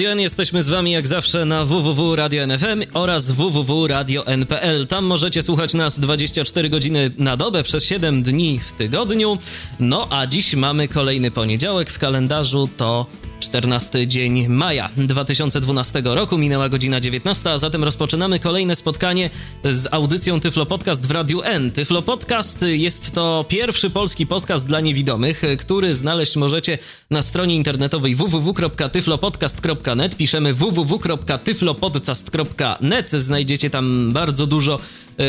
Radio N jesteśmy z wami jak zawsze na www.radio.nfm oraz www.radio.npl. Tam możecie słuchać nas 24 godziny na dobę przez 7 dni w tygodniu. No a dziś mamy kolejny poniedziałek w kalendarzu to 14 dzień maja 2012 roku, minęła godzina 19, a zatem rozpoczynamy kolejne spotkanie z audycją Tyflo Podcast w Radiu N. Tyflo Podcast jest to pierwszy polski podcast dla niewidomych, który znaleźć możecie na stronie internetowej www.tyflopodcast.net. Piszemy www.tyflopodcast.net. Znajdziecie tam bardzo dużo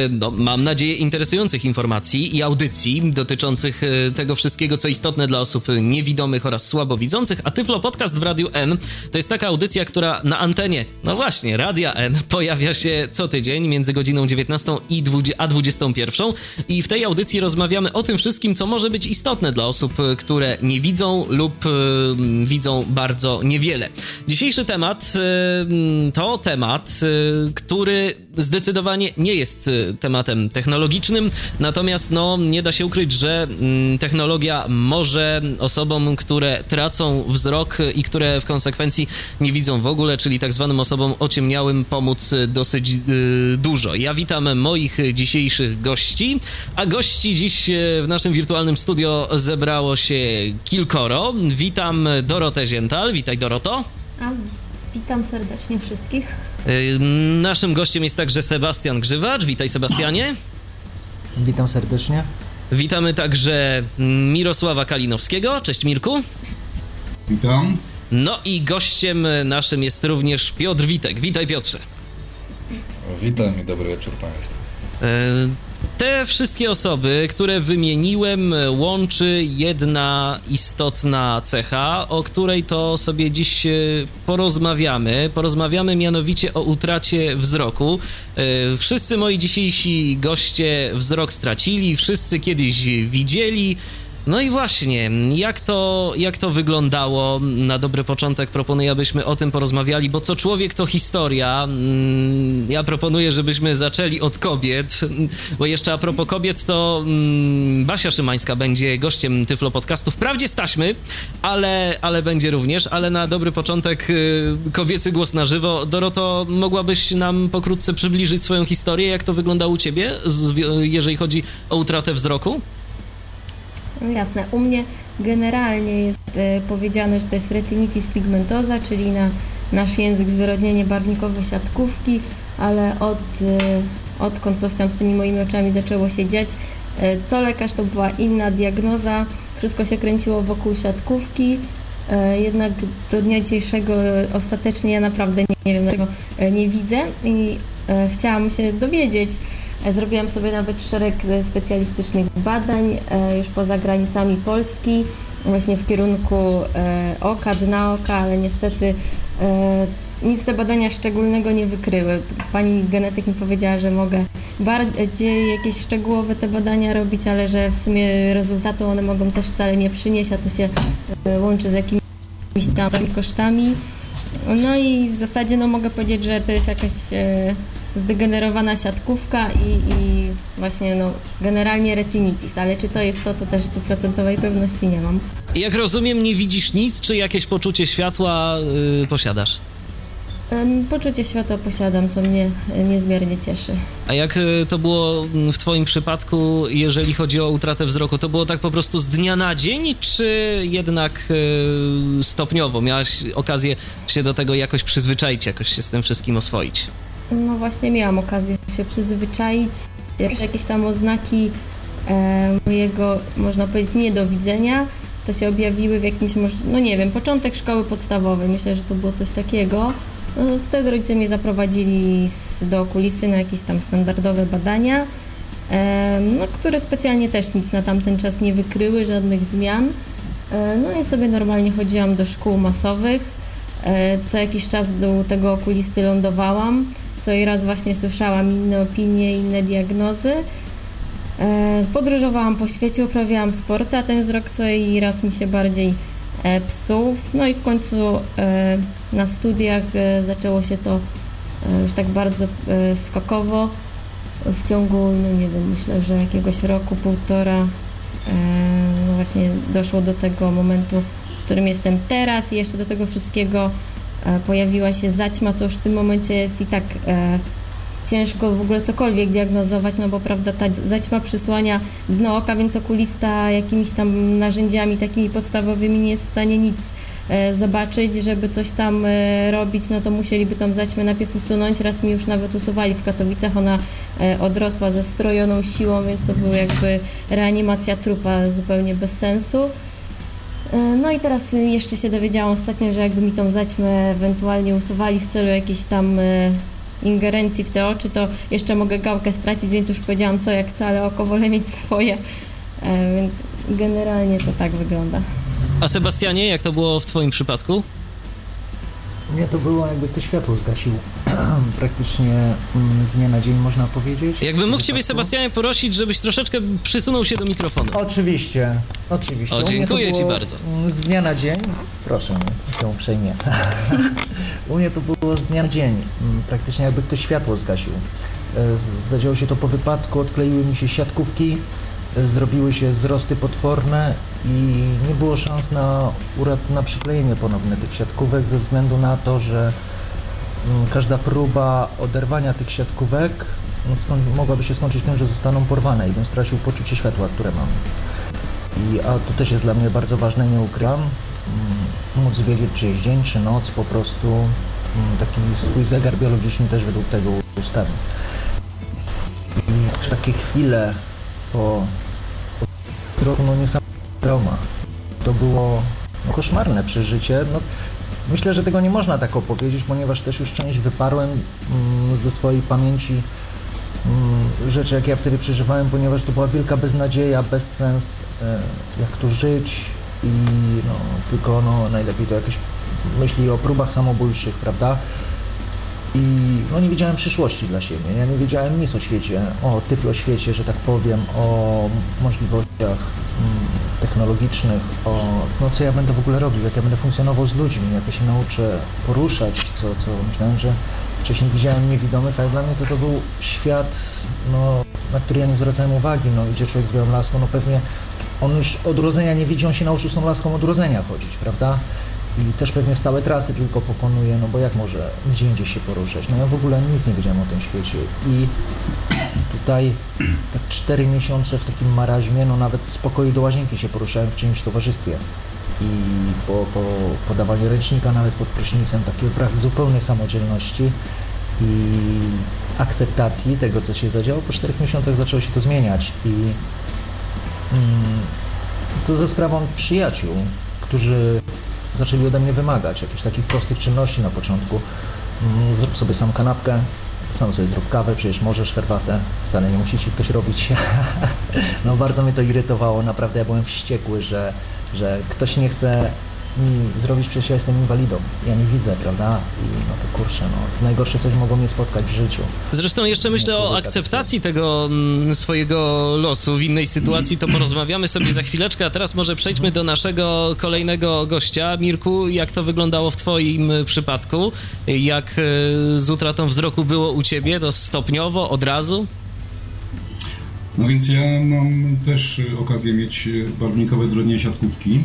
no, mam nadzieję, interesujących informacji i audycji dotyczących e, tego wszystkiego, co istotne dla osób niewidomych oraz słabowidzących. A Tyflo Podcast w Radiu N to jest taka audycja, która na antenie, no właśnie, Radia N pojawia się co tydzień między godziną 19 i 20, a 21. I w tej audycji rozmawiamy o tym wszystkim, co może być istotne dla osób, które nie widzą lub widzą bardzo niewiele. Dzisiejszy temat to temat, który zdecydowanie nie jest tematem technologicznym, natomiast no, nie da się ukryć, że mm, technologia może osobom, które tracą wzrok i które w konsekwencji nie widzą w ogóle, czyli tak zwanym osobom ociemniałym, pomóc dosyć yy, dużo. Ja witam moich dzisiejszych gości, a gości dziś e, w naszym wirtualnym studio zebrało się kilkoro. Witam Dorotę Ziental. Witaj Doroto. Witam serdecznie wszystkich. Y, naszym gościem jest także Sebastian Grzywacz. Witaj Sebastianie. Witam serdecznie. Witamy także Mirosława Kalinowskiego. Cześć Mirku. Witam. No i gościem naszym jest również Piotr Witek. Witaj Piotrze. Witam i dobry wieczór Państwu. Te wszystkie osoby, które wymieniłem, łączy jedna istotna cecha, o której to sobie dziś e, porozmawiamy. Porozmawiamy mianowicie o utracie wzroku. E, wszyscy moi dzisiejsi goście wzrok stracili, wszyscy kiedyś widzieli. No i właśnie, jak to, jak to wyglądało? Na dobry początek proponuję, abyśmy o tym porozmawiali, bo co człowiek to historia. Mm, ja proponuję, żebyśmy zaczęli od kobiet, bo jeszcze a propos kobiet, to mm, Basia Szymańska będzie gościem Tyflo Podcastu. Wprawdzie staśmy, ale, ale będzie również, ale na dobry początek y, kobiecy głos na żywo. Doroto, mogłabyś nam pokrótce przybliżyć swoją historię, jak to wyglądało u ciebie, jeżeli chodzi o utratę wzroku? Jasne. U mnie generalnie jest e, powiedziane, że to jest retinitis pigmentosa, czyli na nasz język zwyrodnienie barwnikowe siatkówki, ale od, e, odkąd coś tam z tymi moimi oczami zaczęło się dziać, e, co lekarz to była inna diagnoza, wszystko się kręciło wokół siatkówki, jednak do dnia dzisiejszego ostatecznie ja naprawdę nie, nie wiem, dlaczego nie widzę i chciałam się dowiedzieć, Zrobiłam sobie nawet szereg specjalistycznych badań e, już poza granicami Polski, właśnie w kierunku e, oka, dna oka, ale niestety e, nic te badania szczególnego nie wykryły. Pani genetyk mi powiedziała, że mogę bardziej jakieś szczegółowe te badania robić, ale że w sumie rezultatu one mogą też wcale nie przynieść, a to się łączy z jakimiś tam kosztami. No i w zasadzie no mogę powiedzieć, że to jest jakaś zdegenerowana siatkówka i, i właśnie no, generalnie retinitis, ale czy to jest to, to też stuprocentowej pewności nie mam. Jak rozumiem, nie widzisz nic, czy jakieś poczucie światła yy, posiadasz? Poczucie światła posiadam, co mnie niezmiernie cieszy. A jak y, to było w Twoim przypadku, jeżeli chodzi o utratę wzroku? To było tak po prostu z dnia na dzień, czy jednak y, stopniowo? Miałaś okazję się do tego jakoś przyzwyczaić, jakoś się z tym wszystkim oswoić? No właśnie miałam okazję się przyzwyczaić. Jakieś tam oznaki e, mojego, można powiedzieć, niedowidzenia, to się objawiły w jakimś, no nie wiem, początek szkoły podstawowej. Myślę, że to było coś takiego. No, wtedy rodzice mnie zaprowadzili do okulisty na jakieś tam standardowe badania, e, no, które specjalnie też nic na tamten czas nie wykryły, żadnych zmian. E, no i sobie normalnie chodziłam do szkół masowych co jakiś czas do tego okulisty lądowałam, co i raz właśnie słyszałam inne opinie, inne diagnozy. Podróżowałam po świecie, uprawiałam sport, a ten wzrok co i raz mi się bardziej psuł. No i w końcu na studiach zaczęło się to już tak bardzo skokowo w ciągu, no nie wiem, myślę, że jakiegoś roku, półtora e, no właśnie doszło do tego momentu, którym jestem teraz i jeszcze do tego wszystkiego e, pojawiła się zaćma, co już w tym momencie jest i tak e, ciężko w ogóle cokolwiek diagnozować, no bo prawda, ta zaćma przysłania dno oka, więc okulista jakimiś tam narzędziami takimi podstawowymi nie jest w stanie nic E, zobaczyć, żeby coś tam e, robić, no to musieliby tą zaćmę najpierw usunąć. Raz mi już nawet usuwali w Katowicach, ona e, odrosła ze strojoną siłą, więc to była jakby reanimacja trupa zupełnie bez sensu. No i teraz jeszcze się dowiedziałam ostatnio, że jakby mi tą zaćmę ewentualnie usuwali w celu jakiejś tam ingerencji w te oczy, to jeszcze mogę gałkę stracić, więc już powiedziałam co jak co, ale oko wolę mieć swoje, więc generalnie to tak wygląda. A Sebastianie, jak to było w Twoim przypadku? Nie, to było jakby to światło zgasił praktycznie mm, z dnia na dzień, można powiedzieć. Jakbym mógł Ciebie, Sebastianie, prosić, żebyś troszeczkę przysunął się do mikrofonu. Oczywiście, oczywiście. O, dziękuję Ci bardzo. Z dnia na dzień, proszę, się uprzejmie. U mnie to było z dnia na dzień, mm, praktycznie jakby ktoś światło zgasił. E, zadziało się to po wypadku, odkleiły mi się siatkówki, zrobiły się wzrosty potworne i nie było szans na, na przyklejenie ponowne tych siatkówek ze względu na to, że mm, każda próba oderwania tych siatkówek mogłaby się skończyć tym, że zostaną porwane i bym stracił poczucie światła, które mam. I, a to też jest dla mnie bardzo ważne, nie ukrywam, mm, móc wiedzieć, czy jest dzień, czy noc, po prostu mm, taki swój zegar biologiczny też według tego ustawić. I takie chwile po, po roku, no niesamowite trauma. To było no, koszmarne przeżycie. No, myślę, że tego nie można tak opowiedzieć, ponieważ też już część wyparłem mm, ze swojej pamięci mm, rzeczy, jakie ja wtedy przeżywałem, ponieważ to była wielka beznadzieja, bezsens, e, jak tu żyć i no, tylko no, najlepiej to jakieś myśli o próbach samobójczych, prawda? I no, nie wiedziałem przyszłości dla siebie, ja nie wiedziałem nic o świecie, o tyflo świecie, że tak powiem, o możliwościach mm, technologicznych, o no, co ja będę w ogóle robił, jak ja będę funkcjonował z ludźmi, jak ja się nauczę poruszać, co, co myślałem, że wcześniej widziałem niewidomych, ale dla mnie to, to był świat, no, na który ja nie zwracałem uwagi, no, idzie człowiek z białą laską, no pewnie on już od urodzenia nie widzi, on się nauczył z tą laską od urodzenia chodzić, prawda? I też pewnie stałe trasy tylko pokonuje, no bo jak może gdzie indziej się poruszać? No ja w ogóle nic nie wiedziałem o tym świecie i tutaj tak cztery miesiące w takim maraźmie, no nawet z pokoju do łazienki się poruszałem w czyimś towarzystwie i po, po podawaniu ręcznika nawet pod prysznicem taki brak zupełnej samodzielności i akceptacji tego, co się zadziało. Po czterech miesiącach zaczęło się to zmieniać i mm, to ze sprawą przyjaciół, którzy zaczęli ode mnie wymagać jakichś takich prostych czynności na początku. Mm, zrób sobie sam kanapkę, sam sobie zrób kawę, przecież możesz herbatę, wcale nie musi ci ktoś robić. no bardzo mnie to irytowało, naprawdę ja byłem wściekły, że, że ktoś nie chce mi zrobić, przecież ja jestem inwalidą, ja nie widzę, prawda? I no to kurczę, no, to najgorsze coś mogło mnie spotkać w życiu. Zresztą jeszcze myślę o akceptacji tego mm, swojego losu w innej sytuacji, to porozmawiamy sobie za chwileczkę, a teraz może przejdźmy do naszego kolejnego gościa. Mirku, jak to wyglądało w twoim przypadku? Jak e, z utratą wzroku było u ciebie? To stopniowo, od razu? No więc ja mam też okazję mieć barwnikowe zdrodnienie siatkówki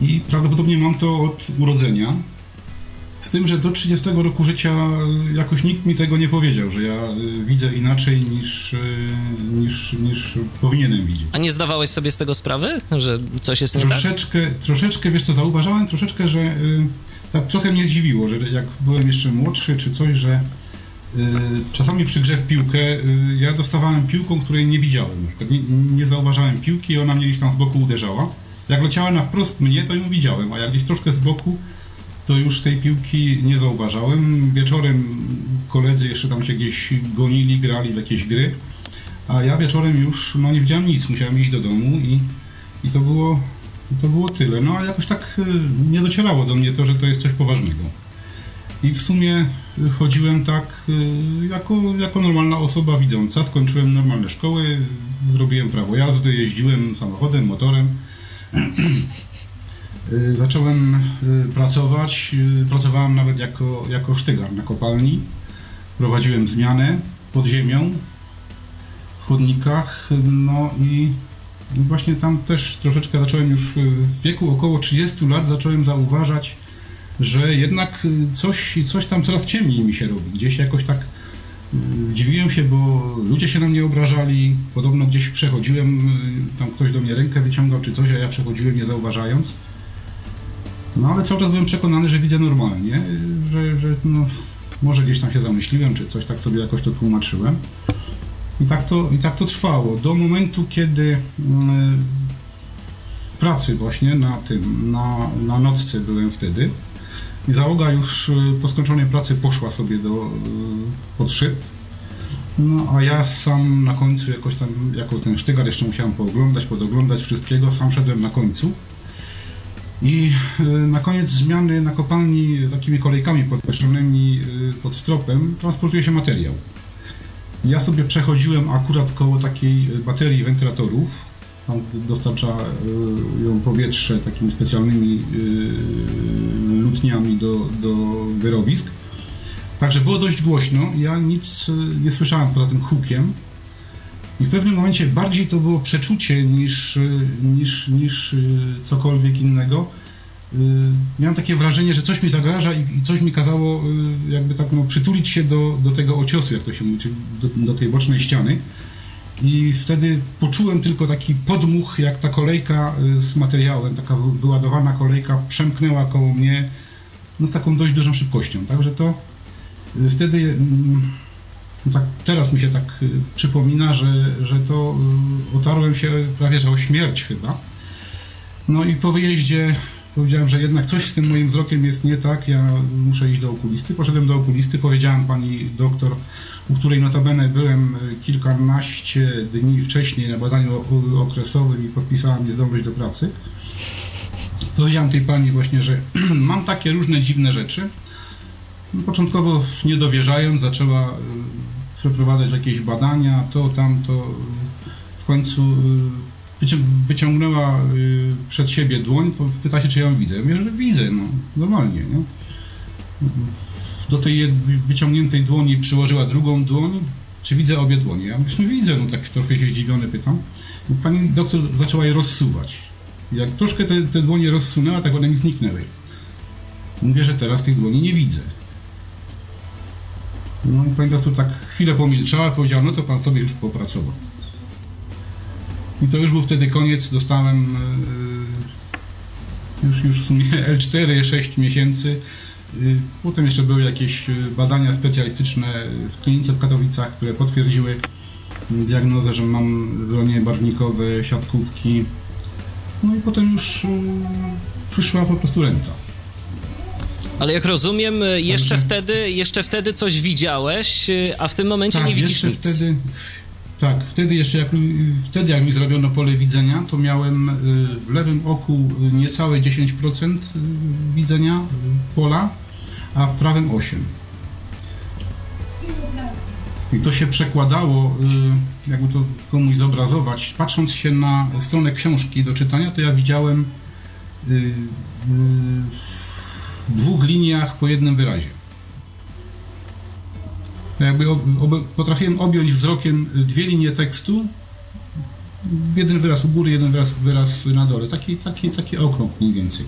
i prawdopodobnie mam to od urodzenia. Z tym, że do 30 roku życia jakoś nikt mi tego nie powiedział, że ja y, widzę inaczej niż, y, niż, niż powinienem widzieć. A nie zdawałeś sobie z tego sprawy, że coś jest troszeczkę, nie tak? Troszeczkę, wiesz co, zauważałem troszeczkę, że y, tak trochę mnie zdziwiło, że jak byłem jeszcze młodszy czy coś, że czasami przy grze w piłkę ja dostawałem piłką, której nie widziałem. Na przykład nie, nie zauważałem piłki i ona mnie gdzieś tam z boku uderzała. Jak leciała na wprost mnie, to ją widziałem, a jak gdzieś troszkę z boku, to już tej piłki nie zauważałem. Wieczorem koledzy jeszcze tam się gdzieś gonili, grali w jakieś gry, a ja wieczorem już no, nie widziałem nic, musiałem iść do domu i, i to było to było tyle. No a jakoś tak nie docierało do mnie to, że to jest coś poważnego. I w sumie chodziłem tak jako, jako normalna osoba widząca. Skończyłem normalne szkoły, zrobiłem prawo jazdy, jeździłem samochodem, motorem. Zacząłem pracować, pracowałem nawet jako, jako sztygar na kopalni. Prowadziłem zmianę pod ziemią, w chodnikach, no i właśnie tam też troszeczkę zacząłem już w wieku około 30 lat zacząłem zauważać, że jednak coś, coś tam coraz ciemniej mi się robi. Gdzieś jakoś tak y, dziwiłem się, bo ludzie się na mnie obrażali, podobno gdzieś przechodziłem, y, tam ktoś do mnie rękę wyciągał czy coś, a ja przechodziłem nie zauważając. No ale cały czas byłem przekonany, że widzę normalnie, że, że no, może gdzieś tam się zamyśliłem, czy coś tak sobie jakoś to tłumaczyłem. I tak to, i tak to trwało do momentu, kiedy w pracy właśnie na tym, na, na nocce byłem wtedy i załoga już y, po skończonej pracy poszła sobie do, y, pod szyb. No a ja sam na końcu jakoś tam, jako ten sztygar jeszcze musiałem pooglądać, podoglądać wszystkiego, sam szedłem na końcu. I y, na koniec zmiany na kopalni takimi kolejkami podwieszonymi pod stropem transportuje się materiał. Ja sobie przechodziłem akurat koło takiej baterii wentylatorów. Tam dostarcza y, ją powietrze takimi specjalnymi y, lutniami do, do wyrobisk. Także było dość głośno. Ja nic y, nie słyszałem poza tym hukiem. I w pewnym momencie bardziej to było przeczucie niż, niż, niż cokolwiek innego miałem takie wrażenie, że coś mi zagraża i, coś mi kazało jakby tak no, przytulić się do, do tego ociosu, jak to się mówi, czyli do, do tej bocznej ściany. I wtedy poczułem tylko taki podmuch, jak ta kolejka y, z materiałem, taka wyładowana kolejka przemknęła koło mnie no, z taką dość dużą szybkością. Także to wtedy, mm, no tak, teraz mi się tak przypomina, że, że to otarłem się prawie że o śmierć chyba. No i po wyjeździe Powiedziałem, że jednak coś z tym moim wzrokiem jest nie tak, ja muszę iść do okulisty. Poszedłem do okulisty, powiedziałem pani doktor, u której notabene byłem e, kilkanaście dni wcześniej na badaniu okresowym i podpisała mi zdolność do pracy. Powiedziałem tej pani właśnie, że mam takie różne dziwne rzeczy. Początkowo nie dowierzając, zaczęła e, przeprowadzać jakieś badania, to, tamto. W końcu e, wyciągnęła przed siebie dłoń, pyta się, czy ja ją widzę. Ja mówię, że widzę, no, normalnie, nie? Do tej wyciągniętej dłoni przyłożyła drugą dłoń, czy widzę obie dłonie? Ja mówię, no widzę, no tak trochę się zdziwiony pytam. Pani doktor zaczęła je rozsuwać. Jak troszkę te, te dłonie rozsunęła, tak one mi zniknęły. Mówię, że teraz tych dłoni nie widzę. No i pani doktor tak chwilę pomilczała, powiedziała, no to pan sobie już popracował. I to już był wtedy koniec, dostałem e, już, już w sumie L4, 6 miesięcy. E, potem jeszcze były jakieś e, badania specjalistyczne w klinice w Katowicach, które potwierdziły diagnozę, że mam wronie barwnikowe, siatkówki. No i potem już przyszła po prostu renta. Ale jak rozumiem, jeszcze Także... wtedy, jeszcze wtedy coś widziałeś, a w tym momencie tak, nie widzisz jeszcze nic. Wtedy, tak, wtedy jeszcze jak, wtedy jak mi zrobiono pole widzenia, to miałem y, w lewym oku niecałe 10% y, widzenia pola, a w prawym 8%. I to się przekładało, y, jakby to komuś zobrazować, patrząc się na stronę książki do czytania, to ja widziałem w dwóch liniach po jednym wyrazie jakby ob, ob, potrafiłem objąć wzrokiem dwie linie tekstu, jeden wyraz u góry, jeden wyraz, wyraz na dole. Taki, taki, taki okrąg mniej więcej.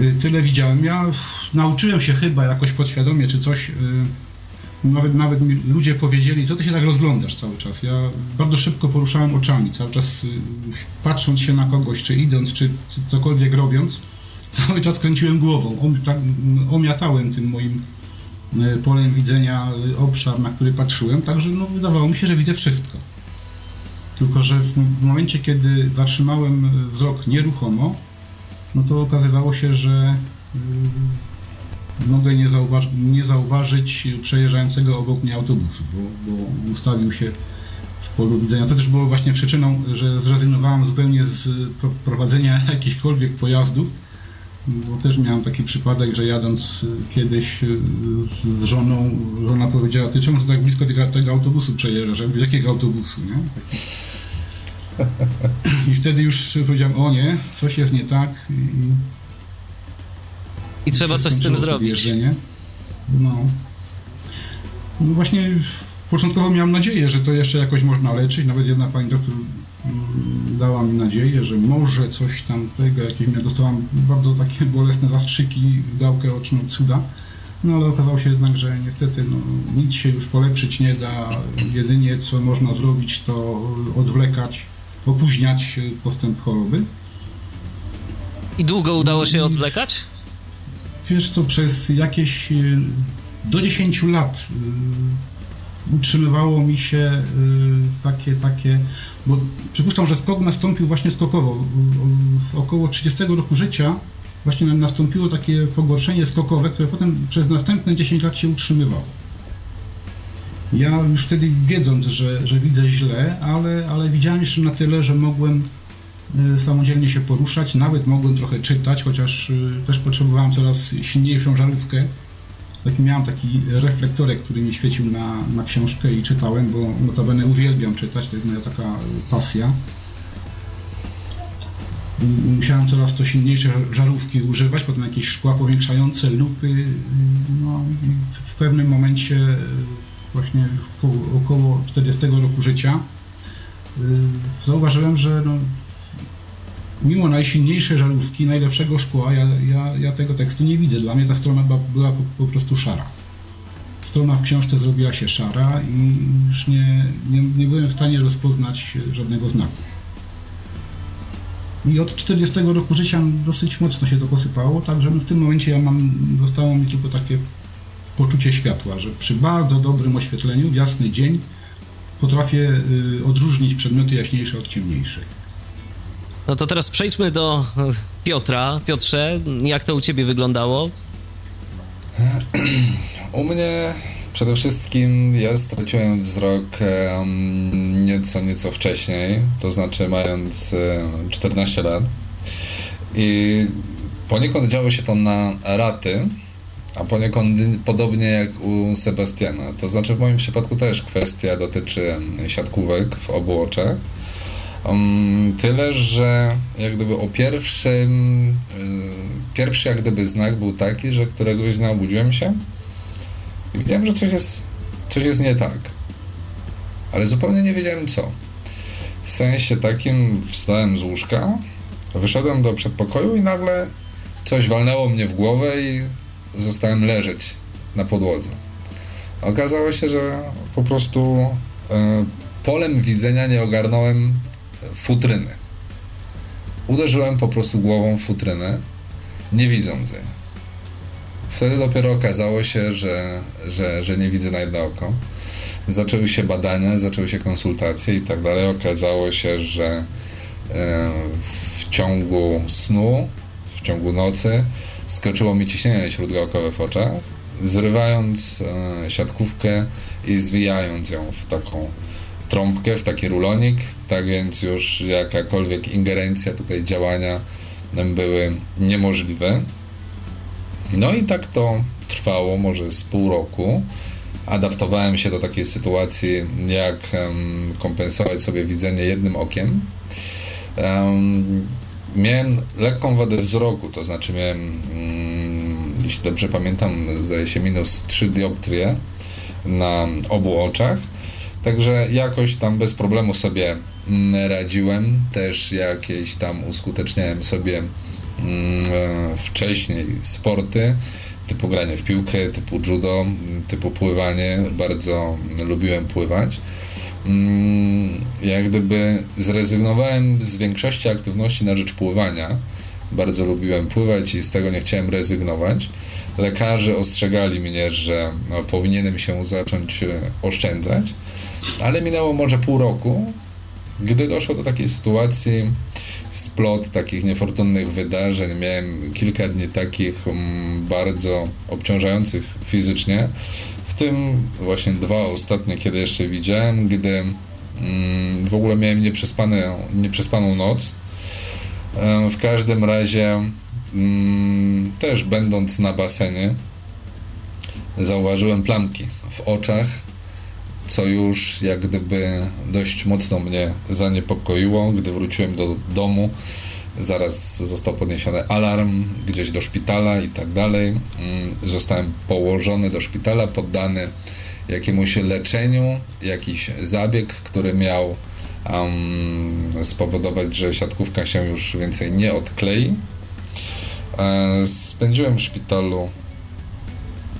Y, tyle widziałem. Ja nauczyłem się chyba jakoś podświadomie czy coś. Y, nawet, nawet mi ludzie powiedzieli, co ty się tak rozglądasz cały czas. Ja bardzo szybko poruszałem oczami, cały czas y, patrząc się na kogoś, czy idąc, czy cokolwiek robiąc, cały czas kręciłem głową, tak, omiatałem tym moim polem widzenia e, obszar, na który patrzyłem, także no, wydawało mi się, że widzę wszystko. Tylko, że w, w momencie, kiedy zatrzymałem e, wzrok nieruchomo, no to okazywało się, że mogę nie, nie zauważyć przejeżdżającego obok mnie autobusu, bo, bo ustawił się w polu widzenia. To też było właśnie przyczyną, że zrezygnowałem zupełnie z prowadzenia jakichkolwiek pojazdów, bo też miałem taki przypadek, że jadąc kiedyś z żoną, żona powiedziała, ty czemu to tak blisko tego, tego autobusu przejeżdżasz? Jakiego autobusu, nie? I wtedy już powiedziałem, o nie, coś jest nie tak. I, I trzeba coś z tym zrobić. No. no właśnie początkowo miałem nadzieję, że to jeszcze jakoś można leczyć. Nawet jedna pani doktor dała mi nadzieję, że może coś tam tego, jakieś ja dostałam bardzo takie bolesne zastrzyki w gałkę oczną cuda. No ale okazało się jednak, że niestety no, nic się już polepszyć nie da. Jedynie co można zrobić to odwlekać, opóźniać postęp choroby. I długo udało się odwlekać? Wiesz co, przez jakieś y, do 10 lat y, utrzymywało mi się y, takie, takie, bo przypuszczam, że skok nastąpił właśnie skokowo. W około 30 roku życia właśnie nastąpiło takie pogorszenie skokowe, które potem przez następne 10 lat się utrzymywało. Ja już wtedy wiedząc, że, że widzę źle, ale, ale widziałem jeszcze na tyle, że mogłem Y, samodzielnie się poruszać, nawet mogłem trochę czytać, chociaż y, też potrzebowałem coraz silniejszą żarówkę. Taki, miałem taki reflektorek, który mi świecił na, na książkę i czytałem, bo notabene uwielbiam czytać, to jest moja taka pasja. Musiałem coraz to silniejsze żarówki używać, potem jakieś szkła powiększające, lupy. Y, no, w pewnym momencie, właśnie około 40 roku życia, zauważyłem, że no, mimo najsilniejszej żarówki, najlepszego szkła, ja, ja, ja tego tekstu nie widzę. Dla mnie ta strona była, była po, po, prostu szara. Strona w książce zrobiła się szara i już nie, nie, nie byłem w stanie rozpoznać żadnego znaku. I od 40 roku życia dosyć mocno się to posypało, także w tym momencie ja mam, zostało mi tylko takie poczucie światła, że przy bardzo dobrym oświetleniu, w jasny dzień, potrafię y, odróżnić przedmioty jaśniejsze od ciemniejszych. No to teraz przejdźmy do Piotra. Piotrze, jak to u ciebie wyglądało? U mnie przede wszystkim ja straciłem wzrok nieco, nieco wcześniej, to znaczy mając um, 14 lat. I poniekąd działo się to na raty, a poniekąd podobnie jak u Sebastiana. To znaczy w moim przypadku też kwestia dotyczy siatkówek w obu oczach Um, tyle, że jak gdyby o pierwszym, y, pierwszy jak gdyby znak był taki, że któregoś dnia obudziłem się i wiedziałem, że coś jest, coś jest nie tak. Ale zupełnie nie wiedziałem co. W sensie takim wstałem z łóżka, wyszedłem do przedpokoju i nagle coś walnęło mnie w głowę i zostałem leżeć na podłodze. Okazało się, że po prostu y, polem widzenia nie ogarnąłem futryny. Uderzyłem po prostu głową w futrynę, nie widząc jej. Wtedy dopiero okazało się, że, że, że nie widzę na jedno oko. Zaczęły się badania, zaczęły się konsultacje i tak dalej. Okazało się, że e, w ciągu snu, w ciągu nocy skoczyło mi ciśnienie śródgałkowe w oczach, zrywając e, siatkówkę i zwijając ją w taką trąbkę, w taki rulonik, tak więc już jakakolwiek ingerencja tutaj działania były niemożliwe. No i tak to trwało może z pół roku. Adaptowałem się do takiej sytuacji, jak um, kompensować sobie widzenie jednym okiem. Um, miałem lekką wadę wzroku, to znaczy miałem, um, jeśli dobrze pamiętam, zdaje się minus 3 dioptrie na obu oczach. Także jakoś tam bez problemu sobie mm, radziłem. Też jakieś tam uskuteczniałem sobie mm, e, wcześniej sporty typu granie w piłkę, typu judo, typu pływanie. Bardzo lubiłem pływać. Mm, jak gdyby zrezygnowałem z większości aktywności na rzecz pływania. Bardzo lubiłem pływać i z tego nie chciałem rezygnować. Lekarze ostrzegali mnie, że no, powinienem się zacząć e, oszczędzać ale minęło może pół roku, gdy doszło do takiej sytuacji, splot takich niefortunnych wydarzeń, miałem kilka dni takich um, bardzo obciążających fizycznie, w tym właśnie dwa ostatnie, kiedy jeszcze widziałem, gdy Mm, w ogóle miałem nieprzespane, nieprzespaną noc. W każdym razie, mm, też będąc na basenie, zauważyłem plamki w oczach, co już jak gdyby dość mocno mnie zaniepokoiło. Gdy wróciłem do domu, zaraz został podniesiony alarm gdzieś do szpitala i tak dalej. Mm, zostałem położony do szpitala, poddany jakiemuś leczeniu, jakiś zabieg, który miał um, spowodować, że siatkówka się już więcej nie odklei. E, spędziłem w szpitalu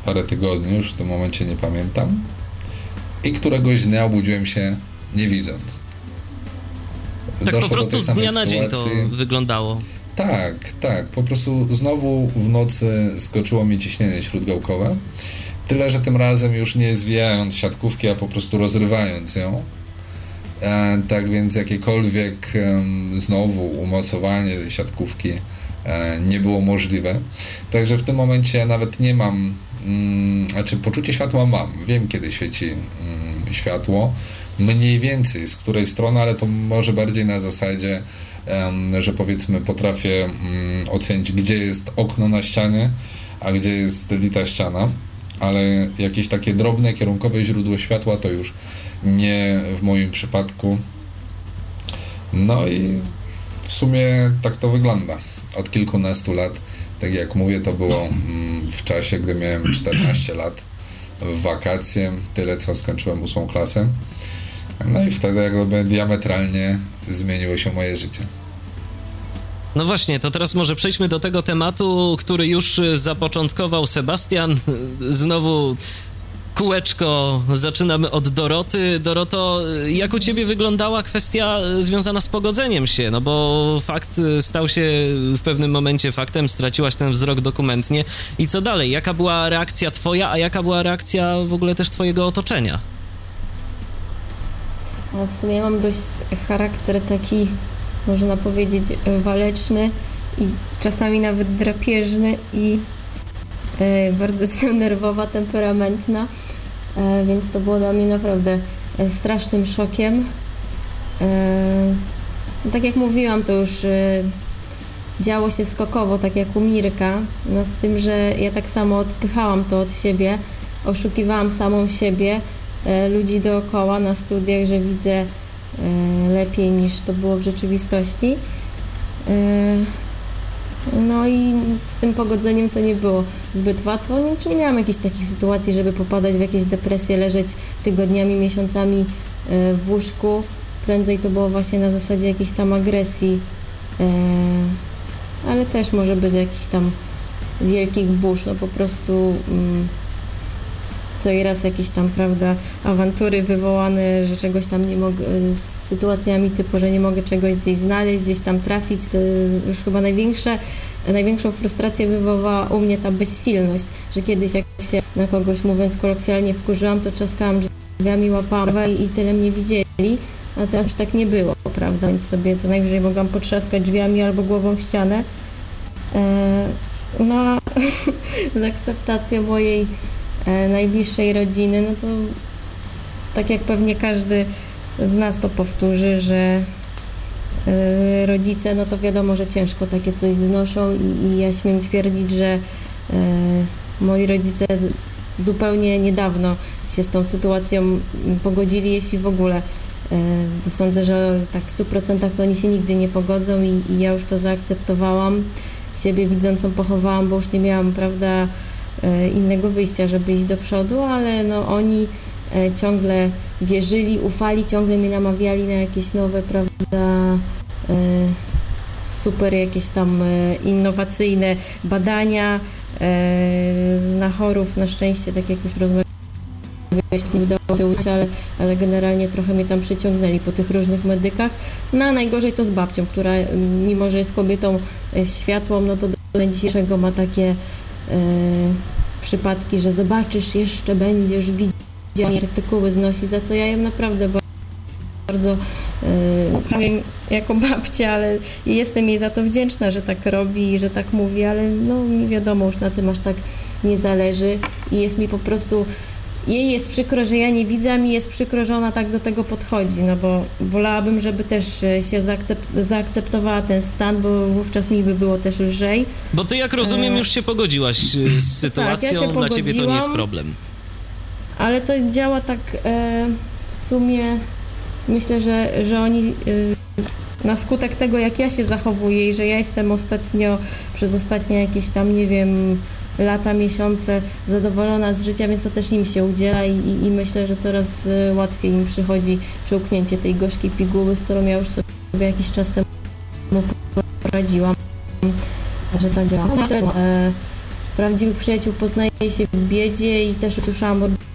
parę tygodni, już w tym momencie nie pamiętam. I któregoś dnia obudziłem się nie widząc. Tak Doszło po prostu z dnia na dzień to wyglądało. Tak, tak. Po prostu znowu w nocy skoczyło mi ciśnienie śródgałkowe. Tyle, że tym razem już nie zwijając siatkówki, a po prostu rozrywając ją. E, tak więc jakiekolwiek znowu umocowanie siatkówki e, nie było możliwe. Także w tym momencie nawet nie mam, mm, znaczy poczucie światła mam. Wiem, kiedy świeci mm, światło. Mniej więcej z której strony, ale to może bardziej na zasadzie, że powiedzmy potrafię mm, ocenić, gdzie jest okno na ścianie, a gdzie jest lita ściana ale jakieś takie drobne, kierunkowe źródło światła to już nie w moim przypadku. No i w sumie tak to wygląda. Od kilkunastu lat, tak jak mówię, to było mm, w czasie, gdy miałem 14 lat, w wakacje, tyle co skończyłem ósmą klasę. No i wtedy jakby diametralnie zmieniło się moje życie. No właśnie, to teraz może przejdźmy do tego tematu, który już zapoczątkował Sebastian. Znowu kółeczko, zaczynamy od Doroty. Doroto, jak u ciebie wyglądała kwestia związana z pogodzeniem się? No bo fakt stał się w pewnym momencie faktem, straciłaś ten wzrok dokumentnie. I co dalej? Jaka była reakcja twoja, a jaka była reakcja w ogóle też twojego otoczenia? w sumie mam dość charakter taki można powiedzieć, e, waleczny i czasami nawet drapieżny i e, bardzo nerwowa, temperamentna, e, więc to było dla mnie naprawdę strasznym szokiem. Tak jak mówiłam, to już działo się skokowo, tak jak u Mirka, no z tym, że ja tak samo odpychałam to od siebie, oszukiwałam samą siebie, ludzi dookoła na studiach, że widzę lepiej niż to było w rzeczywistości. E, no i z tym pogodzeniem to nie było zbyt łatwo. Nie, czy nie miałam jakichś takich sytuacji, żeby popadać w jakieś depresje, leżeć tygodniami, miesiącami e, w łóżku. Prędzej to było właśnie na zasadzie jakiejś tam agresji, ale też może bez jakichś tam wielkich burz. No po prostu mm, co i raz jakieś tam, prawda, awantury wywołane, że czegoś tam nie mogę, z sytuacjami typu, że nie mogę czegoś gdzieś znaleźć, gdzieś tam trafić, to już chyba największe, największą frustrację wywołała u mnie ta bezsilność, że kiedyś jak się na kogoś, mówiąc kolokwialnie, wkurzyłam, to czaskałam drzwiami, łapałam i tyle mnie widzieli, a teraz już tak nie było, prawda, więc sobie co najwyżej mogłam potrzaskać drzwiami albo głową w ścianę. E, no, z akceptacją mojej najbliższej rodziny, no to tak jak pewnie każdy z nas to powtórzy, że e, rodzice, no to wiadomo, że ciężko takie coś znoszą i, i ja śmiem twierdzić, że e, moi rodzice zupełnie niedawno się z tą sytuacją pogodzili, jeśli w ogóle. Bo sądzę, że tak w 100% to oni się nigdy nie pogodzą i, i ja już to zaakceptowałam. Siebie widzącą pochowałam, bo już nie miałam, prawda, E, innego wyjścia, żeby iść do przodu, ale no oni e, ciągle wierzyli, ufali, ciągle mnie namawiali na jakieś nowe, prawda, e, super jakieś tam innowacyjne badania z nachorów. Na szczęście, tak jak już rozmawialiśmy, nie udało się uczyć, ale, ale generalnie trochę mnie tam przyciągnęli po tych różnych medykach. No najgorzej to z babcią, która mimo, że jest kobietą światłą, no to do dzisiejszego ma takie E, przypadki, że zobaczysz, jeszcze będziesz widział. Artykuły znosi, za co ja jem naprawdę bardzo yy, jako babcia, ale jestem jej za to wdzięczna, że tak robi i że tak mówi, ale no mi wiadomo, już na tym aż tak nie zależy. I jest mi po prostu jej jest przykro, że ja nie widzę, a mi jest przykro, że ona tak do tego podchodzi, no bo wolałabym, żeby też e, się zaakcept, zaakceptowała ten stan, bo wówczas mi by było też lżej. Bo ty, jak rozumiem, E, już się pogodziłaś e, z sytuacją, Tak, ja dla ciebie to nie jest problem. Ale to działa tak e, w sumie, myślę, że, że oni e, na skutek tego, jak ja się zachowuję i że ja jestem ostatnio, przez ostatnie jakieś tam, nie wiem, lata, miesiące zadowolona z życia, więc to też im się udziela i, i, i myślę, że coraz e, łatwiej im przychodzi przełknięcie tej gorzkiej piguły, z którą ja już sobie jakiś czas temu poradziłam, że to działa. E, prawdziwych przyjaciół poznaje się w biedzie i też usłyszałam od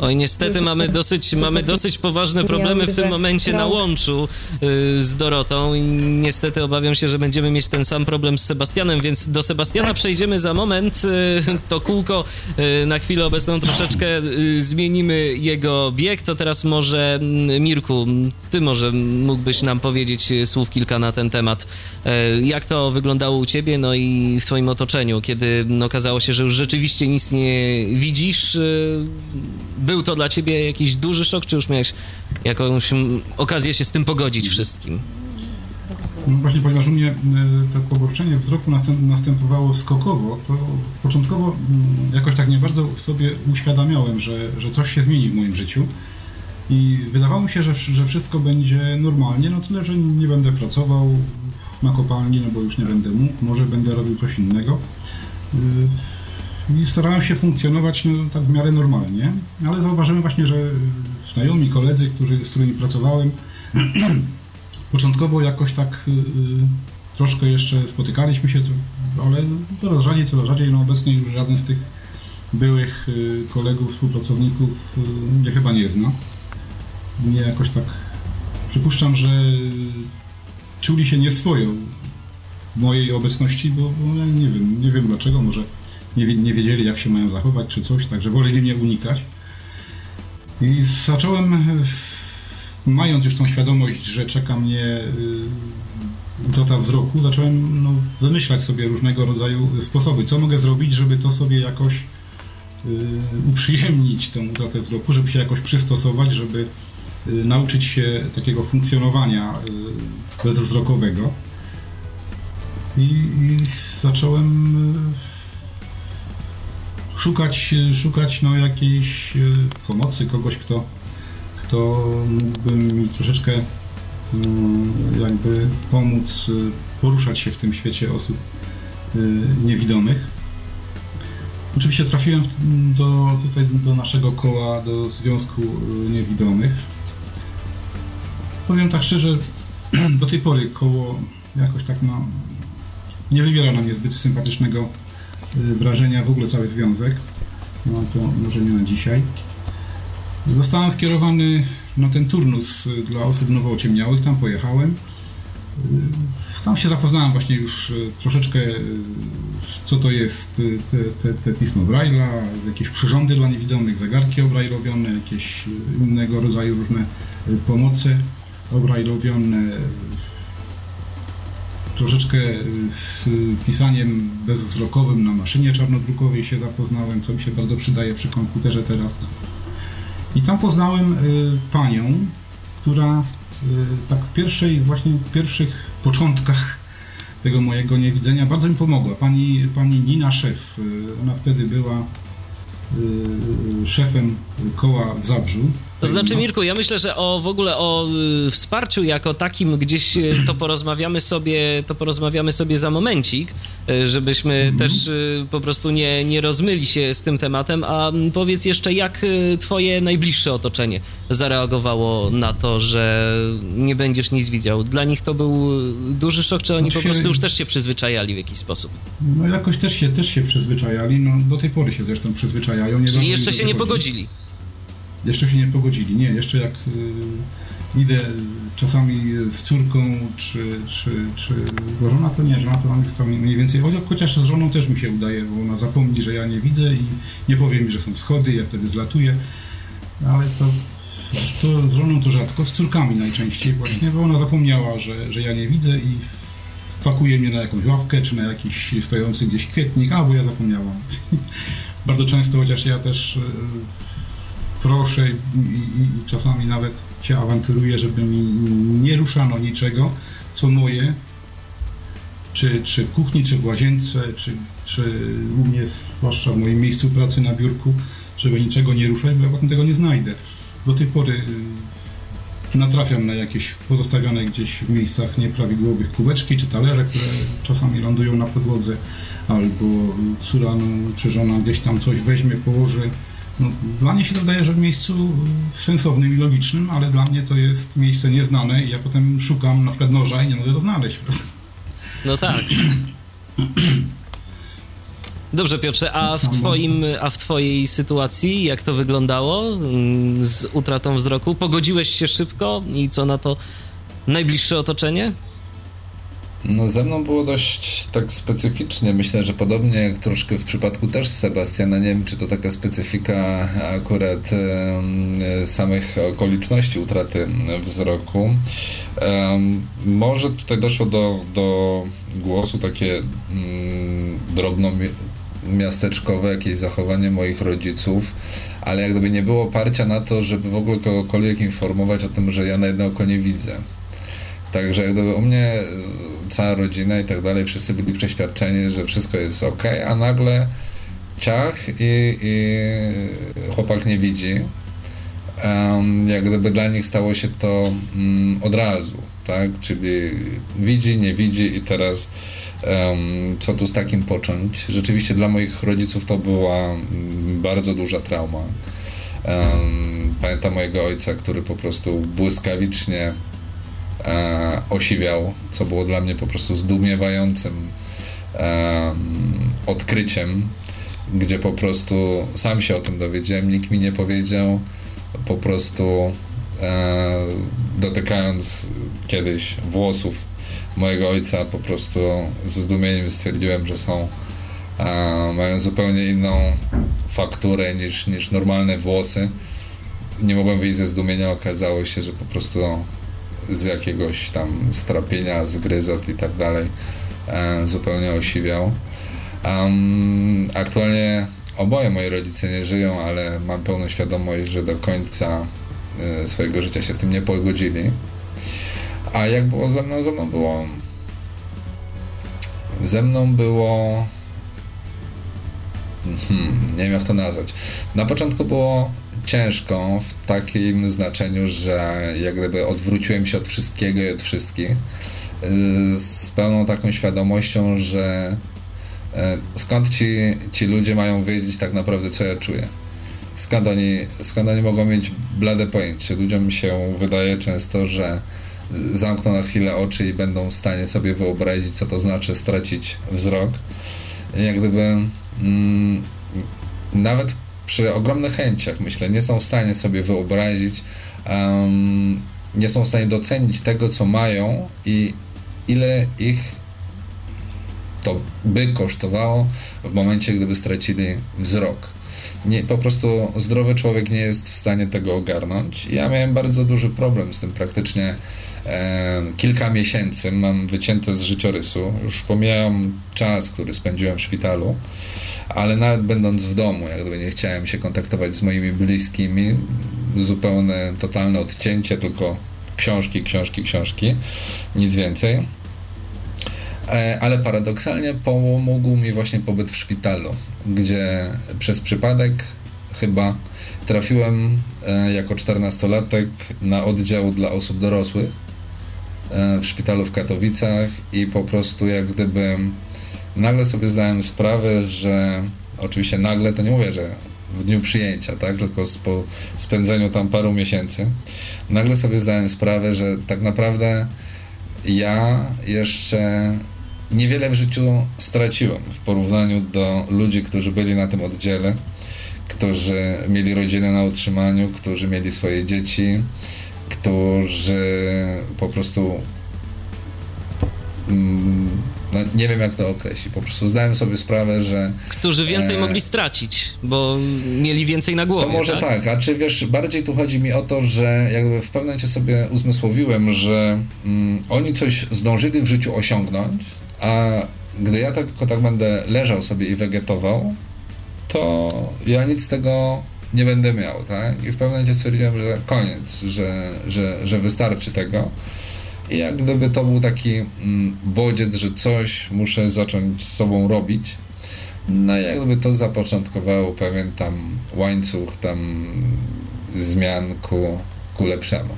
Oj, niestety mamy dosyć, mamy dosyć poważne problemy w tym momencie na krąg- łączu y, z Dorotą i niestety obawiam się, że będziemy mieć ten sam problem z Sebastianem, więc do Sebastiana przejdziemy za moment. Y, To kółko y, na chwilę obecną troszeczkę zmienimy jego bieg. To teraz może mm, Mirku, ty może mógłbyś nam powiedzieć słów kilka na ten temat. Jak to wyglądało u ciebie, no i w twoim otoczeniu, kiedy no, okazało się, że już rzeczywiście nic nie widzisz? Y, Był to dla ciebie jakiś duży szok, czy już miałeś jakąś okazję się z tym pogodzić wszystkim? No właśnie, ponieważ u mnie e, to poborczenie wzroku następ, następowało skokowo, to początkowo jakoś tak nie bardzo sobie uświadamiałem, że, że coś się zmieni w moim życiu. I wydawało mi się, że, że wszystko będzie normalnie, no tyle, że nie będę pracował na kopalni, no bo już nie będę mógł, może będę robił coś innego. Y, I starałem się funkcjonować no, tak w miarę normalnie, ale zauważyłem właśnie, że znajomi, koledzy, którzy, z którymi pracowałem, początkowo jakoś tak y, y, troszkę jeszcze spotykaliśmy się, ale coraz rzadziej, coraz rzadziej. No obecnie już żaden z tych byłych y, kolegów, współpracowników y, mnie chyba nie zna. Mnie jakoś tak przypuszczam, że czuli się nieswojo w mojej obecności, bo, bo nie wiem, nie wiem dlaczego, może nie, nie wiedzieli jak się mają zachować czy coś, także woleli mnie unikać. I zacząłem, w- mając już tą świadomość, że czeka mnie utrata wzroku, zacząłem no, wymyślać sobie różnego rodzaju sposoby, co mogę zrobić, żeby to sobie jakoś y, uprzyjemnić tę utratę wzroku, żeby się jakoś przystosować, żeby nauczyć się takiego funkcjonowania bezwzrokowego. I, i zacząłem szukać, szukać no, jakiejś y, pomocy, kogoś, kto, kto mógłby mi troszeczkę mm, jakby pomóc y, poruszać się w tym świecie osób y, niewidomych. Oczywiście trafiłem do, tutaj do naszego koła, do Związku Niewidomych. Powiem tak szczerze, do tej pory koło jakoś tak no, nie wywiera na mnie zbyt sympatycznego wrażenia w ogóle cały związek. No to może nie na dzisiaj. Zostałem skierowany na ten turnus y, dla osób nowo ociemniałych, tam pojechałem. Y, Tam się zapoznałem właśnie już y, troszeczkę, y, co to jest y, te, te, te pismo Braille'a, jakieś przyrządy dla niewidomych, zegarki obrajlowione, jakieś y, innego rodzaju różne y, pomoce obrajlowione, troszeczkę z pisaniem bezwzrokowym na maszynie czarnodrukowej się zapoznałem, co mi się bardzo przydaje przy komputerze teraz. I tam poznałem y, panią, która y, tak w pierwszej, właśnie w pierwszych początkach tego mojego niewidzenia bardzo mi pomogła. Pani, pani Nina Szef, y, ona wtedy była y, szefem koła w Zabrzu. To znaczy, Mirku, ja myślę, że o w ogóle o y, wsparciu jako takim gdzieś y, to porozmawiamy sobie, to porozmawiamy sobie za momencik, y, żebyśmy Mhm. też y, po prostu nie, nie rozmyli się z tym tematem, a mm, powiedz jeszcze, jak twoje najbliższe otoczenie zareagowało na to, że nie będziesz nic widział? Dla nich to był duży szok, czy oni po Znaczy- prostu już też się przyzwyczajali w jakiś sposób? No jakoś też się, też się przyzwyczajali, no do tej pory się zresztą przyzwyczajają. Nie Czyli jeszcze się nie pogodzili. Jeszcze się nie pogodzili, nie. Jeszcze jak y, idę czasami z córką, czy, czy, czy bo żona to nie, żona to mam już tam mniej więcej, chociaż, chociaż z żoną też mi się udaje, bo ona zapomni, że ja nie widzę i nie powie mi, że są schody, ja wtedy zlatuję, ale to, to z żoną to rzadko, z córkami najczęściej właśnie, bo ona zapomniała, że, że ja nie widzę i fakuje mnie na jakąś ławkę, czy na jakiś stojący gdzieś kwietnik, a bo ja zapomniałam. Bardzo często, chociaż ja też y, proszę i, i, czasami nawet się awanturuję, żeby mi nie ruszano niczego, co moje, czy, czy w kuchni, czy w łazience, czy, czy u mnie, zwłaszcza w moim miejscu pracy na biurku, żeby niczego nie ruszać, bo ja potem tego nie znajdę. Do tej pory y, natrafiam na jakieś pozostawione gdzieś w miejscach nieprawidłowych kubeczki czy talerze, które czasami lądują na podłodze, albo córa czy żona gdzieś tam coś weźmie, położy. No, dla mnie się to wydaje, że w miejscu sensownym i logicznym, ale dla mnie to jest miejsce nieznane i ja potem szukam na przykład noża i nie mogę to znaleźć. No tak. Dobrze, Piotrze, a w, twoim, a w twojej sytuacji jak to wyglądało mm, z utratą wzroku? Pogodziłeś się szybko i co na to najbliższe otoczenie? No ze mną było dość tak specyficznie. Myślę, że podobnie jak troszkę w przypadku też Sebastiana, nie wiem czy to taka specyfika akurat e, samych okoliczności utraty wzroku. E, może tutaj doszło do, do głosu takie mm, drobno miasteczkowe, jakieś zachowanie moich rodziców, ale jak gdyby nie było oparcia na to, żeby w ogóle kogokolwiek informować o tym, że ja na jedno oko nie widzę. Także jak gdyby u mnie e, cała rodzina i tak dalej, wszyscy byli przeświadczeni, że wszystko jest ok, a nagle ciach i, i chłopak nie widzi. Um, jak gdyby dla nich stało się to um, od razu, tak? Czyli widzi, nie widzi i teraz um, co tu z takim począć? Rzeczywiście dla moich rodziców to była mm, bardzo duża trauma. pamiętam mojego ojca, który po prostu błyskawicznie e, osiwiał, co było dla mnie po prostu zdumiewającym e, odkryciem, gdzie po prostu sam się o tym dowiedziałem, nikt mi nie powiedział, po prostu e, dotykając kiedyś włosów mojego ojca, po prostu ze zdumieniem stwierdziłem, że są e, mają zupełnie inną fakturę niż, niż normalne włosy. Nie mogłem wyjść ze zdumienia, okazało się, że po prostu z jakiegoś tam strapienia, zgryzot i tak dalej e, zupełnie osiwiał. Um, aktualnie oboje moi rodzice nie żyją, ale mam pełną świadomość, że do końca e, swojego życia się z tym nie pogodzili. A jak było ze mną? Ze mną było. Ze mną było. Hmm, nie wiem jak to nazwać. Na początku było ciężką w takim znaczeniu, że jak gdyby odwróciłem się od wszystkiego i od wszystkich y, z pełną taką świadomością, że y, skąd ci, ci ludzie mają wiedzieć tak naprawdę, co ja czuję. Skąd oni, skąd oni mogą mieć blade pojęcie. Ludziom się wydaje często, że zamkną na chwilę oczy i będą w stanie sobie wyobrazić, co to znaczy stracić wzrok. Jak gdyby mm, nawet przy ogromnych chęciach, myślę, nie są w stanie sobie wyobrazić, um, nie są w stanie docenić tego, co mają i ile ich to by kosztowało w momencie, gdyby stracili wzrok. Nie, po prostu zdrowy człowiek nie jest w stanie tego ogarnąć. Ja miałem bardzo duży problem z tym praktycznie e, kilka miesięcy. Mam wycięte z życiorysu. Już pomijam czas, który spędziłem w szpitalu ale nawet będąc w domu, jak gdyby nie chciałem się kontaktować z moimi bliskimi, zupełne, totalne odcięcie, tylko książki, książki, książki, nic więcej. E, ale paradoksalnie pomógł mi właśnie pobyt w szpitalu, gdzie przez przypadek chyba trafiłem e, jako 14-latek na oddział dla osób dorosłych e, w szpitalu w Katowicach i po prostu jak gdyby nagle sobie zdałem sprawę, że oczywiście nagle to nie mówię, że w dniu przyjęcia, tak, tylko po spędzeniu tam paru miesięcy, nagle sobie zdałem sprawę, że tak naprawdę ja jeszcze niewiele w życiu straciłem w porównaniu do ludzi, którzy byli na tym oddziale, którzy mieli rodzinę na utrzymaniu, którzy mieli swoje dzieci, którzy po prostu mm, no, nie wiem jak to określić. Po prostu zdałem sobie sprawę, że. Którzy więcej e... mogli stracić, bo mieli więcej na głowie. To może tak? tak, a czy wiesz, bardziej tu chodzi mi o to, że jakby w pewnym momencie sobie uzmysłowiłem, że mm, oni coś zdążyli w życiu osiągnąć, a gdy ja tylko tak będę leżał sobie i wegetował, to ja nic z tego nie będę miał, tak? I w pewnym momencie stwierdziłem, że koniec, że, że, że wystarczy tego. I jak gdyby to był taki mm, bodziec, że coś muszę zacząć z sobą robić. No jak gdyby to zapoczątkowało pewien tam łańcuch tam zmian ku, ku lepszemu.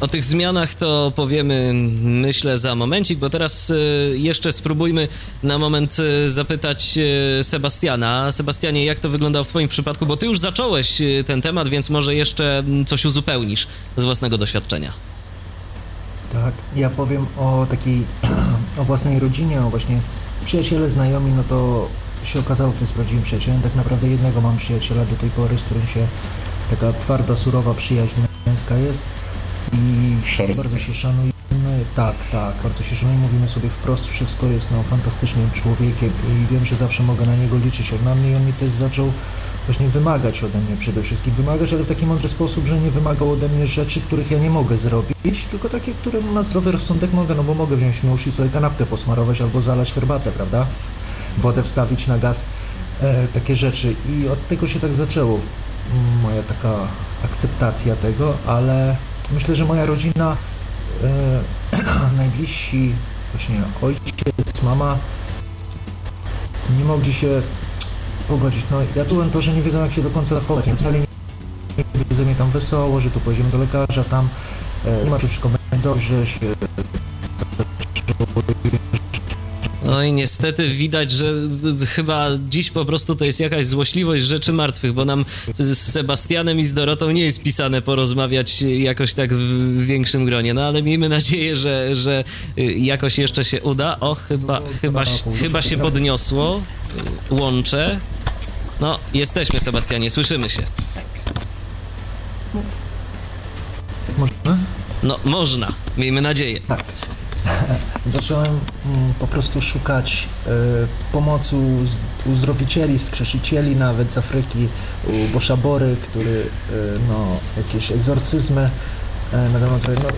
O tych zmianach to powiemy, myślę, za momencik, bo teraz y, jeszcze spróbujmy na moment y, zapytać y, Sebastiana. Sebastianie, jak to wyglądało w Twoim przypadku? Bo Ty już zacząłeś ten temat, więc może jeszcze mm, coś uzupełnisz z własnego doświadczenia. Tak, ja powiem o takiej, o własnej rodzinie, o właśnie przyjaciele, znajomi, no to się okazało, kto jest prawdziwym przyjacielem. Tak naprawdę jednego mam przyjaciela do tej pory, z którym się taka twarda, surowa przyjaźń męska jest i bardzo się szanujemy. Tak, tak, bardzo się szanujemy, mówimy sobie wprost wszystko, jest no fantastycznym człowiekiem i wiem, że zawsze mogę na niego liczyć. On na mnie i on mi też zaczął właśnie wymagać ode mnie przede wszystkim. Wymagać, ale w taki mądry sposób, że nie wymagał ode mnie rzeczy, których ja nie mogę zrobić, tylko takie, które na zdrowy rozsądek mogę, no bo mogę wziąć nóż i sobie kanapkę posmarować albo zalać herbatę, prawda? Wodę wstawić na gaz, e, takie rzeczy. I od tego się tak zaczęło mm, moja taka akceptacja tego, ale myślę, że moja rodzina, e, najbliżsi, właśnie ojciec, mama, nie mogli się pogodzić. No ja czułem to, że nie wiedzą jak się do końca zachować, więc ale nie wiedzą mnie tam wesoło, że tu pojedziemy do lekarza, tam e, nie ma wszystko będzie dobrze, się No i niestety widać, że chyba dziś po prostu to jest jakaś złośliwość rzeczy martwych, bo nam z Sebastianem i z Dorotą nie jest pisane porozmawiać jakoś tak w większym gronie. No ale miejmy nadzieję, że, że jakoś jeszcze się uda. O, chyba, chyba, chyba się podniosło łącze. No, jesteśmy, Sebastianie, słyszymy się. Można? No, można. Miejmy nadzieję. Tak. Zacząłem mm, po prostu szukać y, pomocy u uzdrowicieli, wskrzesicieli nawet z Afryki, u Boszabory, który y, no, jakieś egzorcyzmy y, na temat, no,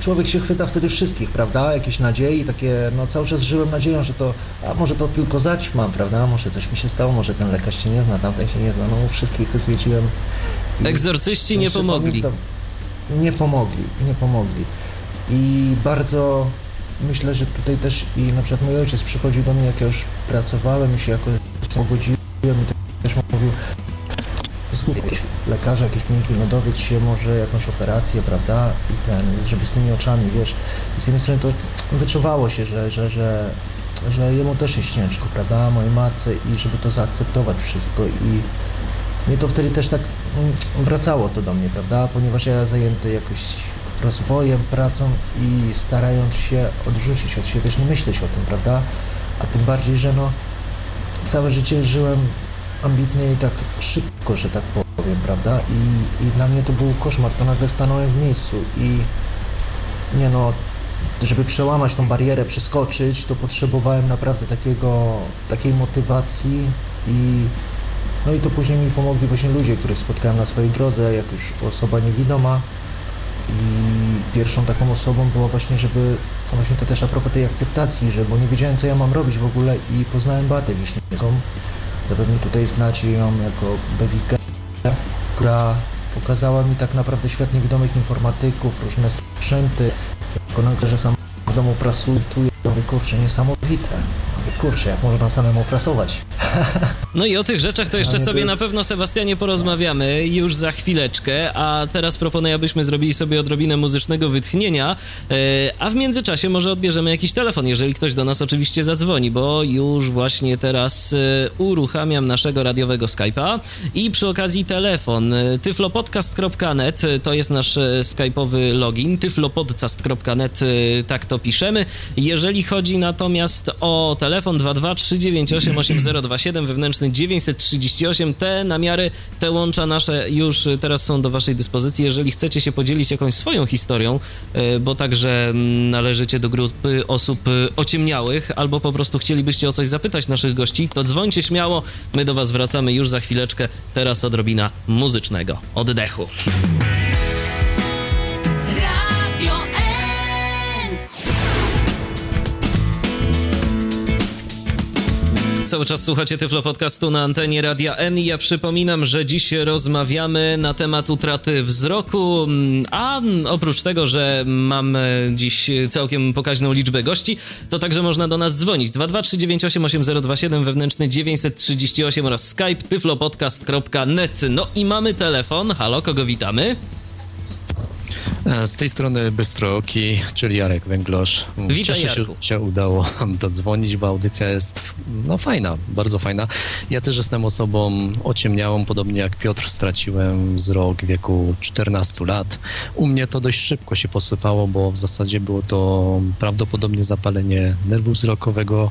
człowiek się chwyta wtedy wszystkich, prawda, jakieś nadziei, takie, no cały czas żyłem nadzieją, że to, a może to tylko zaćma, prawda, może coś mi się stało, może ten lekarz się nie zna, tamten się nie zna, no wszystkich zwiedziłem. Egzorcyści nie pomogli. Pamiętam, nie pomogli, nie pomogli. I bardzo myślę, że tutaj też i na przykład mój ojciec przychodził do mnie, jak ja już pracowałem i się jakoś pogodziłem i też mówił, jakiegoś lekarza, jakieś kliniki, no dowiedz się może jakąś operację, prawda, i ten, żeby z tymi oczami, wiesz, i z jednej strony to wyczuwało się, że, że, że, że jemu też jest ciężko, prawda, mojej matce i żeby to zaakceptować wszystko. I mnie to wtedy też tak wracało to do mnie, prawda, ponieważ ja zajęty jakoś rozwojem, pracą i starając się odrzucić od siebie, też nie myśleć o tym, prawda? A tym bardziej, że no całe życie żyłem ambitnie i tak szybko, że tak powiem, prawda? I, i dla mnie to był koszmar, to nagle stanąłem w miejscu i nie no, żeby przełamać tą barierę, przeskoczyć, to potrzebowałem naprawdę takiego, takiej motywacji i no i to później mi pomogli właśnie ludzie, których spotkałem na swojej drodze, jak już osoba niewidoma, i pierwszą taką osobą było właśnie, żeby, właśnie to też a propos tej akceptacji, że, bo nie wiedziałem co ja mam robić w ogóle i poznałem Batę Wiśniewską. Zapewne tutaj znacie ją jako Bewikę, która pokazała mi tak naprawdę świat niewidomych informatyków, różne sprzęty, jako że sam w domu prasuję, kurczę, niesamowite kurczę, jak można samemu prasować. No i o tych rzeczach to jeszcze sobie na pewno, Sebastianie, porozmawiamy już za chwileczkę, a teraz proponuję, abyśmy zrobili sobie odrobinę muzycznego wytchnienia, e, a w międzyczasie może odbierzemy jakiś telefon, jeżeli ktoś do nas oczywiście zadzwoni, bo już właśnie teraz e, uruchamiam naszego radiowego Skype'a i przy okazji telefon e, tyflopodcast.net to jest nasz skype'owy login, tyflopodcast.net tak to piszemy. Jeżeli chodzi natomiast o telefon, telefon 223988027 wewnętrzny 938. Te namiary, te łącza nasze już teraz są do waszej dyspozycji. Jeżeli chcecie się podzielić jakąś swoją historią, e, bo także mm, należycie do grupy osób e, ociemniałych, albo po prostu chcielibyście o coś zapytać naszych gości, to dzwońcie śmiało. My do was wracamy już za chwileczkę. Teraz odrobina muzycznego oddechu. Cały czas słuchacie Tyflo Podcastu na antenie Radia N. Ja przypominam, że dziś rozmawiamy na temat utraty wzroku, a oprócz tego, że mamy dziś całkiem pokaźną liczbę gości, to także można do nas dzwonić. 223988027 wewnętrzny 938 oraz skype tyflopodcast.net. No i mamy telefon. Halo, kogo witamy? E, z tej strony Bystrooki, czyli Jarek Węglosz. Witaj, Cieszę się, Jarku. że się udało dodzwonić, bo audycja jest no fajna, bardzo fajna. Ja też jestem osobą ociemniałą, podobnie jak Piotr, straciłem wzrok w wieku 14 lat. U mnie to dość szybko się posypało, bo w zasadzie było to prawdopodobnie zapalenie nerwu wzrokowego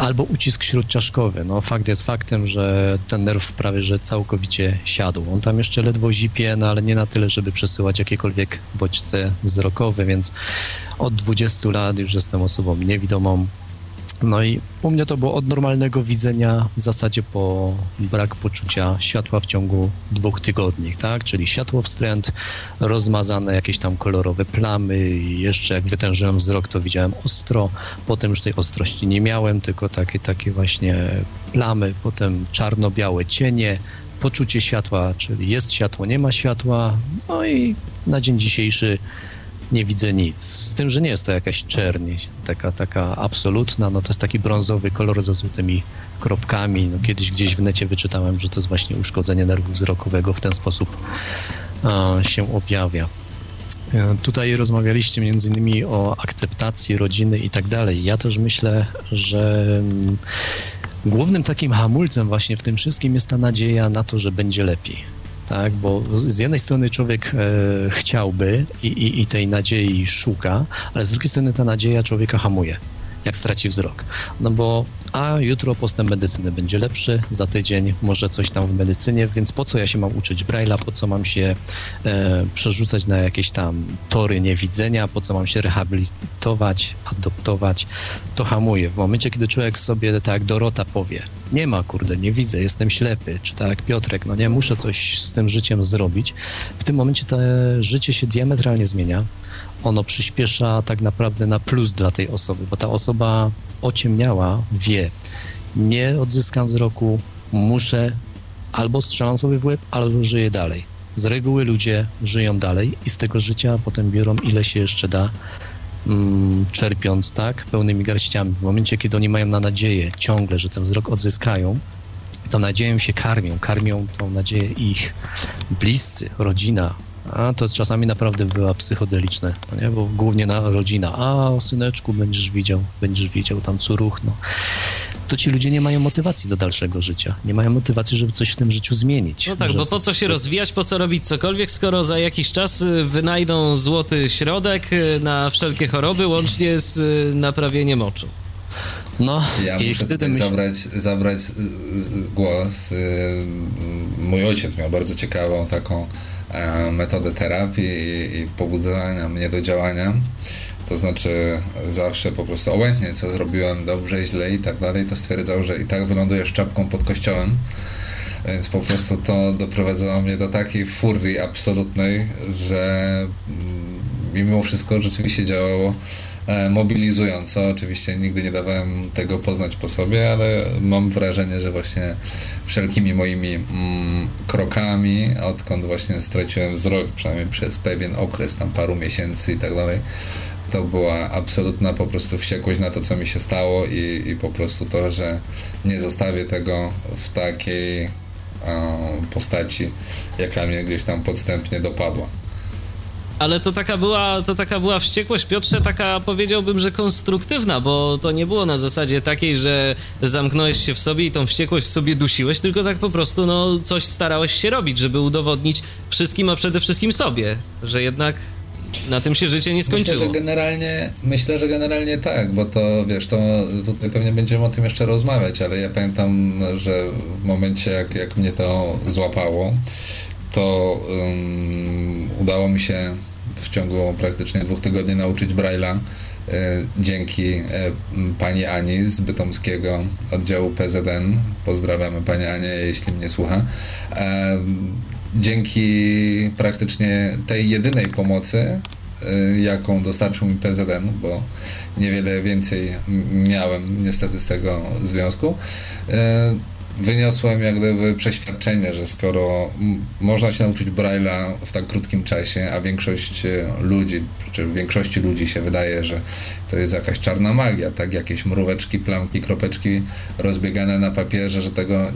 albo ucisk śródczaszkowy. No fakt jest faktem, że ten nerw prawie że całkowicie siadł. On tam jeszcze ledwo zipie, no ale nie na tyle, żeby przesyłać jakiekolwiek bodźce wzrokowe, więc od 20 lat już jestem osobą niewidomą. No i u mnie to było od normalnego widzenia w zasadzie po brak poczucia światła w ciągu dwóch tygodni, tak? Czyli światło wstręt, rozmazane jakieś tam kolorowe plamy i jeszcze jak wytężyłem wzrok, to widziałem ostro, potem już tej ostrości nie miałem, tylko takie, takie właśnie plamy, potem czarno-białe cienie, poczucie światła, czyli jest światło, nie ma światła, no i na dzień dzisiejszy nie widzę nic. Z tym, że nie jest to jakaś czerń, taka, taka absolutna, no to jest taki brązowy kolor ze złotymi kropkami. No kiedyś gdzieś w necie wyczytałem, że to jest właśnie uszkodzenie nerwu wzrokowego, w ten sposób a, się objawia. E, Tutaj rozmawialiście między innymi o akceptacji rodziny i tak dalej. Ja też myślę, że mm, głównym takim hamulcem właśnie w tym wszystkim jest ta nadzieja na to, że będzie lepiej tak? Bo z jednej strony człowiek e, chciałby i, i, i tej nadziei szuka, ale z drugiej strony ta nadzieja człowieka hamuje, jak straci wzrok. No bo a jutro postęp medycyny będzie lepszy, za tydzień może coś tam w medycynie, więc po co ja się mam uczyć Braille'a, po co mam się e, przerzucać na jakieś tam tory niewidzenia, po co mam się rehabilitować, adoptować, to hamuje. W momencie, kiedy człowiek sobie, tak Dorota powie, nie ma, kurde, nie widzę, jestem ślepy, czy tak Piotrek, no nie, muszę coś z tym życiem zrobić, w tym momencie to życie się diametralnie zmienia, ono przyspiesza tak naprawdę na plus dla tej osoby, bo ta osoba ociemniała, wie, nie odzyskam wzroku, muszę albo strzelam sobie w łeb, albo żyję dalej. Z reguły ludzie żyją dalej i z tego życia potem biorą ile się jeszcze da, mm, czerpiąc, tak, pełnymi garściami. W momencie, kiedy oni mają na nadzieję ciągle, że ten wzrok odzyskają, to nadzieją się karmią, karmią tą nadzieję ich bliscy, rodzina, a to czasami naprawdę była psychodeliczne, no nie? bo głównie na rodzina, a syneczku będziesz widział, będziesz widział tam co ruch, no. To ci ludzie nie mają motywacji do dalszego życia, nie mają motywacji, żeby coś w tym życiu zmienić. No tak, że... bo po co się rozwijać, po co robić cokolwiek, skoro za jakiś czas y, wynajdą złoty środek y, na wszelkie choroby, łącznie z y, naprawieniem oczu. No, Ja i muszę wtedy tutaj myśl... zabrać, zabrać z, z, głos. Mój ojciec miał bardzo ciekawą taką metodę terapii i, i pobudzania mnie do działania. To znaczy zawsze po prostu obojętnie co zrobiłem dobrze, źle i tak dalej, to stwierdzał, że i tak wylądujesz czapką pod kościołem. Więc po prostu to doprowadzało mnie do takiej furii absolutnej, że mm, mimo wszystko rzeczywiście działało e, mobilizująco. Oczywiście nigdy nie dawałem tego poznać po sobie, ale mam wrażenie, że właśnie wszelkimi moimi mm, krokami, odkąd właśnie straciłem wzrok, przynajmniej przez pewien okres, tam paru miesięcy i tak dalej, to była absolutna po prostu wściekłość na to, co mi się stało i, i po prostu to, że nie zostawię tego w takiej e, postaci, jaka mnie gdzieś tam podstępnie dopadła. Ale to taka była, to taka była wściekłość, Piotrze, taka powiedziałbym, że konstruktywna, bo to nie było na zasadzie takiej, że zamknąłeś się w sobie i tą wściekłość w sobie dusiłeś, tylko tak po prostu, no, coś starałeś się robić, żeby udowodnić wszystkim, a przede wszystkim sobie, że jednak na tym się życie nie skończyło. Myślę, że generalnie, myślę, że generalnie tak, bo to wiesz, to tutaj pewnie będziemy o tym jeszcze rozmawiać, ale ja pamiętam, że w momencie jak, jak mnie to złapało, to um, udało mi się w ciągu praktycznie dwóch tygodni nauczyć Braille'a e, dzięki e, pani Ani z Bytomskiego oddziału PZN. Pozdrawiamy pani Anię, jeśli mnie słucha. E, dzięki praktycznie tej jedynej pomocy jaką dostarczył mi PZN, bo niewiele więcej miałem niestety z tego związku wyniosłem jak gdyby przeświadczenie, że skoro można się nauczyć Braille'a w tak krótkim czasie, a większość e, ludzi, czy większości ludzi się wydaje, że to jest jakaś czarna magia, tak jakieś mróweczki, plamki, kropeczki rozbiegane na papierze, że tego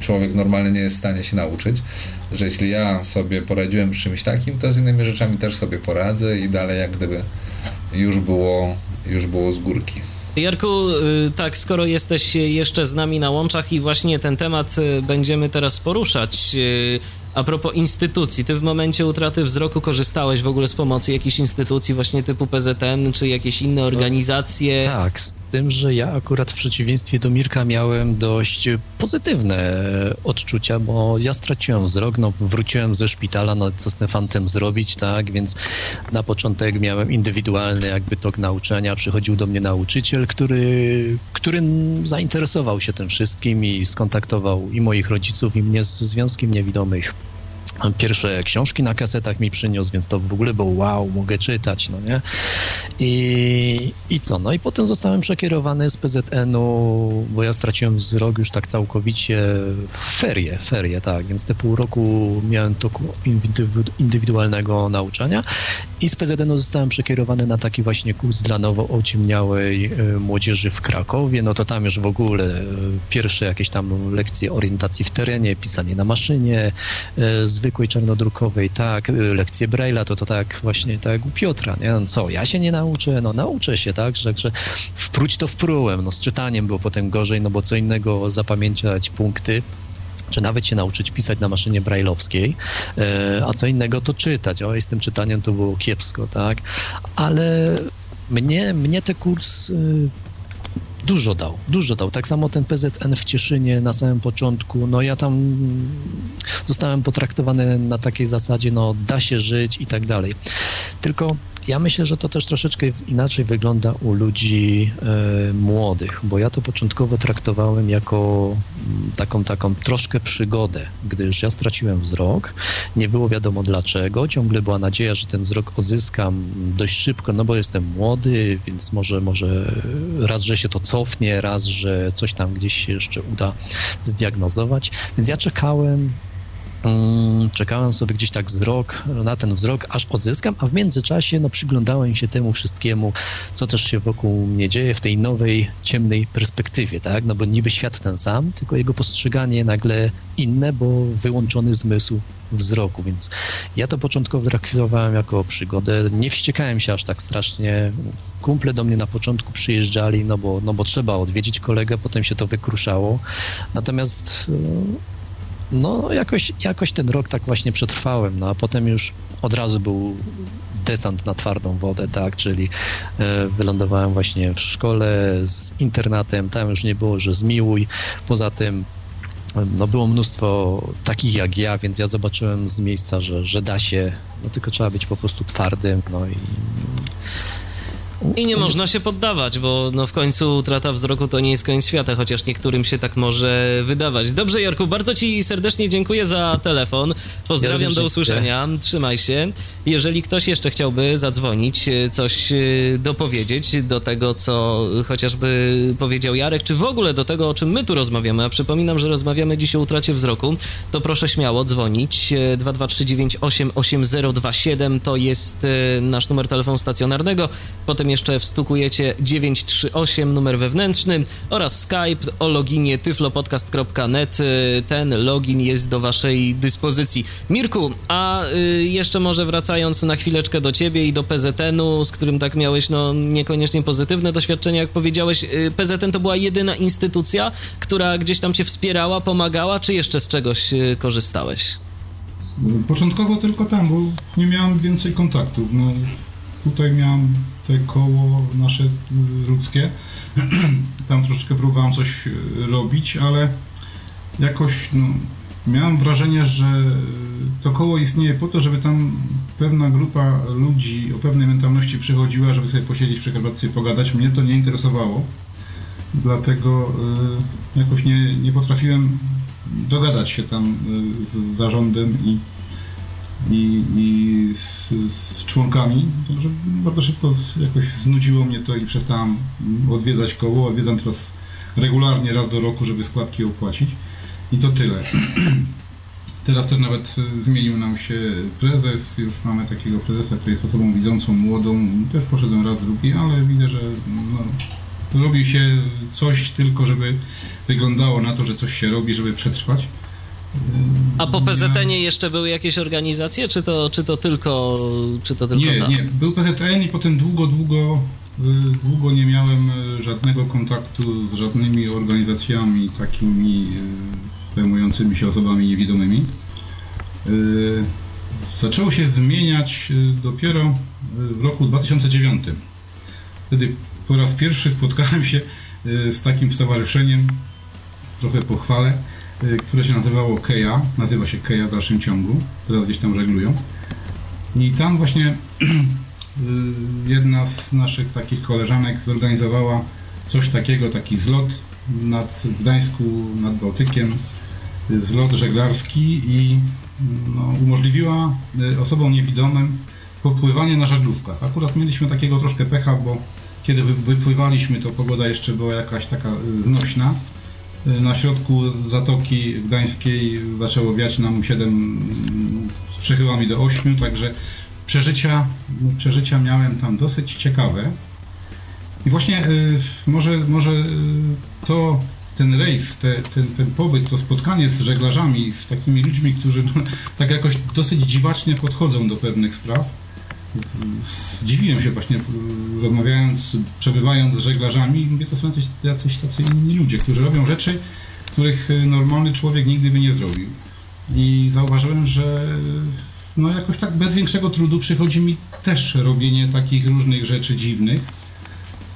człowiek normalny nie jest w stanie się nauczyć, że jeśli ja sobie poradziłem z czymś takim, to z innymi rzeczami też sobie poradzę i dalej jak gdyby już było, już było z górki. Jarku, y, tak, skoro jesteś jeszcze z nami na łączach i właśnie ten temat y, będziemy teraz poruszać, y, a propos instytucji, ty w momencie utraty wzroku korzystałeś w ogóle z pomocy jakichś instytucji właśnie typu PZN, czy jakieś inne organizacje? No, tak, z tym, że ja akurat w przeciwieństwie do Mirka miałem dość pozytywne odczucia, bo ja straciłem wzrok, no wróciłem ze szpitala, no co z tym fantem zrobić, tak, więc na początek miałem indywidualny jakby tok nauczania, przychodził do mnie nauczyciel, który, którym zainteresował się tym wszystkim i skontaktował i moich rodziców, i mnie z Związkiem Niewidomych pierwsze książki na kasetach mi przyniósł, więc to w ogóle było wow, mogę czytać, no nie? I, i co? No i potem zostałem przekierowany z PZN-u, bo ja straciłem wzrok już tak całkowicie w ferie, ferie, tak, więc te pół roku miałem toku indywidualnego nauczania i z PZN-u zostałem przekierowany na taki właśnie kurs dla nowo ociemniałej e, młodzieży w Krakowie, no to tam już w ogóle e, pierwsze jakieś tam lekcje orientacji w terenie, pisanie na maszynie, e, zwykłej czarnodrukowej, tak, lekcje Braille'a, to to tak właśnie tak u Piotra, nie? No co, ja się nie nauczę? No nauczę się, tak, że, że wpróć to wprułem, no z czytaniem było potem gorzej, no bo co innego zapamiętać punkty, czy nawet się nauczyć pisać na maszynie brajlowskiej, e, a co innego to czytać. O, z tym czytaniem to było kiepsko, tak? Ale mnie, mnie ten kurs y, dużo dał, dużo dał. Tak samo ten PZN w Cieszynie na samym początku, no ja tam zostałem potraktowany na takiej zasadzie, no da się żyć i tak dalej. Tylko ja myślę, że to też troszeczkę inaczej wygląda u ludzi e, młodych, bo ja to początkowo traktowałem jako mm, taką, taką troszkę przygodę, gdyż ja straciłem wzrok, nie było wiadomo dlaczego, ciągle była nadzieja, że ten wzrok odzyskam dość szybko, no bo jestem młody, więc może, może raz, że się to cofnie, raz, że coś tam gdzieś się jeszcze uda zdiagnozować, więc ja czekałem czekałem sobie gdzieś tak wzrok, na ten wzrok, aż odzyskam, a w międzyczasie no, przyglądałem się temu wszystkiemu, co też się wokół mnie dzieje w tej nowej, ciemnej perspektywie, tak? No bo niby świat ten sam, tylko jego postrzeganie nagle inne, bo wyłączony zmysł wzroku, więc ja to początkowo traktowałem jako przygodę. Nie wściekałem się aż tak strasznie. Kumple do mnie na początku przyjeżdżali, no bo, no bo trzeba odwiedzić kolegę, potem się to wykruszało. Natomiast no, jakoś, jakoś ten rok tak właśnie przetrwałem, no a potem już od razu był desant na twardą wodę, tak, czyli e, wylądowałem właśnie w szkole z internatem, tam już nie było, że zmiłuj, poza tym no było mnóstwo takich jak ja, więc ja zobaczyłem z miejsca, że, że da się, no tylko trzeba być po prostu twardym, no i i nie można się poddawać, bo no w końcu utrata wzroku to nie jest koniec świata, chociaż niektórym się tak może wydawać. Dobrze, Jarku, bardzo Ci serdecznie dziękuję za telefon. Pozdrawiam, ja do usłyszenia. Trzymaj się. Jeżeli ktoś jeszcze chciałby zadzwonić, e, coś e, dopowiedzieć do tego, co chociażby powiedział Jarek, czy w ogóle do tego, o czym my tu rozmawiamy, a przypominam, że rozmawiamy dziś o utracie wzroku, to proszę śmiało dzwonić. 223988027 e, to jest nasz numer telefonu stacjonarnego. Potem jeszcze wstukujecie 938 numer wewnętrzny oraz Skype o loginie tyflopodcast.net. Ten login jest do waszej dyspozycji. Mirku, a jeszcze może wracając na chwileczkę do ciebie i do PZN-u, z którym tak miałeś no niekoniecznie pozytywne doświadczenia, jak powiedziałeś, y, PZN to była jedyna instytucja, która gdzieś tam cię wspierała, pomagała, czy jeszcze z czegoś y, korzystałeś? Początkowo tylko tam, bo nie miałem więcej kontaktów. No, tutaj miałem te koło nasze ludzkie. tam troszeczkę próbowałem coś robić, ale jakoś no, miałem wrażenie, że to koło istnieje po to, żeby tam pewna grupa ludzi o pewnej mentalności przychodziła, żeby sobie posiedzieć przy herbatce i pogadać. Mnie to nie interesowało, dlatego y, jakoś nie, nie potrafiłem dogadać się tam y, z zarządem i i, i z, z, członkami, że bardzo szybko jakoś znudziło mnie to i przestałem odwiedzać koło. Odwiedzam teraz regularnie raz do roku, żeby składki opłacić. I to tyle. Teraz też nawet zmienił nam się prezes, już mamy takiego prezesa, który jest osobą widzącą, młodą. Też poszedłem raz, drugi, ale widzę, że no, robi się coś tylko, żeby wyglądało na to, że coś się robi, żeby przetrwać. A po PZN-ie jeszcze były jakieś organizacje, czy to, czy to tylko, czy to tylko Nie, ta? nie. Był PZN i potem długo, długo, y, długo nie miałem y, żadnego kontaktu z żadnymi organizacjami takimi y, zajmującymi się osobami niewidomymi. Zaczęło się zmieniać dopiero w roku 2009. Wtedy po raz pierwszy spotkałem się z takim stowarzyszeniem, trochę pochwalę, które się nazywało Keja, nazywa się Keja w dalszym ciągu, teraz gdzieś tam żeglują. I tam właśnie y, jedna z naszych takich koleżanek zorganizowała coś takiego, taki zlot nad w Gdańsku, nad Bałtykiem, y, zlot żeglarski i no, umożliwiła osobom niewidomym popływanie na żaglówkach. Akurat mieliśmy takiego troszkę pecha, bo kiedy wypływaliśmy, to pogoda jeszcze była jakaś taka znośna na środku Zatoki Gdańskiej zaczęło wiać nam 7 z przechyłami do 8, także przeżycia, przeżycia miałem tam dosyć ciekawe. I właśnie y, może, może y, to ten rejs, te, ten, ten pobyt, to spotkanie z żeglarzami, z takimi ludźmi, którzy no, tak jakoś dosyć dziwacznie podchodzą do pewnych spraw, zdziwiłem się właśnie, rozmawiając, przebywając z żeglarzami, mówię, to są jacyś, jacyś tacy inni ludzie, którzy robią rzeczy, których e, normalny człowiek nigdy by nie zrobił. I zauważyłem, że no jakoś tak bez większego trudu przychodzi mi też robienie takich różnych rzeczy dziwnych,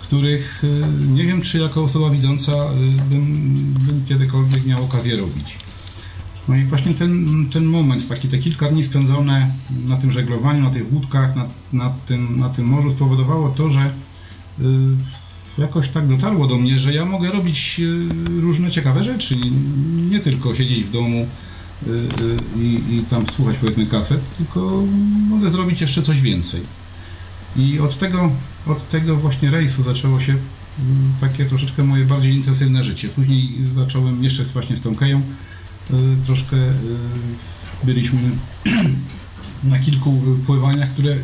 których e, nie wiem, czy jako osoba widząca e, bym, bym kiedykolwiek miał okazję robić. No i właśnie ten, ten moment, taki te kilka dni spędzone na tym żeglowaniu, na tych łódkach, na, na, tym, na tym morzu spowodowało to, że y, jakoś tak dotarło do mnie, że ja mogę robić y, różne ciekawe rzeczy, nie, nie tylko siedzieć w domu y, y i, tam słuchać powiedzmy kaset, tylko mogę zrobić jeszcze coś więcej. I od tego, od tego właśnie rejsu zaczęło się y, takie troszeczkę moje bardziej intensywne życie. Później zacząłem jeszcze właśnie z tą Keją, troszkę y, byliśmy na kilku pływaniach, które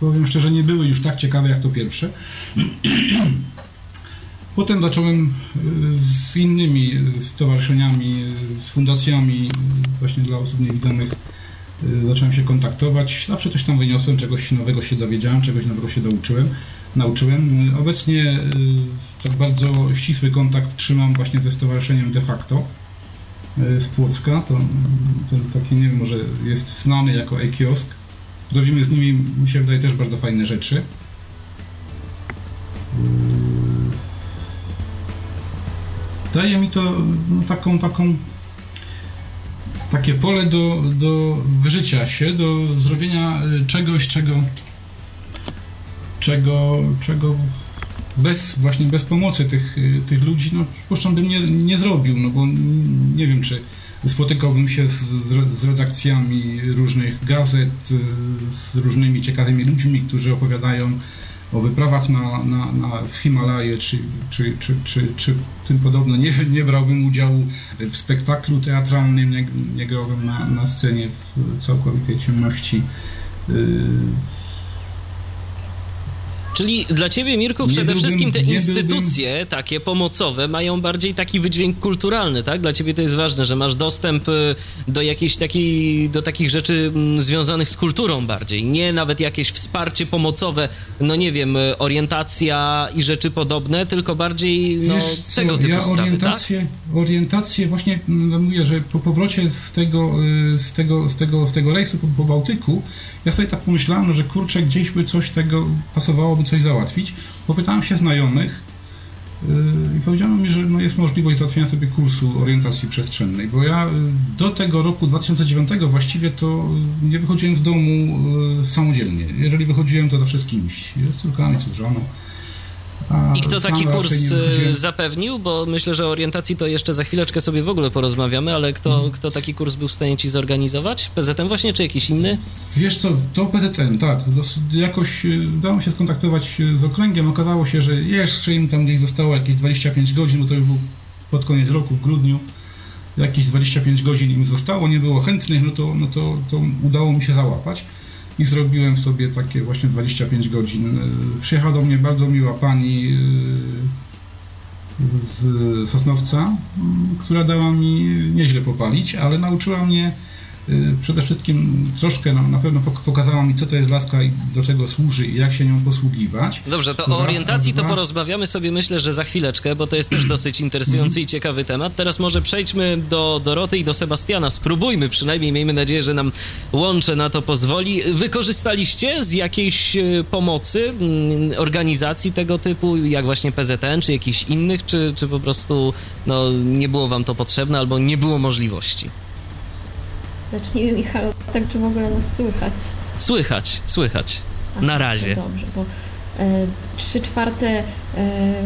powiem szczerze nie były już tak ciekawe jak to pierwsze. Potem zacząłem y, z innymi stowarzyszeniami, z fundacjami właśnie dla osób niewidomych zacząłem się kontaktować. Zawsze coś tam wyniosłem, czegoś nowego się dowiedziałem, czegoś nowego się douczyłem, nauczyłem. Obecnie tak bardzo ścisły kontakt trzymam właśnie ze stowarzyszeniem de facto z Płocka, to, to taki, nie wiem, może jest znany jako e-kiosk. Robimy z nimi, mi się wydaje, też bardzo fajne rzeczy. Daje mi to no, taką, taką takie pole do, do wyżycia się, do zrobienia czegoś, czego czego, czego bez właśnie bez pomocy tych, y, tych ludzi, no przypuszczam bym nie, nie zrobił, no bo nie wiem, czy spotykałbym się z, z redakcjami różnych gazet, y, z różnymi ciekawymi ludźmi, którzy opowiadają o wyprawach na, na, na w Himalaje czy, czy, czy, czy, czy tym podobne. Nie, nie brałbym udziału w spektaklu teatralnym, nie, nie grałbym na, na scenie w całkowitej ciemności. Y, Czyli dla ciebie, Mirku, przede byłbym, wszystkim te instytucje byłbym... takie pomocowe mają bardziej taki wydźwięk kulturalny, tak? Dla ciebie to jest ważne, że masz dostęp y, do jakiejś takiej, do takich rzeczy mm, związanych z kulturą bardziej. Nie nawet jakieś wsparcie pomocowe, no nie wiem, y, orientacja i rzeczy podobne, tylko bardziej no, Wiesz tego co, typu ja sprawy, orientację, tak? orientację właśnie no mówię, że po powrocie z tego, y, z tego, z tego, z tego rejsu po, po Bałtyku, ja sobie tak pomyślałem, że kurczę, gdzieś by coś tego pasowałoby coś załatwić. Popytałem się znajomych yy, i powiedziano mi, że no jest możliwość załatwienia sobie kursu orientacji przestrzennej, bo ja yy, do tego roku 2009 właściwie to yy, nie wychodziłem z domu samodzielnie. Jeżeli wychodziłem, to zawsze z kimś, z córkami czy z żoną. I kto taki kurs e, zapewnił? Bo myślę, że o orientacji to jeszcze za chwileczkę sobie w ogóle porozmawiamy, ale kto, hmm. kto taki kurs był w stanie ci zorganizować? PZM właśnie, czy jakiś inny? Wiesz co, to PZM, tak. Jakoś e, udało się skontaktować z okręgiem. Okazało się, że jeszcze im tam gdzieś zostało jakieś 25 godzin, bo to już był pod koniec roku, w grudniu. Jakieś 25 godzin im zostało, nie było chętnych, no to, no to, to udało mi się załapać i zrobiłem sobie takie właśnie 25 godzin. E, przyjechała do mnie bardzo miła pani e, z Sosnowca, która dała mi nieźle popalić, ale nauczyła mnie przede wszystkim troszkę no, na pewno pokazała mi, co to jest laska i do czego służy i jak się nią posługiwać. Dobrze, to o orientacji to porozmawiamy sobie myślę, że za chwileczkę, bo to jest też dosyć interesujący i ciekawy temat. Teraz może przejdźmy do Doroty i do Sebastiana. Spróbujmy przynajmniej, miejmy nadzieję, że nam łącze na to pozwoli. Wykorzystaliście z jakiejś y, pomocy mm, organizacji tego typu, jak właśnie PZN, czy jakichś innych, czy, czy po prostu no, nie było wam to potrzebne albo nie było możliwości? Zacznijmy, Michał, tak czy w ogóle nas słychać? Słychać, słychać. Na razie. dobrze, bo e, trzy czwarte e,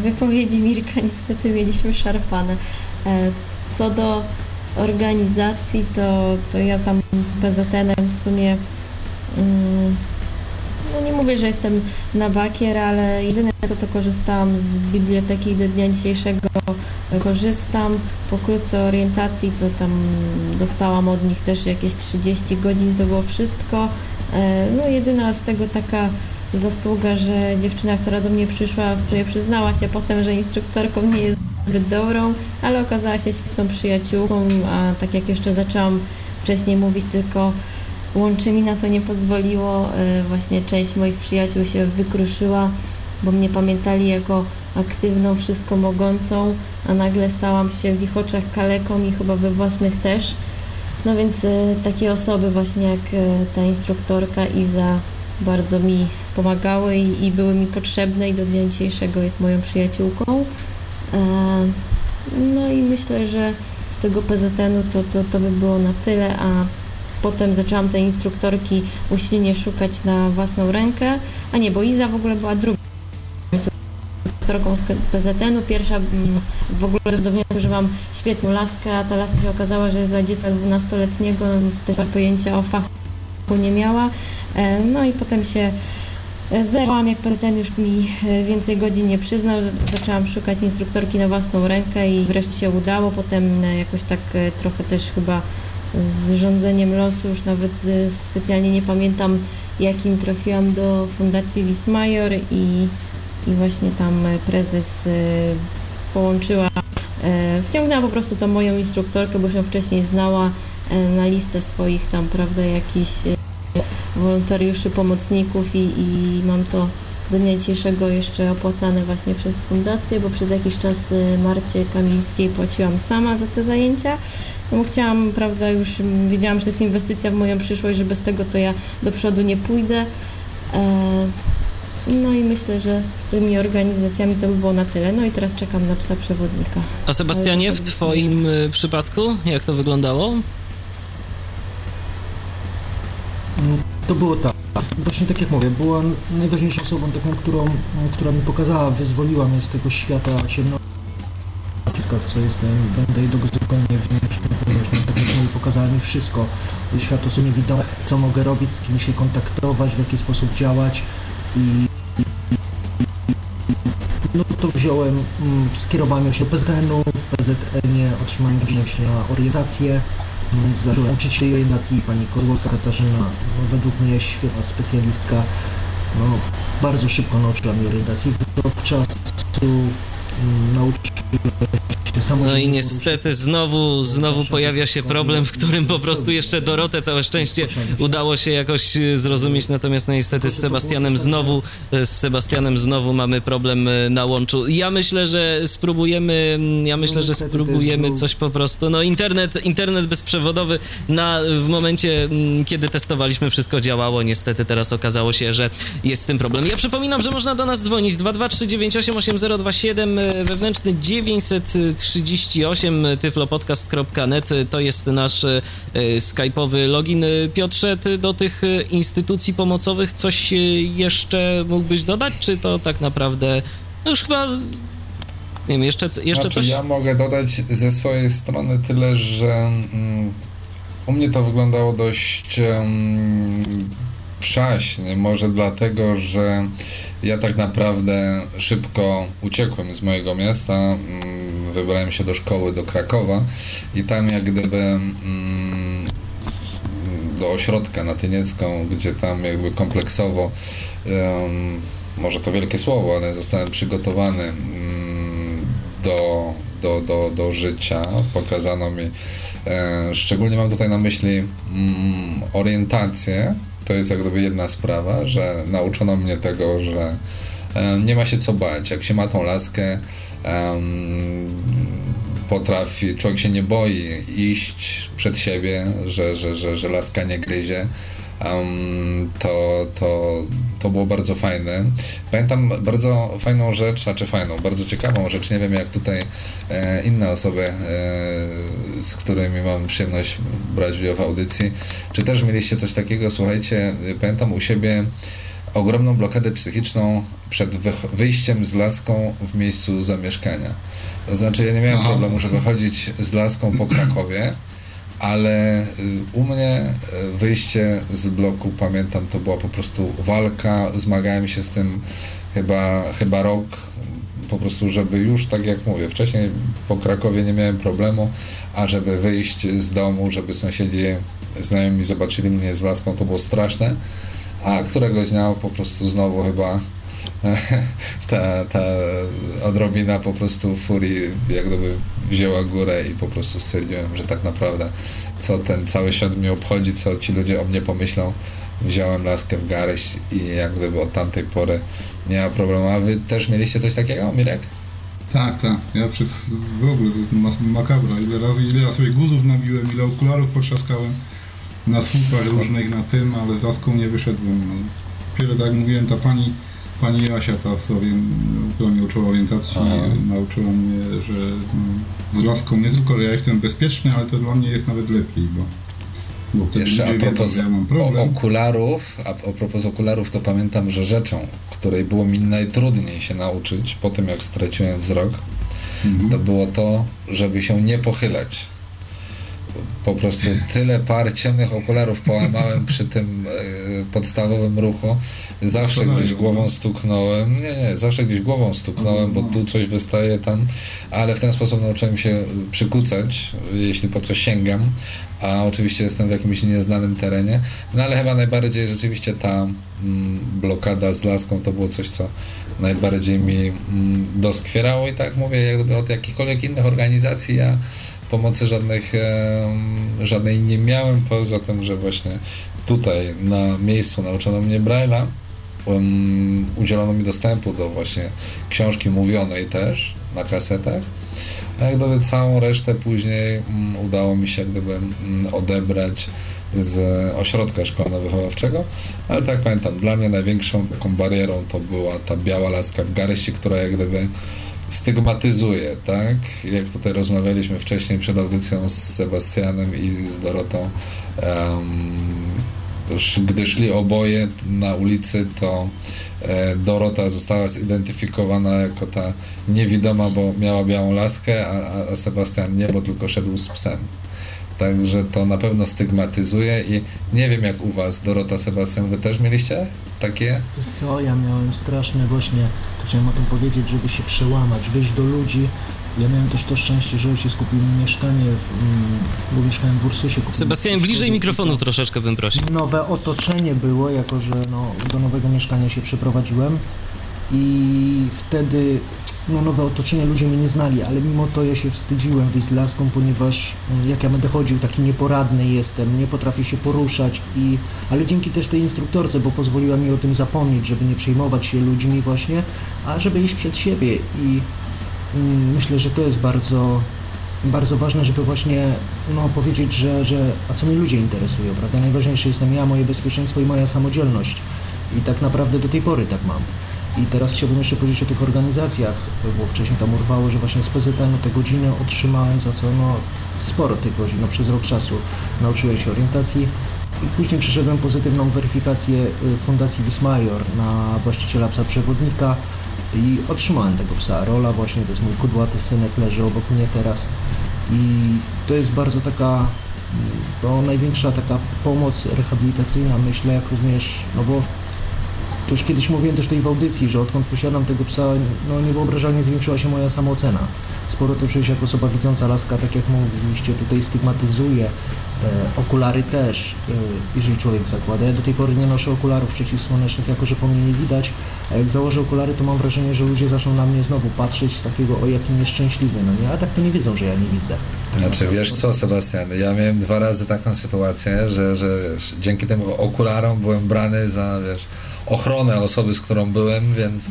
wypowiedzi Mirka niestety mieliśmy szarpane. E, co do organizacji, to, to ja tam z PZN-em w sumie mm, no nie mówię, że jestem na bakier, ale jedyne to, to korzystałam z biblioteki do dnia dzisiejszego korzystam. Pokrótce orientacji to tam dostałam od nich też jakieś 30 godzin, to było wszystko. E, no jedyna z tego taka zasługa, że dziewczyna, która do mnie przyszła, w sumie przyznała się potem, że instruktorką nie jest zbyt dobrą, ale okazała się świetną przyjaciółką, a tak jak jeszcze zaczęłam wcześniej mówić, tylko łączy mi na to nie pozwoliło. E, właśnie część moich przyjaciół się wykruszyła, bo mnie pamiętali jako aktywną, wszystko mogącą, a nagle stałam się w ich oczach kaleką i chyba we własnych też. No więc e, takie osoby właśnie jak e, ta instruktorka Iza bardzo mi pomagały i, i, były mi potrzebne i do dnia dzisiejszego jest moją przyjaciółką. no i myślę, że z tego PZN-u to, to, to by było na tyle, a Potem zaczęłam tej instruktorki usilnie szukać na własną rękę, a nie, bo Iza w ogóle była drugą instruktorką z PZN-u. Pierwsza mm, w ogóle do wniosku, że mam świetną laskę, a ta laska się okazała, że jest dla dziecka 12-letniego, więc też pojęcia o fachu nie miała. E, no i potem się Zderłam, jak PZN już mi e, więcej godzin nie przyznał, zaczęłam szukać instruktorki na własną rękę i wreszcie się udało. Potem e, jakoś tak trochę też chyba z rządzeniem losu, już nawet e, specjalnie nie pamiętam jakim trafiłam do Fundacji Wismajor i, i właśnie tam prezes e, połączyła, e, wciągnęła po prostu tą moją instruktorkę, bo już ją wcześniej znała na listę swoich tam, prawda, jakichś wolontariuszy, pomocników i, i mam to do dnia dzisiejszego jeszcze opłacane właśnie przez fundację, bo przez jakiś czas Marcie Kamińskiej płaciłam sama za te zajęcia. No bo chciałam, prawda, już wiedziałam, że to jest inwestycja w moją przyszłość, że bez tego to ja do przodu nie pójdę. E, no i myślę, że z tymi organizacjami to by było na tyle. No i teraz czekam na psa przewodnika. A Sebastianie, w Twoim y, przypadku jak to wyglądało? To było tak. Właśnie tak jak mówię, była najważniejszą osobą taką, którą, która mi pokazała, wyzwoliła mnie z tego świata ciemności wszystko, co jest, będę do zupełnie wdzięczny, właśnie tak jak mówię, pokazała mi wszystko, świat osób niewidome, co mogę robić, z kim się kontaktować, w jaki sposób działać. I, no to wziąłem, mm, skierowałem się do PZN-u, w PZN-ie otrzymałem gościnność na orientację, mm, zacząłem uczyć się orientacji, pani Korłowska Katarzyna, no, według mnie świetna specjalistka, no, bardzo szybko nauczyła mnie orientacji, w rok czasu mm, nauczyłem no i niestety znowu, znowu pojawia się problem, w którym po prostu jeszcze Dorotę całe szczęście udało się jakoś e, zrozumieć, natomiast no niestety z Sebastianem znowu, e, z Sebastianem znowu mamy problem e, na łączu. Ja myślę, że spróbujemy, ja myślę, że spróbujemy coś po prostu, no internet, internet bezprzewodowy na, w momencie, kiedy testowaliśmy wszystko działało, niestety teraz okazało się, że jest z tym problem. Ja przypominam, że można do nas dzwonić 223988027 wewnętrzny 938 tyflopodcast.net to jest nasz e, skype'owy login. Piotrze, ty do tych instytucji pomocowych coś jeszcze mógłbyś dodać, czy to tak naprawdę No już chyba nie wiem, jeszcze, jeszcze znaczy, coś... Ja mogę dodać ze swojej strony tyle, że mm, u mnie to wyglądało dość um, przaśnie, może dlatego, że ja tak naprawdę szybko uciekłem z mojego miasta, mm, wybrałem się do szkoły do Krakowa i tam jak gdyby mm, do ośrodka na Tyniecką, gdzie tam jakby kompleksowo może to wielkie słowo, ale zostałem przygotowany mm, do, do, do, do życia. Pokazano mi, e, szczególnie mam tutaj na myśli mm, orientację. To jest jak gdyby jedna sprawa, że nauczono mnie tego, że e, nie ma się co bać. Jak się ma tą laskę, potrafi, człowiek się nie boi iść przed siebie, że, że, że, że laska nie gryzie. Um, to, to, to było bardzo fajne. Pamiętam bardzo fajną rzecz, a czy fajną, bardzo ciekawą rzecz, nie wiem jak tutaj e, inne osoby, e, z którymi mam przyjemność brać udział w audycji, czy też mieliście coś takiego, słuchajcie, pamiętam u siebie ogromną blokadę psychiczną przed wyjściem z laską w miejscu zamieszkania. To znaczy ja nie miałem problemu, żeby chodzić z laską po Krakowie, ale y, u mnie y, wyjście z bloku, pamiętam, to była po prostu walka, zmagałem się z tym chyba, chyba rok, po prostu, żeby już, tak jak mówię, wcześniej po Krakowie nie miałem problemu, a żeby wyjść z domu, żeby sąsiedzi, znajomi zobaczyli mnie z laską, to było straszne, a któregoś dnia po prostu znowu chyba ta, ta odrobina po prostu furii jak gdyby wzięła górę i po prostu stwierdziłem, że tak naprawdę co ten cały świat mnie obchodzi, co ci ludzie o mnie pomyślą. Wziąłem laskę w garść i jak gdyby od tamtej pory nie ma problemu. A wy też mieliście coś takiego, Mirek? Tak, tak. Ja przez w ogóle makabra. Ile razy, ile ja sobie guzów nabiłem, ile okularów potrzaskałem na słupach różnych na tym, ale z laską nie wyszedłem. No. Dopiero tak jak mówiłem, ta pani Pani Jasia, ta, która mnie uczyła orientacji, Aha. nauczyła mnie, że no, z laską nie tylko, że ja jestem bezpieczny, ale to dla mnie jest nawet lepiej, bo Jeszcze a propos wiedzą, okularów, a, a propos okularów, to pamiętam, że rzeczą, której było mi najtrudniej się nauczyć po tym, jak straciłem wzrok, mhm. to było to, żeby się nie pochylać po prostu tyle par ciemnych okularów połamałem przy tym e, podstawowym ruchu. Zawsze gdzieś głową stuknąłem. Nie, nie, zawsze gdzieś głową stuknąłem, bo tu coś wystaje tam, ale w ten sposób nauczyłem się przykucać, jeśli po co sięgam, a oczywiście jestem w jakimś nieznanym terenie. No ale chyba najbardziej rzeczywiście ta mm, blokada z laską to było coś, co najbardziej mi mm, doskwierało i tak mówię, jakby od jakichkolwiek innych organizacji ja pomocy żadnych, żadnej nie miałem, poza tym, że właśnie tutaj na miejscu nauczono mnie Braille'a, um, udzielono mi dostępu do właśnie książki mówionej też na kasetach, a jak gdyby całą resztę później um, udało mi się gdyby um, odebrać z ośrodka szkolno-wychowawczego, ale tak pamiętam, dla mnie największą taką barierą to była ta biała laska w garści, która jak gdyby stygmatyzuje, tak? Jak tutaj rozmawialiśmy wcześniej przed audycją z Sebastianem i z Dorotą, um, gdy szli oboje na ulicy, to e, Dorota została zidentyfikowana jako ta niewidoma, bo miała białą laskę, a, a Sebastian nie, bo tylko szedł z psem. Także to na pewno stygmatyzuje i nie wiem jak u Was, Dorota, Sebastian, Wy też mieliście takie? Co, ja miałem straszne właśnie, chciałem o tym powiedzieć, żeby się przełamać, wyjść do ludzi. Ja miałem też to szczęście, że się skupiłem mieszkanie, w, mm, bo mieszkałem w Ursusie. Sebastian, bliżej mikrofonu troszeczkę bym prosił. Nowe otoczenie było, jako że no, do nowego mieszkania się przeprowadziłem i wtedy no, nowe otoczenie, ludzie mnie nie znali, ale mimo to ja się wstydziłem wyjść z laską, ponieważ mm, jak ja będę chodził, taki nieporadny jestem, nie potrafię się poruszać, i, ale dzięki też tej instruktorce, bo pozwoliła mi o tym zapomnieć, żeby nie przejmować się ludźmi właśnie, a żeby iść przed siebie i mm, myślę, że to jest bardzo bardzo ważne, żeby właśnie no, powiedzieć, że, że a co mnie ludzie interesują, prawda? Najważniejsze jestem ja, moje bezpieczeństwo i moja samodzielność. I tak naprawdę do tej pory tak mam. I teraz chciałbym jeszcze powiedzieć o tych organizacjach, bo wcześniej tam urwało, że właśnie z PZN te godziny otrzymałem, za co no, sporo tych godzin, no, przez rok czasu nauczyłem się orientacji. I później przeszedłem pozytywną weryfikację y, Fundacji Wismajor na właściciela psa przewodnika i otrzymałem tego psa. Rola właśnie, to jest mój kudłaty synek, leży obok mnie teraz i to jest bardzo taka, to największa taka pomoc rehabilitacyjna, myślę, jak również, no bo to już kiedyś mówiłem też tej w audycji, że odkąd posiadam tego psa, no niewyobrażalnie zwiększyła się moja samoocena. Sporo też się jako osoba widząca laska, tak jak mówiliście, tutaj stygmatyzuje. E, okulary też, e, jeżeli człowiek zakłada. Ja do tej pory nie noszę okularów przeciwsłonecznych, jako że po mnie nie widać, a jak założę okulary, to mam wrażenie, że ludzie zaczną na mnie znowu patrzeć z takiego, o jakim nieszczęśliwy, no nie, a tak to nie wiedzą, że ja nie widzę. Tak znaczy, wiesz co, Sebastian, ja miałem dwa razy taką sytuację, że, że wiesz, dzięki tym okularom byłem brany za, wiesz, ochronę osoby, z którą byłem, więc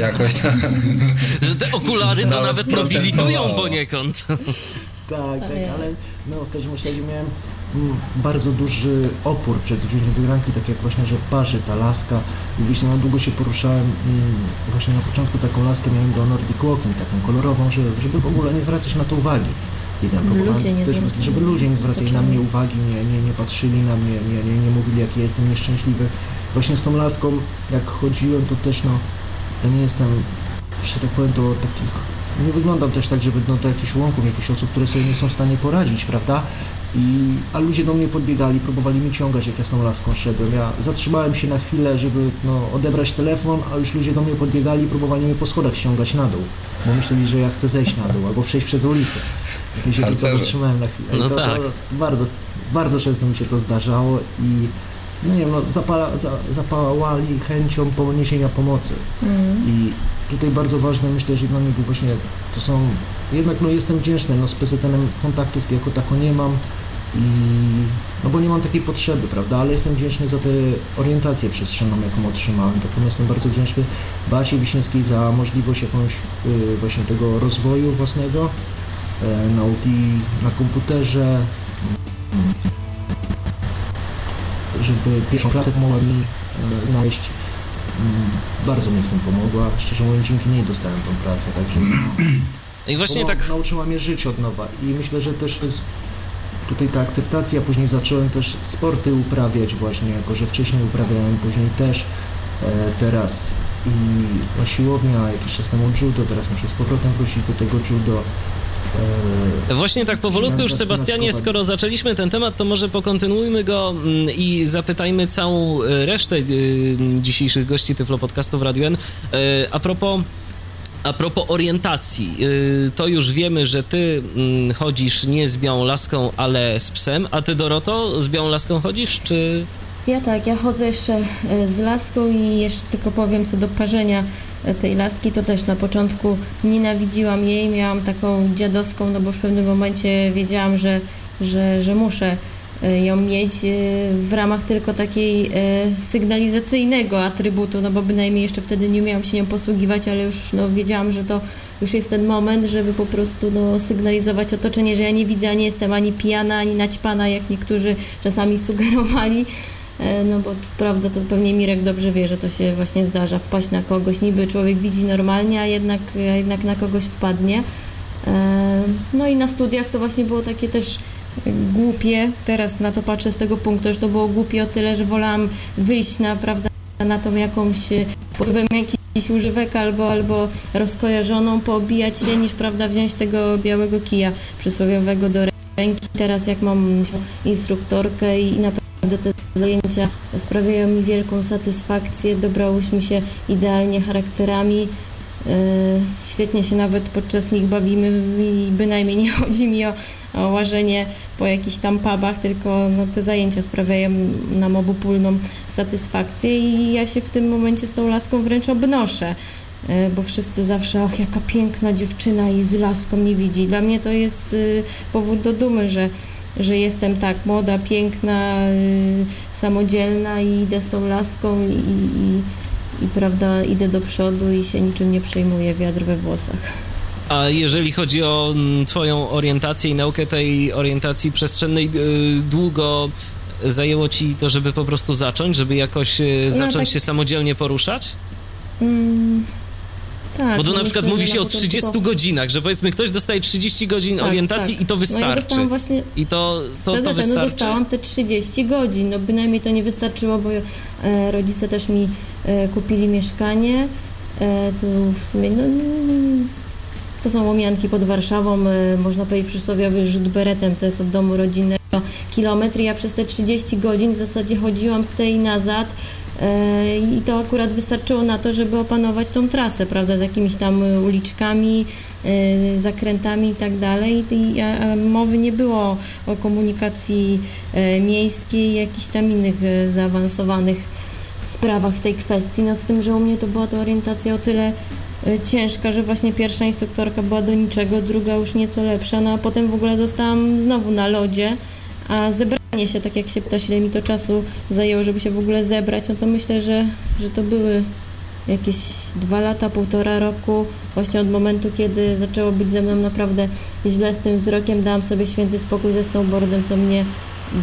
jakoś tam... że te okulary to nawet, nobilitują poniekąd. Tak, tak, ale no, w każdym razie miałem mm, bardzo duży opór przed wzięciem wygranki, tak jak właśnie, że parzy ta laska i właśnie na długo się poruszałem i właśnie na początku taką laskę miałem do Nordic Walking, taką kolorową, że, żeby w ogóle nie zwracać na to uwagi. Jeden ludzie nie też, żeby ludzie nie zwracali na mnie uwagi, nie, nie, nie patrzyli na mnie, nie, nie, nie mówili, jaki jestem nieszczęśliwy. Właśnie z tą laską, jak chodziłem, to też no, ja nie jestem, że tak powiem, do takich, nie wyglądam też tak, żeby no, do jakichś łąków, jakichś osób, które sobie nie są w stanie poradzić, prawda? I, a ludzie do mnie podbiegali, próbowali mi ciągać, jak ja z tą laską szedłem. Ja zatrzymałem się na chwilę, żeby no, odebrać telefon, a już ludzie do mnie podbiegali i próbowali mnie po schodach ściągać na dół, bo myśleli, że ja chcę zejść na dół albo przejść przez ulicę. Ja się tylko zatrzymałem na chwilę. No to, tak. to bardzo, bardzo często mi się to zdarzało i nie wiem, no, zapala, za, zapałali chęcią poniesienia pomocy. Mm. I tutaj bardzo ważne, myślę, że dla mnie właśnie to są, jednak no jestem wdzięczny, no z PZN-em kontaktów jako tako nie mam i no bo nie mam takiej potrzeby, prawda, ale jestem wdzięczny za tę orientację przestrzenną, jaką otrzymałem, tak jestem bardzo wdzięczny Basie Wiśniewskiej za możliwość jakąś y, właśnie tego rozwoju własnego, e, nauki na komputerze, żeby pierwszą klasę pomogła mi e, znaleźć. Mm, Bardzo mi w tym pomogła. Szczerze mówiąc, dzięki niej dostałem tą pracę, także I właśnie pomo- tak nauczyła mnie żyć od nowa i myślę, że też jest tutaj ta akceptacja. Później zacząłem też sporty uprawiać właśnie, jako że wcześniej uprawiałem, później też e, teraz i no, siłownia, jakiś czas temu judo, teraz muszę z powrotem wrócić do tego judo. Właśnie tak powolutku już, Sebastianie, skoro zaczęliśmy ten temat, to może pokontynuujmy go mm, i zapytajmy całą e, resztę e, dzisiejszych gości Tyflo Podcastu w Radio N. E, A propos, a propos orientacji, to już wiemy, że ty mm, chodzisz nie z białą laską, ale z psem, a ty, Doroto, z białą laską chodzisz, czy... Ja tak, ja chodzę jeszcze e, z laską i jeszcze tylko powiem co do parzenia e, tej laski, to też na początku nienawidziłam jej, miałam taką dziadowską, no bo już w pewnym momencie wiedziałam, że, że, że muszę e, ją mieć w ramach tylko takiej sygnalizacyjnego atrybutu, no bo bynajmniej jeszcze wtedy nie umiałam się nią posługiwać, ale już no, wiedziałam, że to już jest ten moment, żeby po prostu no, sygnalizować otoczenie, że ja nie widzę, nie jestem ani pijana, ani naćpana, jak niektórzy czasami sugerowali. E, No bo prawda, to pewnie Mirek dobrze wie, że to się właśnie zdarza, wpaść na kogoś, niby człowiek widzi normalnie, a jednak, a jednak na kogoś wpadnie. E, No i na studiach to właśnie było takie też głupie, teraz na to patrzę z tego punktu, że to było głupie o tyle, że wolałam wyjść na, prawda, na tą jakąś e, wpływem jakiś używek albo, albo rozkojarzoną, poobijać się, niż prawda, wziąć tego białego kija przysłowiowego do ręki. Teraz jak mam instruktorkę i naprawdę te zajęcia sprawiają mi wielką satysfakcję, dobrałyśmy się idealnie charakterami. E, Świetnie się nawet podczas nich bawimy i bynajmniej nie chodzi mi o, o łażenie po jakichś tam pubach, tylko no, te zajęcia sprawiają nam obopólną satysfakcję i ja się w tym momencie z tą laską wręcz obnoszę, e, bo wszyscy zawsze, och jaka piękna dziewczyna i z laską nie widzi. Dla mnie to jest y, powód do dumy, że że jestem tak młoda, piękna, y, samodzielna i idę z tą laską i, i, i prawda, idę do przodu i się niczym nie przejmuję, wiatr we włosach. A jeżeli chodzi o mm, twoją orientację i naukę tej orientacji przestrzennej, y, długo zajęło ci to, żeby po prostu zacząć, żeby jakoś y, zacząć tak- się samodzielnie poruszać? Mm, tak. Bo tu no na przykład myślę, mówi się o na początku 30 to- godzinach, że powiedzmy ktoś dostaje 30 godzin Tak, orientacji tak. i to No ja wystarczy. dostałam właśnie I to, to, to PZN-u wystarczy. dostałam te 30 godzin, no bynajmniej to nie wystarczyło, bo e, rodzice też mi e, kupili mieszkanie E, tu w sumie no, to są łomianki pod Warszawą, e, można powiedzieć przysłowiowy rzut beretem, to jest od domu rodzinnego kilometr. Ja przez te 30 godzin w zasadzie chodziłam w tej nazad e, i to akurat wystarczyło na to, żeby opanować tą trasę, prawda, z jakimiś tam uliczkami, zakrętami i tak dalej. Mowy nie było o komunikacji miejskiej, jakichś tam innych zaawansowanych sprawach w tej kwestii. No z tym, że u mnie to była ta orientacja o tyle e, ciężka, że właśnie pierwsza instruktorka była do niczego, druga już nieco lepsza, no a potem w ogóle zostałam znowu na lodzie, a zebranie się, tak jak się pytasz, ile mi to czasu zajęło, żeby się w ogóle zebrać, no to myślę, że, że to były jakieś dwa lata, półtora roku, właśnie od momentu, kiedy zaczęło być ze mną naprawdę źle z tym wzrokiem, dałam sobie święty spokój ze snowboardem, co mnie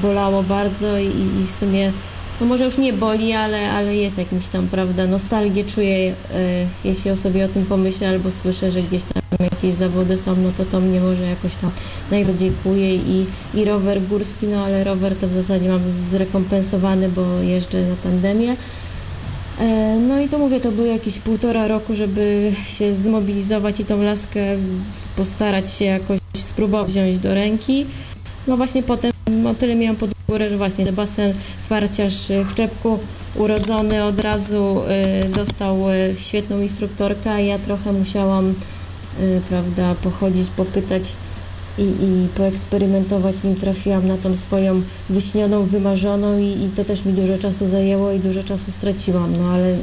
bolało bardzo i, i w sumie no może już nie boli, ale, ale jest jakimś tam, prawda, nostalgię czuję, y, jeśli o sobie o tym pomyślę albo słyszę, że gdzieś tam jakieś zawody są, no to to mnie może jakoś tam najbardziej kuje i, i rower górski, no ale rower to w zasadzie mam zrekompensowany, bo jeżdżę na tandemie. E, no i to mówię, to było jakieś półtora roku, żeby się zmobilizować i tą laskę postarać się jakoś spróbować wziąć do ręki. No właśnie potem o tyle miałam pod górę, że właśnie Sebastian Farciarz w Czepku urodzony od razu y, dostał y, świetną instruktorkę, ja trochę musiałam, y, prawda, pochodzić, popytać i, i poeksperymentować, nim trafiłam na tą swoją wyśnioną, wymarzoną i, i, to też mi dużo czasu zajęło i dużo czasu straciłam, no ale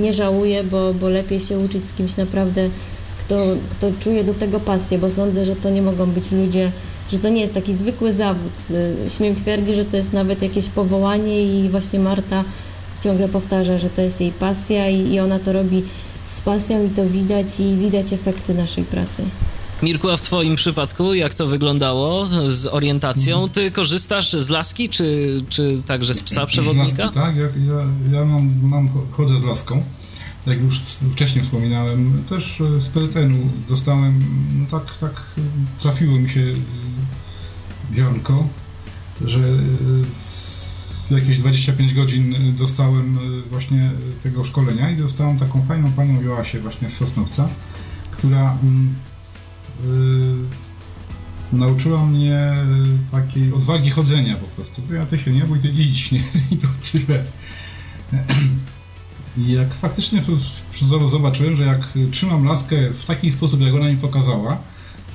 nie żałuję, bo, bo lepiej się uczyć z kimś naprawdę, kto, kto czuje do tego pasję, bo sądzę, że to nie mogą być ludzie, że to nie jest taki zwykły zawód. Y, śmiem twierdzić, że to jest nawet jakieś powołanie i właśnie Marta ciągle powtarza, że to jest jej pasja i, i ona to robi z pasją i to widać i widać efekty naszej pracy. Mirku, a w Twoim przypadku jak to wyglądało z orientacją? Ty korzystasz z laski, czy, czy także z psa przewodnika? Z laski, tak, ja, ja, ja mam, mam, chodzę z laską. Jak już wcześniej wspominałem, też z peletenu dostałem, no tak, tak trafiło mi się Bianko, że jakieś 25 godzin dostałem właśnie tego szkolenia i dostałem taką fajną panią Joasię właśnie z Sosnowca, która yy, nauczyła mnie takiej odwagi chodzenia po prostu. Ja ty się nie bój, idź, nie? I to tyle. I jak faktycznie zobaczyłem, że jak trzymam laskę w taki sposób, jak ona mi pokazała,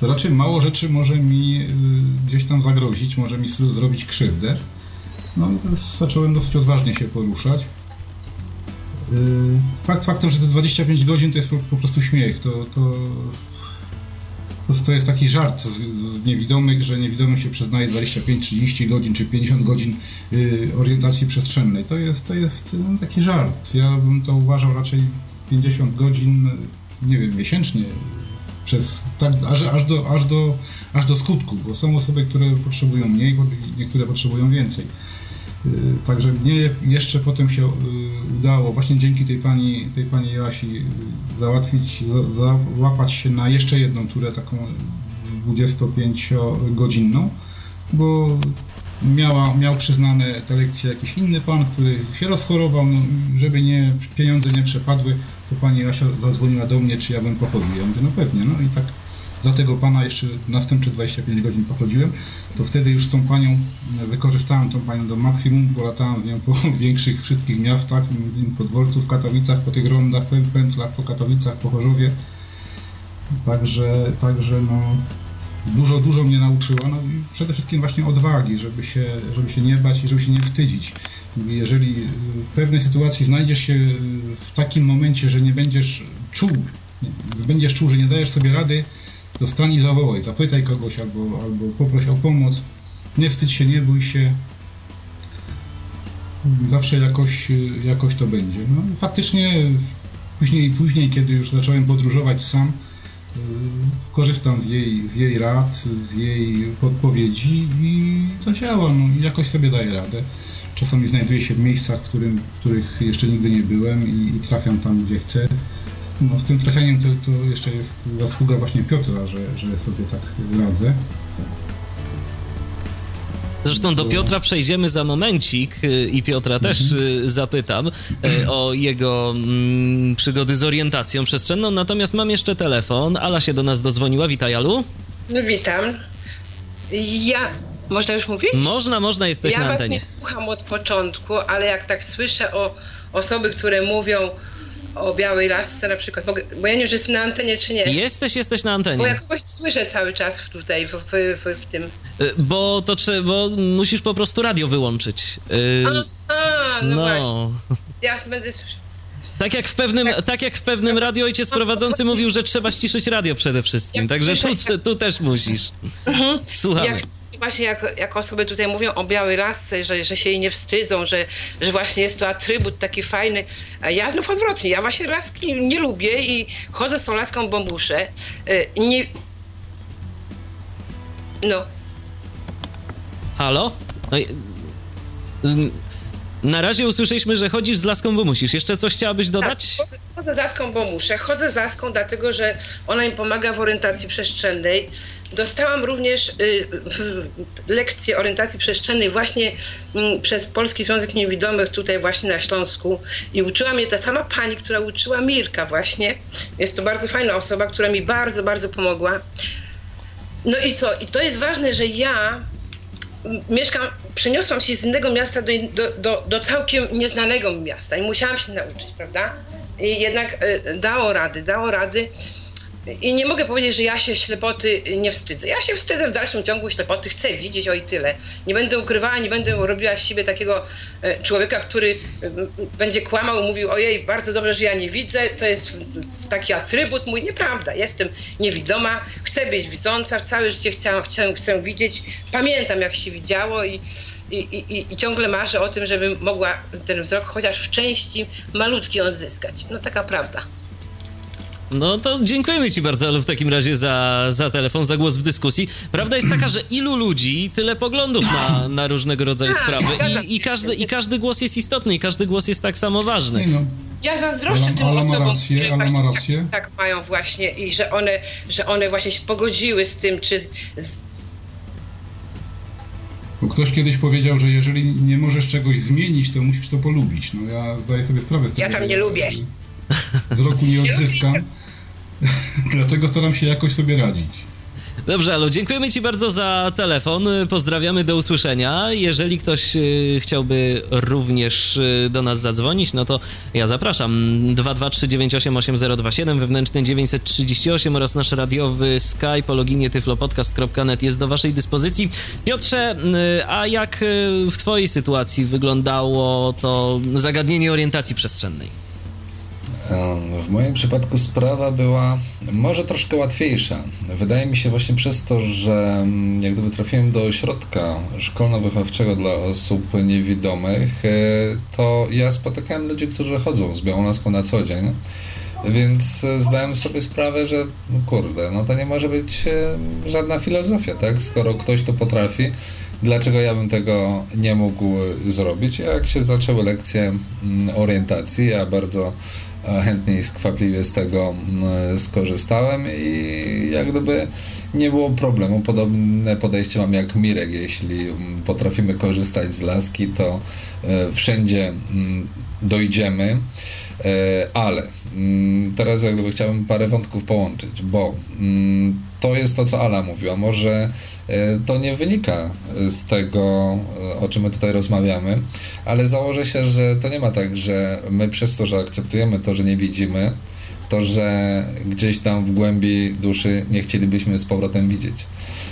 to raczej mało rzeczy może mi y, gdzieś tam zagrozić, może mi zrobić krzywdę. No zacząłem dosyć odważnie się poruszać. Y, fakt faktem, że te 25 godzin to jest po, po prostu śmiech, to, to, to jest taki żart z, z niewidomych, że niewidomy się przyznaje 25-30 godzin czy 50 godzin y, orientacji przestrzennej. To jest, to jest no, taki żart. Ja bym to uważał raczej 50 godzin, nie wiem, miesięcznie, przez, tak, aż, aż, do, aż, do, aż do skutku, bo są osoby, które potrzebują mniej, niektóre potrzebują więcej. Y, także mnie jeszcze potem się y, udało, właśnie dzięki tej pani, tej pani Joasi, y, załatwić, załapać się na jeszcze jedną turę, taką 25-godzinną, bo miała, miał przyznane te lekcje jakiś inny pan, który się rozchorował, no, żeby nie, pieniądze nie przepadły, to pani Asia zadzwoniła do mnie, czy ja bym pochodził. Ja mówię, no pewnie, no i tak za tego pana jeszcze następne 25 godzin pochodziłem, to wtedy już z tą panią wykorzystałem tą panią do maksimum, bo latałem z nią po większych wszystkich miastach, między innymi po dworcu w Katowicach, po tych rondach, w pętlach, po Katowicach, po Chorzowie. Także, także no, dużo, dużo mnie nauczyła, no i przede wszystkim właśnie odwagi, żeby się, żeby się nie bać i żeby się nie wstydzić. Jeżeli w pewnej sytuacji znajdziesz się w takim momencie, że nie będziesz czuł, nie, będziesz czuł, że nie dajesz sobie rady, to stań i zawołaj, zapytaj kogoś albo, albo poproś o pomoc. Nie wstydź się, nie bój się. Zawsze jakoś, jakoś to będzie. No, faktycznie później, później, kiedy już zacząłem podróżować sam, korzystam z jej, z jej rad, z jej podpowiedzi i to działa, no, jakoś sobie daję radę. Czasami znajduję się w miejscach, w, którym, w których jeszcze nigdy nie byłem i, i trafiam tam, gdzie chcę. No, z tym trafianiem to, to jeszcze jest zasługa właśnie Piotra, że, że sobie tak radzę. Zresztą do Piotra przejdziemy za momencik y, i Piotra też y, zapytam y, o jego mm, przygody z orientacją przestrzenną. Natomiast mam jeszcze telefon. Ala się do nas dozwoniła. Witaj, Alu. No witam. Ja... Można już mówić? Można, można, jesteś ja na was antenie. nie słucham od początku, ale jak tak słyszę o osoby, które mówią o białej lasce na przykład, bo ja nie wiem, czy jestem na antenie, czy nie. Jesteś, jesteś na Bo ja antenie. kogoś słyszę cały czas tutaj w, w, w, w tym. Y, Bo to trze- bo musisz po prostu radio wyłączyć. Y, A, no, właśnie. No. Ja będę słyszeć. Tak jak w pewnym, tak jak w pewnym radio ojciec prowadzący mówił, że trzeba ściszyć radio przede wszystkim. Także tu, tu też musisz. Słuchamy. Jak, właśnie jak, jak osoby tutaj mówią o białej lasce, że, że się jej nie wstydzą, że, że właśnie jest to atrybut taki fajny. Ja znów odwrotnie, ja właśnie laski nie lubię i chodzę z tą laską bombuszę. Y, Nie... No, Halo? No, na razie usłyszeliśmy, że chodzisz z laską, bo musisz. Jeszcze coś chciałabyś dodać? Tak, chodzę- z laską, bo muszę. Chodzę z laską, dlatego że ona mi pomaga w orientacji przestrzennej. Dostałam również y, y, lekcje orientacji przestrzennej właśnie mm, przez Polski Związek Niewidomych tutaj właśnie na Śląsku i uczyła mnie ta sama pani, która uczyła Mirka właśnie. Jest to bardzo fajna osoba, która mi bardzo, bardzo pomogła. No i co? I to jest ważne, że ja mieszkam, przeniosłam się z innego miasta do, do, do, do całkiem nieznanego mi miasta i musiałam się nauczyć, prawda? I jednak y, dało rady, dało rady. I nie mogę powiedzieć, że ja się ślepoty nie wstydzę. Ja się wstydzę w dalszym ciągu ślepoty, chcę widzieć o i tyle. Nie będę ukrywała, nie będę robiła z siebie takiego e, człowieka, który m, będzie kłamał, mówił, ojej, bardzo dobrze, że ja nie widzę, to jest taki atrybut mój. Nieprawda, jestem niewidoma, chcę być widząca, całe życie chciałam, chcę, chcę widzieć. Pamiętam, jak się widziało i, i, i, i ciągle marzę o tym, żebym mogła ten wzrok chociaż w części malutki odzyskać. No taka prawda. No to dziękujemy Ci bardzo, ale w takim razie za, za telefon, za głos w dyskusji. Prawda jest taka, że ilu ludzi, tyle poglądów na, na różnego rodzaju Tak, sprawy I, i, każdy, i każdy głos jest istotny i każdy głos jest tak samo ważny. no, Ja zazdroszczę Ala- tym ma osobom, rację, które ma właśnie rację. Tak, tak mają właśnie i że one, że one właśnie się pogodziły z tym, czy z, bo ktoś kiedyś powiedział, że jeżeli nie możesz czegoś zmienić, to musisz to polubić. No ja zdaję sobie sprawę z tego. Ja tam nie lubię. Wzroku nie odzyskam. Dlatego staram się jakoś sobie radzić. Dobrze, Alu, dziękujemy Ci bardzo za telefon. Pozdrawiamy, do usłyszenia. Jeżeli ktoś y, chciałby również y, do nas zadzwonić, no to ja zapraszam. 223988027, wewnętrzny 938 oraz nasz radiowy Skype o loginie tyflopodcast.net jest do Waszej dyspozycji. Piotrze, y, a jak w Twojej sytuacji wyglądało to zagadnienie orientacji przestrzennej? W moim przypadku sprawa była może troszkę łatwiejsza. Wydaje mi się właśnie przez to, że mm, jak gdyby trafiłem do ośrodka szkolno-wychowawczego dla osób niewidomych, e, to ja spotykałem ludzi, którzy chodzą z białą na co dzień. Więc e, zdałem sobie sprawę, że no kurde, no to nie może być e, żadna filozofia, tak? Skoro ktoś to potrafi, dlaczego ja bym tego nie mógł zrobić? Jak się zaczęły lekcje mm, orientacji, ja bardzo chętnie i skwapliwie z tego mm, skorzystałem i jak gdyby nie było problemu. Podobne podejście mam jak Mirek, jeśli mm, potrafimy korzystać z laski, to e, wszędzie mm, dojdziemy. E, Ale mm, teraz jak gdyby chciałbym parę wątków połączyć, bo mm, to jest to, co Ala mówiła. Może e, to nie wynika z tego, e, o czym my tutaj rozmawiamy, ale założę się, że to nie ma tak, że my przez to, że akceptujemy to, że nie widzimy, to, że gdzieś tam w głębi duszy nie chcielibyśmy z powrotem widzieć.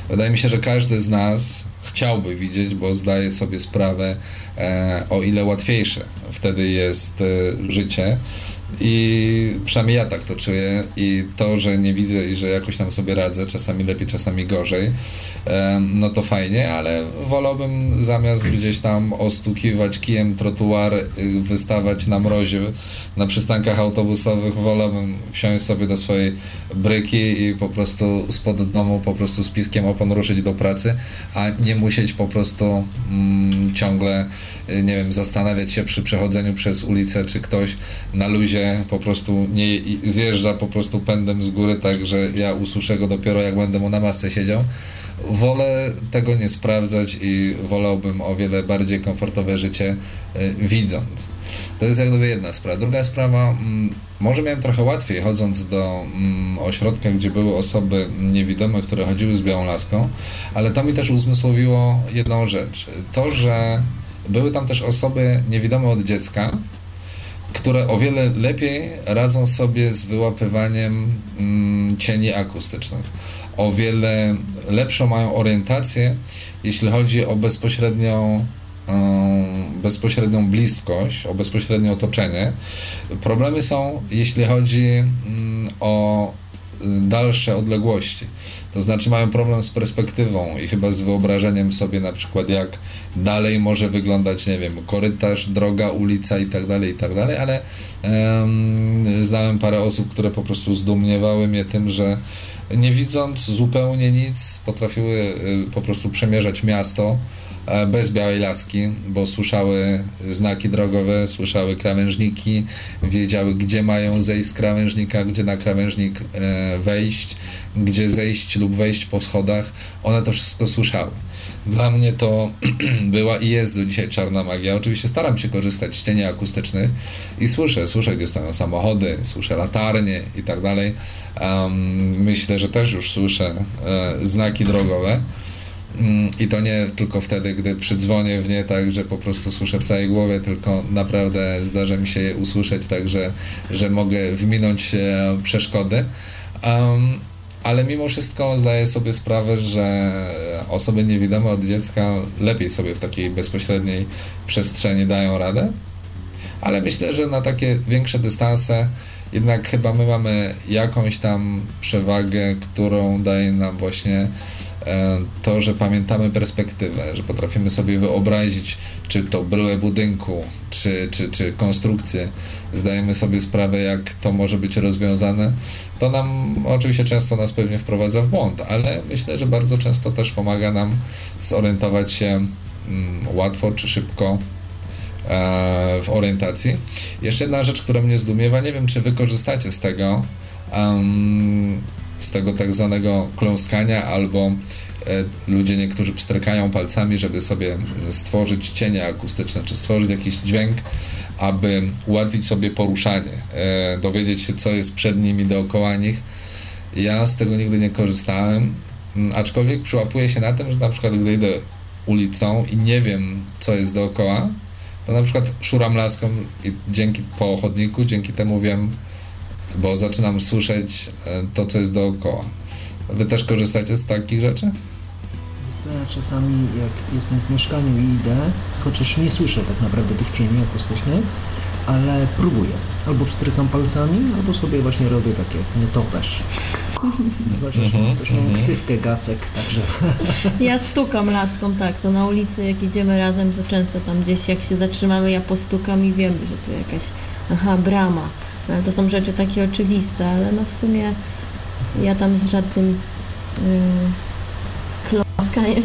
Wydaje mi się, że każdy z nas chciałby widzieć, bo zdaje sobie sprawę, e, o ile łatwiejsze wtedy jest e, życie. I przynajmniej ja tak to czuję. I to, że nie widzę i że jakoś tam sobie radzę, czasami lepiej, czasami gorzej, no to fajnie, ale wolałbym zamiast gdzieś tam ostukiwać kijem trotuar, y, wystawać na mrozie na przystankach autobusowych, wolałbym wsiąść sobie do swojej bryki i po prostu spod domu po prostu z piskiem opon ruszyć do pracy, a nie musieć po prostu mm, ciągle, y, nie wiem, zastanawiać się przy przechodzeniu przez ulicę, czy ktoś na luzie po prostu nie zjeżdża po prostu pędem z góry, tak, że ja usłyszę go dopiero jak będę mu na masce siedział. wolę tego nie sprawdzać i wolałbym o wiele bardziej komfortowe życie y, widząc. To jest jakby jedna sprawa. Druga sprawa, mm, może miałem trochę łatwiej chodząc do mm, ośrodka, gdzie były osoby niewidome, które chodziły z białą laską, ale to mi też uzmysłowiło jedną rzecz. To, że były tam też osoby niewidome od dziecka, które o wiele lepiej radzą sobie z wyłapywaniem mm, cieni akustycznych. O wiele lepszą mają orientację, jeśli chodzi o bezpośrednią bezpośrednią bliskość, o bezpośrednie otoczenie. Problemy są, jeśli chodzi mm, o dalsze odległości. To znaczy mają problem z perspektywą i chyba z wyobrażeniem sobie na przykład jak dalej może wyglądać, nie wiem, korytarz, droga, ulica i tak dalej, i tak dalej, ale um, znałem parę osób, które po prostu zdumiewały mnie tym, że nie widząc zupełnie nic, potrafiły y, po prostu przemierzać miasto bez białej laski, bo słyszały znaki drogowe, słyszały krawężniki, wiedziały, gdzie mają zejść z krawężnika, gdzie na krawężnik e, wejść, gdzie zejść lub wejść po schodach. One to wszystko słyszały. Dla mnie to była i jest do dzisiaj czarna magia. Oczywiście staram się korzystać z cieni akustycznych i słyszę, słyszę, gdzie stoją samochody, słyszę latarnie i tak dalej. Um, myślę, że też już słyszę e, znaki drogowe. Mm, I to nie tylko wtedy, gdy przydzwonię w nie tak, że po prostu słyszę w całej głowie, tylko naprawdę zdarza mi się je usłyszeć tak, że, że mogę wyminąć przeszkody. Um, ale mimo wszystko zdaję sobie sprawę, że osoby niewidome od dziecka lepiej sobie w takiej bezpośredniej przestrzeni dają radę. Ale myślę, że na takie większe dystanse jednak chyba my mamy jakąś tam przewagę, którą daje nam właśnie E, to, że pamiętamy perspektywę, że potrafimy sobie wyobrazić, czy to bryłę budynku, czy, czy, czy konstrukcję, zdajemy sobie sprawę, jak to może być rozwiązane, to nam oczywiście często nas pewnie wprowadza w błąd, ale myślę, że bardzo często też pomaga nam zorientować się mm, łatwo czy szybko e, w orientacji. Jeszcze jedna rzecz, która mnie zdumiewa, nie wiem, czy wy korzystacie z tego, um, z tego tak zwanego kląskania albo e, ludzie niektórzy pstrykają palcami, żeby sobie stworzyć cienie akustyczne, czy stworzyć jakiś dźwięk, aby ułatwić sobie poruszanie, e, dowiedzieć się, co jest przed nimi, dookoła nich. Ja z tego nigdy nie korzystałem, aczkolwiek przyłapuję się na tym, że na przykład gdy idę ulicą i nie wiem, co jest dookoła, to na przykład szuram laską i dzięki po chodniku, dzięki temu wiem, bo zaczynam słyszeć e, to, co jest dookoła. Wy też korzystacie z takich rzeczy? Ja czasami jak jestem w mieszkaniu i idę, chociaż nie słyszę tak naprawdę tych cieni akustycznych, ale próbuję. Albo pstrykam palcami, albo sobie właśnie robię takie nietoperz. Chociaż mm -hmm, też mam ksywkę gacek, także... Ja stukam laską, tak, to na ulicy jak idziemy razem, to często tam gdzieś jak się zatrzymamy, ja postukam i wiem, że to jakaś, aha, brama to są rzeczy takie oczywiste, ale no w sumie ja tam z żadnym yy, kląskaniem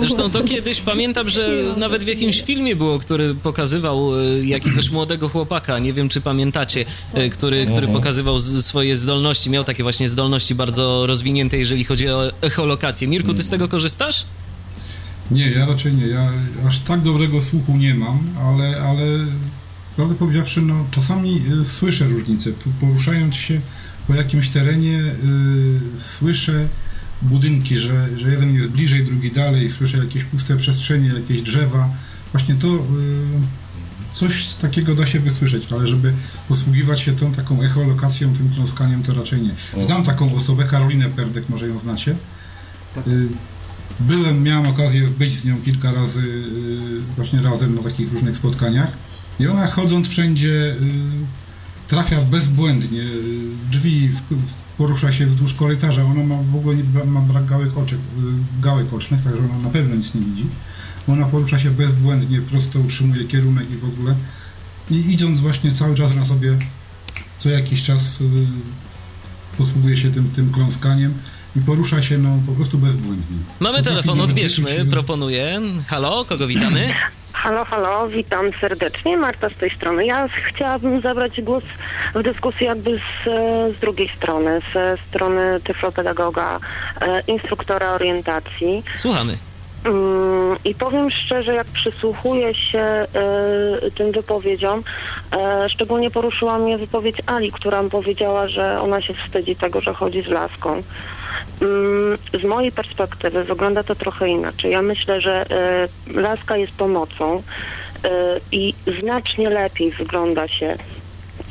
Zresztą to kiedyś pamiętam, że nawet w jakimś filmie było, który pokazywał y, jakiegoś młodego chłopaka, nie wiem czy pamiętacie, y, tak. który, który pokazywał swoje zdolności, miał takie właśnie zdolności bardzo rozwinięte, jeżeli chodzi o echolokację. Mirku, ty z tego korzystasz? Nie, ja raczej nie. Ja aż tak dobrego słuchu nie mam, ale, ale Prawdę powiedziawszy, no, czasami y, słyszę różnice. Poruszając się po jakimś terenie, y, słyszę budynki, że, że jeden jest bliżej, drugi dalej, słyszę jakieś puste przestrzenie, jakieś drzewa. Właśnie to y, coś takiego da się wysłyszeć, ale żeby posługiwać się tą taką echolokacją, tym kląskaniem, to raczej nie. Znam taką osobę, Karolinę Perdek, może ją znacie. Tak. Byłem, miałem okazję być z nią kilka razy, właśnie razem na takich różnych spotkaniach. I ona chodząc wszędzie y, trafia bezbłędnie. Drzwi porusza się wzdłuż korytarza. Ona ma w ogóle nie, ma brak gałek, oczek, y, gałek ocznych, także ona na pewno nic nie widzi. Ona porusza się bezbłędnie, prosto utrzymuje kierunek i w ogóle. I idąc właśnie cały czas na sobie co jakiś czas y, posługuje się tym, tym kląskaniem i porusza się no po prostu bezbłędnie. Mamy telefon, odbierzmy, proponuję. Halo, kogo witamy? Halo, halo, witam serdecznie. Marta z tej strony. Ja chciałabym zabrać głos w dyskusji jakby z, z drugiej strony, ze strony tyflopedagoga, e, instruktora orientacji. Słuchamy. Mm, I powiem szczerze, jak przysłuchuję się y, tym wypowiedziom, y, szczególnie poruszyła mnie wypowiedź Ali, która powiedziała, że ona się wstydzi tego, że chodzi z laską. Y, z mojej perspektywy wygląda to trochę inaczej. Ja myślę, że y, laska jest pomocą i znacznie lepiej wygląda się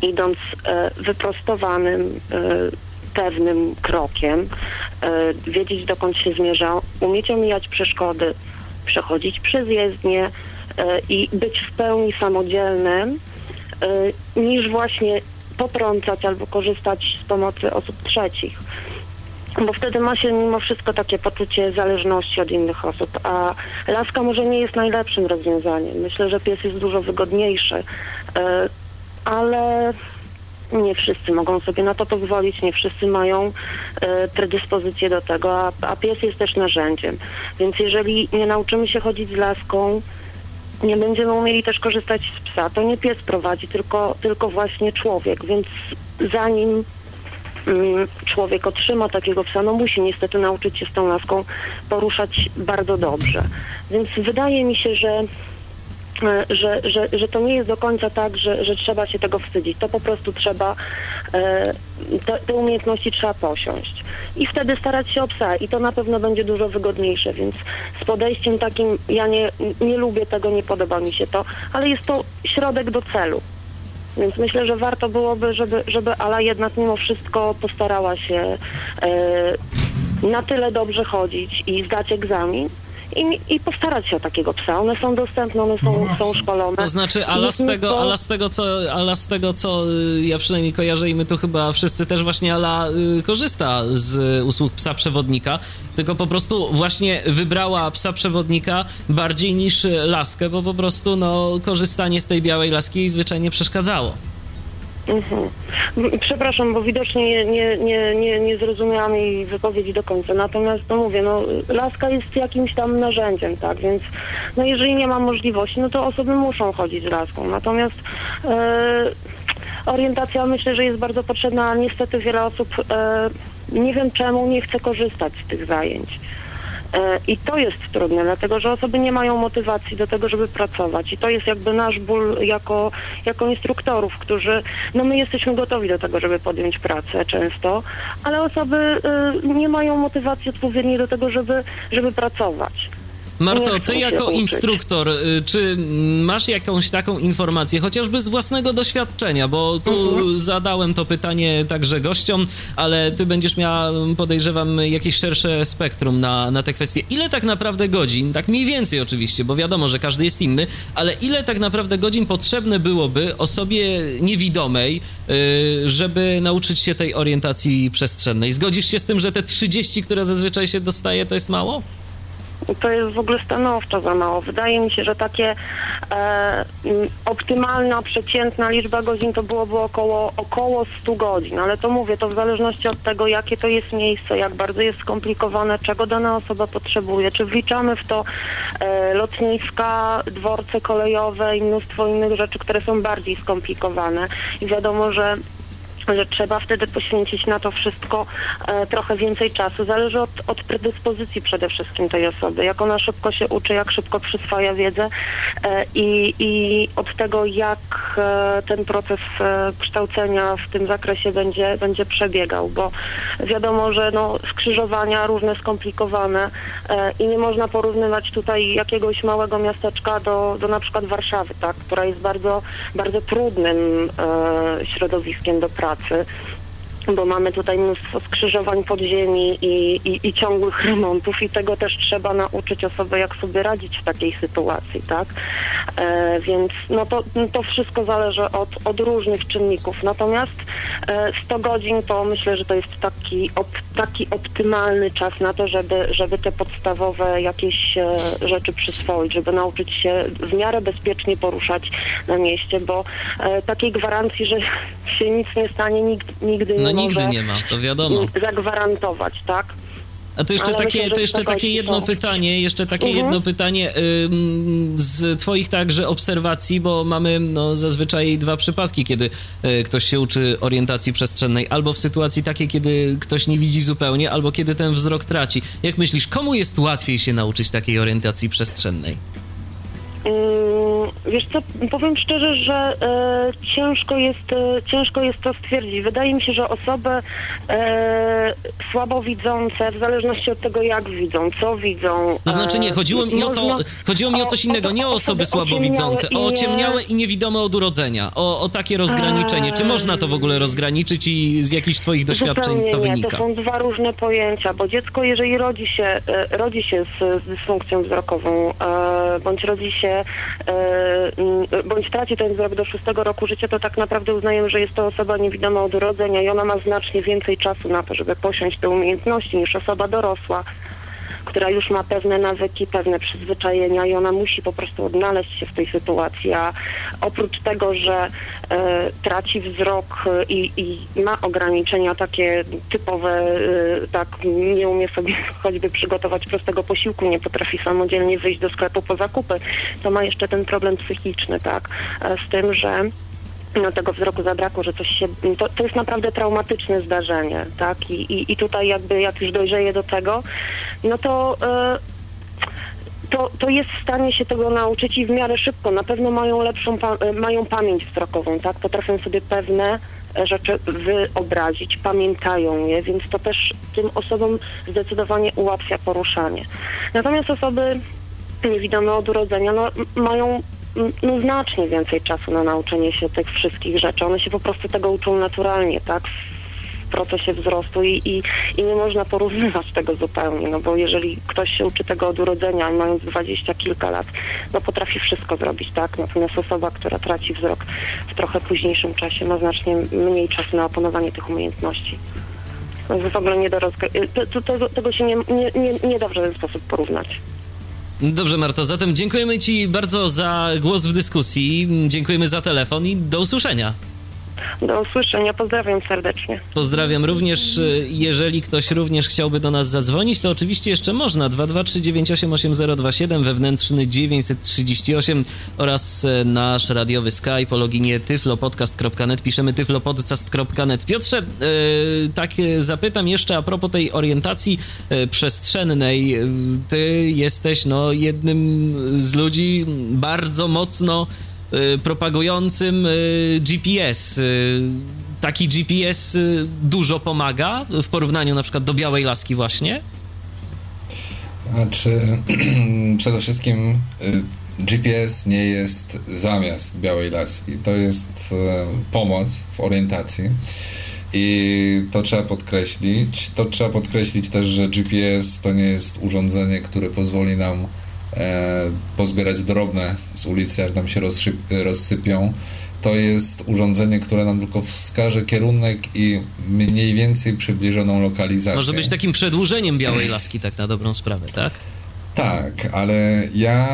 idąc wyprostowanym pewnym krokiem, e, wiedzieć dokąd się zmierza, umieć omijać przeszkody, przechodzić przez jezdnię e, i być w pełni samodzielnym, e, niż właśnie potrącać albo korzystać z pomocy osób trzecich. Bo wtedy ma się mimo wszystko takie poczucie zależności od innych osób, a laska może nie jest najlepszym rozwiązaniem. Myślę, że pies jest dużo wygodniejszy, ale nie wszyscy mogą sobie na to pozwolić, nie wszyscy mają e, predyspozycję do tego, a, a pies jest też narzędziem. Więc jeżeli nie nauczymy się chodzić z laską, nie będziemy umieli też korzystać z psa. To nie pies prowadzi, tylko, tylko właśnie człowiek, więc zanim człowiek otrzyma takiego psa, no musi niestety nauczyć się z tą laską poruszać bardzo dobrze. Więc wydaje mi się, że E, że, że, że to nie jest do końca tak, że, że trzeba się tego wstydzić. To po prostu trzeba, e, te, te umiejętności trzeba posiąść. I wtedy starać się o psa i to na pewno będzie dużo wygodniejsze, więc z podejściem takim ja nie, nie lubię tego, nie podoba mi się to, ale jest to środek do celu. Więc myślę, że warto byłoby, żeby, żeby Ala jednak mimo wszystko postarała się e, na tyle dobrze chodzić i zdać egzamin, i, i postarać się o takiego psa. One są dostępne, one są, no są szkolone. To znaczy, ala z, tego, ala, z tego, co, ala z tego, co y, ja przynajmniej kojarzę i my tu chyba wszyscy też właśnie Ala y, korzysta z usług psa przewodnika, tylko po prostu właśnie wybrała psa przewodnika bardziej niż laskę, bo po prostu no, korzystanie z tej białej laski jej zwyczajnie przeszkadzało. Mhm. Przepraszam, bo widocznie nie, nie, nie, nie zrozumiałam jej wypowiedzi do końca. Natomiast, no mówię, no, laska jest jakimś tam narzędziem, tak, więc no, jeżeli nie ma możliwości, no to osoby muszą chodzić z laską. Natomiast e, orientacja myślę, że jest bardzo potrzebna, a niestety wiele osób, e, nie wiem czemu, nie chce korzystać z tych zajęć. E, I to jest trudne, dlatego że osoby nie mają motywacji do tego, żeby pracować. I to jest jakby nasz ból jako, jako instruktorów, którzy, no my jesteśmy gotowi do tego, żeby podjąć pracę często, ale osoby y, nie mają motywacji odpowiedniej do tego, żeby, żeby pracować. Marto, ty jako instruktor, y, czy masz jakąś taką informację, chociażby z własnego doświadczenia, bo tu mhm. zadałem to pytanie także gościom, ale ty będziesz miała, podejrzewam, jakieś szersze spektrum na, na te kwestie. Ile tak naprawdę godzin, tak mniej więcej oczywiście, bo wiadomo, że każdy jest inny, ale ile tak naprawdę godzin potrzebne byłoby osobie niewidomej, y, żeby nauczyć się tej orientacji przestrzennej? Zgodzisz się z tym, że te 30, które zazwyczaj się dostaje, to jest mało? To jest w ogóle stanowczo za mało. Wydaje mi się, że takie e, optymalna, przeciętna liczba godzin to byłoby około, około 100 godzin, ale to mówię, to w zależności od tego, jakie to jest miejsce, jak bardzo jest skomplikowane, czego dana osoba potrzebuje, czy wliczamy w to e, lotniska, dworce kolejowe i mnóstwo innych rzeczy, które są bardziej skomplikowane i wiadomo, że że trzeba wtedy poświęcić na to wszystko e, trochę więcej czasu. Zależy od, od predyspozycji przede wszystkim tej osoby, jak ona szybko się uczy, jak szybko przyswaja wiedzę e, i, i od tego, jak e, ten proces kształcenia w tym zakresie będzie, będzie przebiegał, bo wiadomo, że no, skrzyżowania różne skomplikowane i nie można porównywać tutaj jakiegoś małego miasteczka do, do na przykład Warszawy, tak, która jest bardzo, bardzo trudnym środowiskiem do pracy pracy bo mamy tutaj mnóstwo skrzyżowań podziemi i, i, i, ciągłych remontów i tego też trzeba nauczyć osobę, jak sobie radzić w takiej sytuacji, tak? E, więc no to, to wszystko zależy od, od różnych czynników. Natomiast e, 100 godzin to myślę, że to jest taki, op, taki optymalny czas na to, żeby, żeby te podstawowe jakieś e, rzeczy przyswoić, żeby nauczyć się w miarę bezpiecznie poruszać na mieście, bo e, takiej gwarancji, że się nic nie stanie, nikt, nigdy no nie nigdy nie ma, to wiadomo. Zagwarantować, tak? A to jeszcze Ale takie, myślę, to jeszcze takie jedno pytanie, jeszcze takie Mhm. jedno pytanie ym, z twoich także obserwacji, bo mamy no, zazwyczaj dwa przypadki, kiedy y, ktoś się uczy orientacji przestrzennej, albo w sytuacji takiej, kiedy ktoś nie widzi zupełnie, albo kiedy ten wzrok traci. Jak myślisz, komu jest łatwiej się nauczyć takiej orientacji przestrzennej? Mm, Wiesz co, powiem szczerze, że e, ciężko, jest, e, ciężko jest to stwierdzić. Wydaje mi się, że osoby e, słabowidzące, w zależności od tego jak widzą, co widzą... To znaczy nie, e, chodziło mi o to, chodziło mi o coś innego, nie o osoby słabowidzące, o ociemniałe i niewidome od urodzenia, o, o takie rozgraniczenie. Czy można to w ogóle rozgraniczyć i z jakichś twoich doświadczeń to nie. wynika? To są dwa różne pojęcia, bo dziecko, jeżeli rodzi się, e, rodzi się z, z dysfunkcją wzrokową, e, bądź rodzi się, e, m, bądź traci ten wzrok do szóstego roku życia, to tak naprawdę uznajemy, że jest to osoba niewidoma od urodzenia i ona ma znacznie więcej czasu na to, żeby posiąść te umiejętności niż osoba dorosła która już ma pewne nawyki, pewne przyzwyczajenia i ona musi po prostu odnaleźć się w tej sytuacji. A oprócz tego, że e, traci wzrok e, i, i ma ograniczenia takie typowe, e, tak nie umie sobie choćby przygotować prostego posiłku, nie potrafi samodzielnie wyjść do sklepu po zakupy, to ma jeszcze ten problem psychiczny, tak, e, z tym, że no, tego wzroku zabrakło, że coś się... To, to jest naprawdę traumatyczne zdarzenie, tak? I, i, I tutaj jakby jak już dojrzeje do tego, no to... E, to, to jest w stanie się tego nauczyć i w miarę szybko. Na pewno mają lepszą, pa- e, mają pamięć wzrokową, tak? Potrafią sobie pewne e, rzeczy wyobrazić, pamiętają je, więc to też tym osobom zdecydowanie ułatwia poruszanie. Natomiast osoby niewidome od urodzenia no, mają no, znacznie więcej czasu na nauczenie się tych wszystkich rzeczy. One się po prostu tego uczą naturalnie, tak? W procesie wzrostu i, i, i nie można porównywać tego zupełnie, no bo jeżeli ktoś się uczy tego od urodzenia i mając dwadzieścia kilka lat, no potrafi wszystko zrobić, tak? Natomiast osoba, która traci wzrok w trochę późniejszym czasie ma znacznie mniej czasu na opanowanie tych umiejętności. To w ogóle nie do rozgry- to, to, tego, tego się nie, nie, nie, nie da w żaden sposób porównać. Dobrze, Marto, zatem dziękujemy Ci bardzo za głos w dyskusji, dziękujemy za telefon i do usłyszenia. Do usłyszenia, pozdrawiam serdecznie. Pozdrawiam również. y, Jeżeli ktoś również chciałby do nas zadzwonić, to oczywiście jeszcze można. 223988027 wewnętrzny 938 oraz e, nasz radiowy Skype o loginie tyflopodcast.net. Piszemy tyflopodcast.net. Piotrze, e, tak zapytam jeszcze a propos tej orientacji przestrzennej. Ty jesteś no, jednym z ludzi bardzo mocno y, propagującym y, GPS. Y, Taki GPS y, dużo pomaga w porównaniu na przykład do Białej Laski właśnie? Znaczy, przede wszystkim y, GPS nie jest zamiast białej laski. To jest pomoc w orientacji. I to trzeba podkreślić. To trzeba podkreślić też, że GPS to nie jest urządzenie, które pozwoli nam pozbierać drobne z ulicy, jak nam się rozsypią. To jest urządzenie, które nam tylko wskaże kierunek i mniej więcej przybliżoną lokalizację. Może być takim przedłużeniem Białej Laski, tak na dobrą sprawę, tak? Tak, ale ja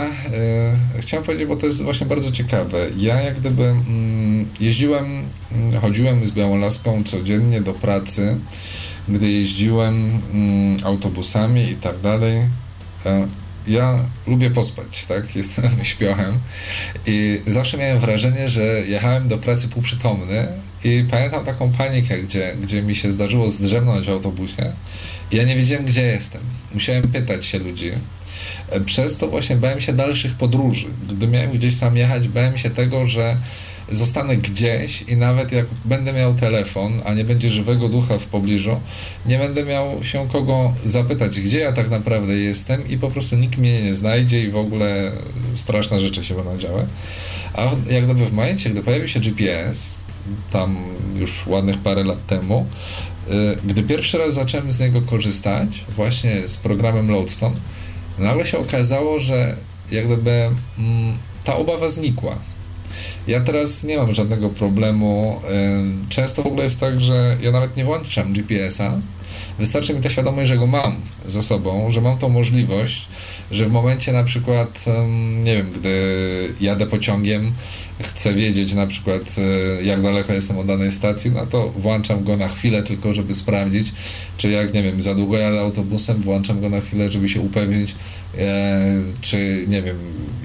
e, chciałem powiedzieć, bo to jest właśnie bardzo ciekawe. Ja jak gdyby mm, jeździłem, mm, chodziłem z Białą Laską codziennie do pracy, gdy jeździłem mm, autobusami i tak dalej. E, ja lubię pospać, tak? Jestem śpiochem i zawsze miałem wrażenie, że jechałem do pracy półprzytomny i pamiętam taką panikę, gdzie, gdzie mi się zdarzyło zdrzemnąć w autobusie. Ja nie wiedziałem, gdzie jestem. Musiałem pytać się ludzi. Przez to właśnie bałem się dalszych podróży. Gdy miałem gdzieś sam jechać, bałem się tego, że zostanę gdzieś i nawet jak będę miał telefon, a nie będzie żywego ducha w pobliżu, nie będę miał się kogo zapytać, gdzie ja tak naprawdę jestem i po prostu nikt mnie nie znajdzie i w ogóle straszne rzeczy się będą działy. A jak gdyby w momencie, gdy pojawił się GPS, tam już ładnych parę lat temu, y, gdy pierwszy raz zacząłem z niego korzystać, właśnie z programem Lodestone, nagle się okazało, że jak gdyby mm, ta obawa znikła. Ja teraz nie mam żadnego problemu. Często w ogóle jest tak, że ja nawet nie włączam GPS-a, Wystarczy mi ta świadomość, że go mam za sobą, że mam tą możliwość, że w momencie na przykład, nie wiem, gdy jadę pociągiem, chcę wiedzieć na przykład, e, jak daleko jestem od danej stacji, no to włączam go na chwilę tylko, żeby sprawdzić, czy jak, nie wiem, za długo jadę autobusem, włączam go na chwilę, żeby się upewnić, e, czy, nie wiem,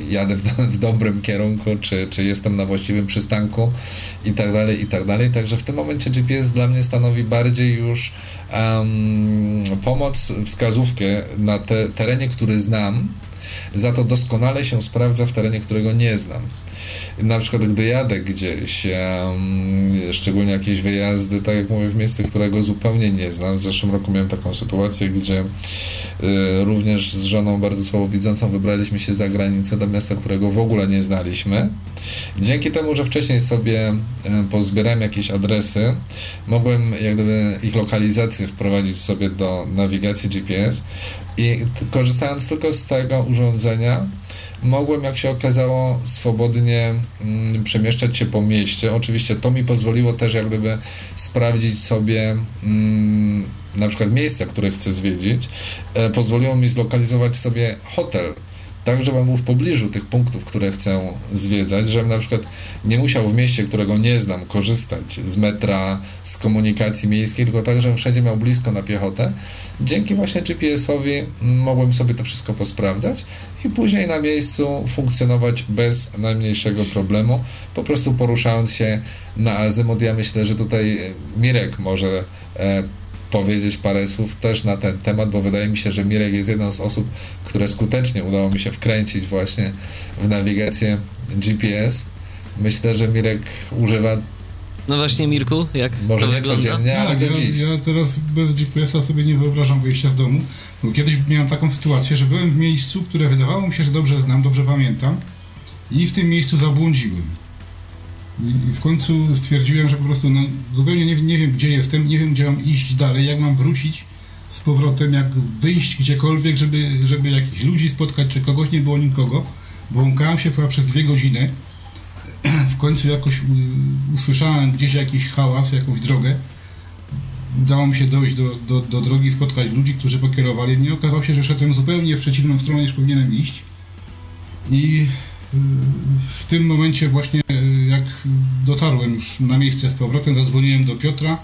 jadę w, w dobrym kierunku, czy, czy jestem na właściwym przystanku i tak dalej, i tak dalej. Także w tym momencie GPS dla mnie stanowi bardziej już um, pomoc, wskazówkę na te, terenie, który znam, za to doskonale się sprawdza w terenie, którego nie znam. Na przykład, gdy jadę gdzieś, szczególnie jakieś wyjazdy, tak jak mówię, w miejsce, którego zupełnie nie znam. W zeszłym roku miałem taką sytuację, gdzie y, również z żoną bardzo słabowidzącą wybraliśmy się za granicę do miasta, którego w ogóle nie znaliśmy. Dzięki temu, że wcześniej sobie y, pozbierałem jakieś adresy, mogłem jak gdyby ich lokalizację wprowadzić sobie do nawigacji GPS i korzystając tylko z tego urządzenia, mogłem, jak się okazało, swobodnie mm, przemieszczać się po mieście. Oczywiście to mi pozwoliło też jak gdyby sprawdzić sobie mm, na przykład miejsca, które chcę zwiedzić. E, pozwoliło mi zlokalizować sobie hotel tak żebym był w pobliżu tych punktów, które chcę zwiedzać, żebym na przykład nie musiał w mieście, którego nie znam, korzystać z metra, z komunikacji miejskiej, tylko tak, żebym wszędzie miał blisko na piechotę. Dzięki właśnie GPS-owi mogłem sobie to wszystko posprawdzać i później na miejscu funkcjonować bez najmniejszego problemu, po prostu poruszając się na azymut. Ja myślę, że tutaj Mirek może e, powiedzieć parę słów też na ten temat, bo wydaje mi się, że Mirek jest jedną z osób, które skutecznie udało mi się wkręcić właśnie w nawigację GPS. Myślę, że Mirek używa no właśnie, Mirku, jak Może to nie wygląda? codziennie, ale tak, do ja, dziś. Ja teraz bez GPS-a sobie nie wyobrażam wyjścia z domu. Bo kiedyś miałem taką sytuację, że byłem w miejscu, które wydawało mi się, że dobrze znam, dobrze pamiętam i w tym miejscu zabłądziłem. I w końcu stwierdziłem, że po prostu no, zupełnie nie, nie wiem, gdzie jestem, nie wiem, gdzie mam iść dalej, jak mam wrócić z powrotem, jak wyjść gdziekolwiek, żeby, żeby jakichś ludzi spotkać, czy kogoś nie było nikogo. Błąkałem się chyba przez dwie godziny. W końcu jakoś usłyszałem gdzieś jakiś hałas, jakąś drogę. Udało mi się dojść do, do, do drogi, spotkać ludzi, którzy pokierowali mnie. Okazało się, że szedłem zupełnie w przeciwną stronę niż powinienem iść. I w tym momencie właśnie e, jak dotarłem już na miejsce z powrotem, zadzwoniłem do Piotra.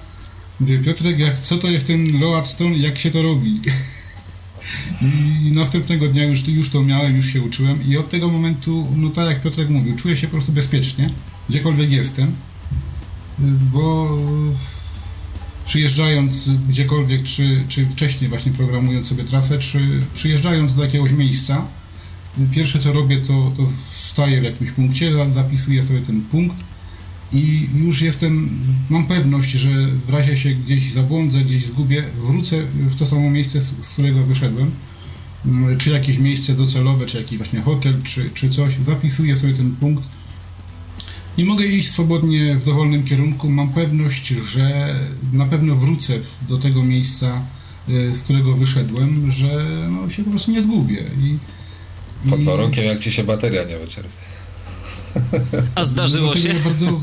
Mówię, Piotrek, jak, co to jest ten Load Stone jak się to robi? I następnego dnia już, już to miałem, już się uczyłem i od tego momentu, no tak jak Piotrek mówił, czuję się po prostu bezpiecznie, gdziekolwiek jestem, bo przyjeżdżając gdziekolwiek, czy, czy wcześniej właśnie programując sobie trasę, czy przyjeżdżając do jakiegoś miejsca, Pierwsze co robię, to, to wstaję w jakimś punkcie, zapisuję sobie ten punkt i już jestem, mam pewność, że w razie się gdzieś zabłądzę, gdzieś zgubię, wrócę w to samo miejsce, z, z którego wyszedłem. Czy jakieś miejsce docelowe, czy jakiś właśnie hotel, czy, czy coś. Zapisuję sobie ten punkt i mogę iść swobodnie w dowolnym kierunku. Mam pewność, że na pewno wrócę do tego miejsca, e, z którego wyszedłem, że no, się po prostu nie zgubię. I, pod warunkiem, jak ci się bateria nie wyczerpie. A zdarzyło się? Bardzo...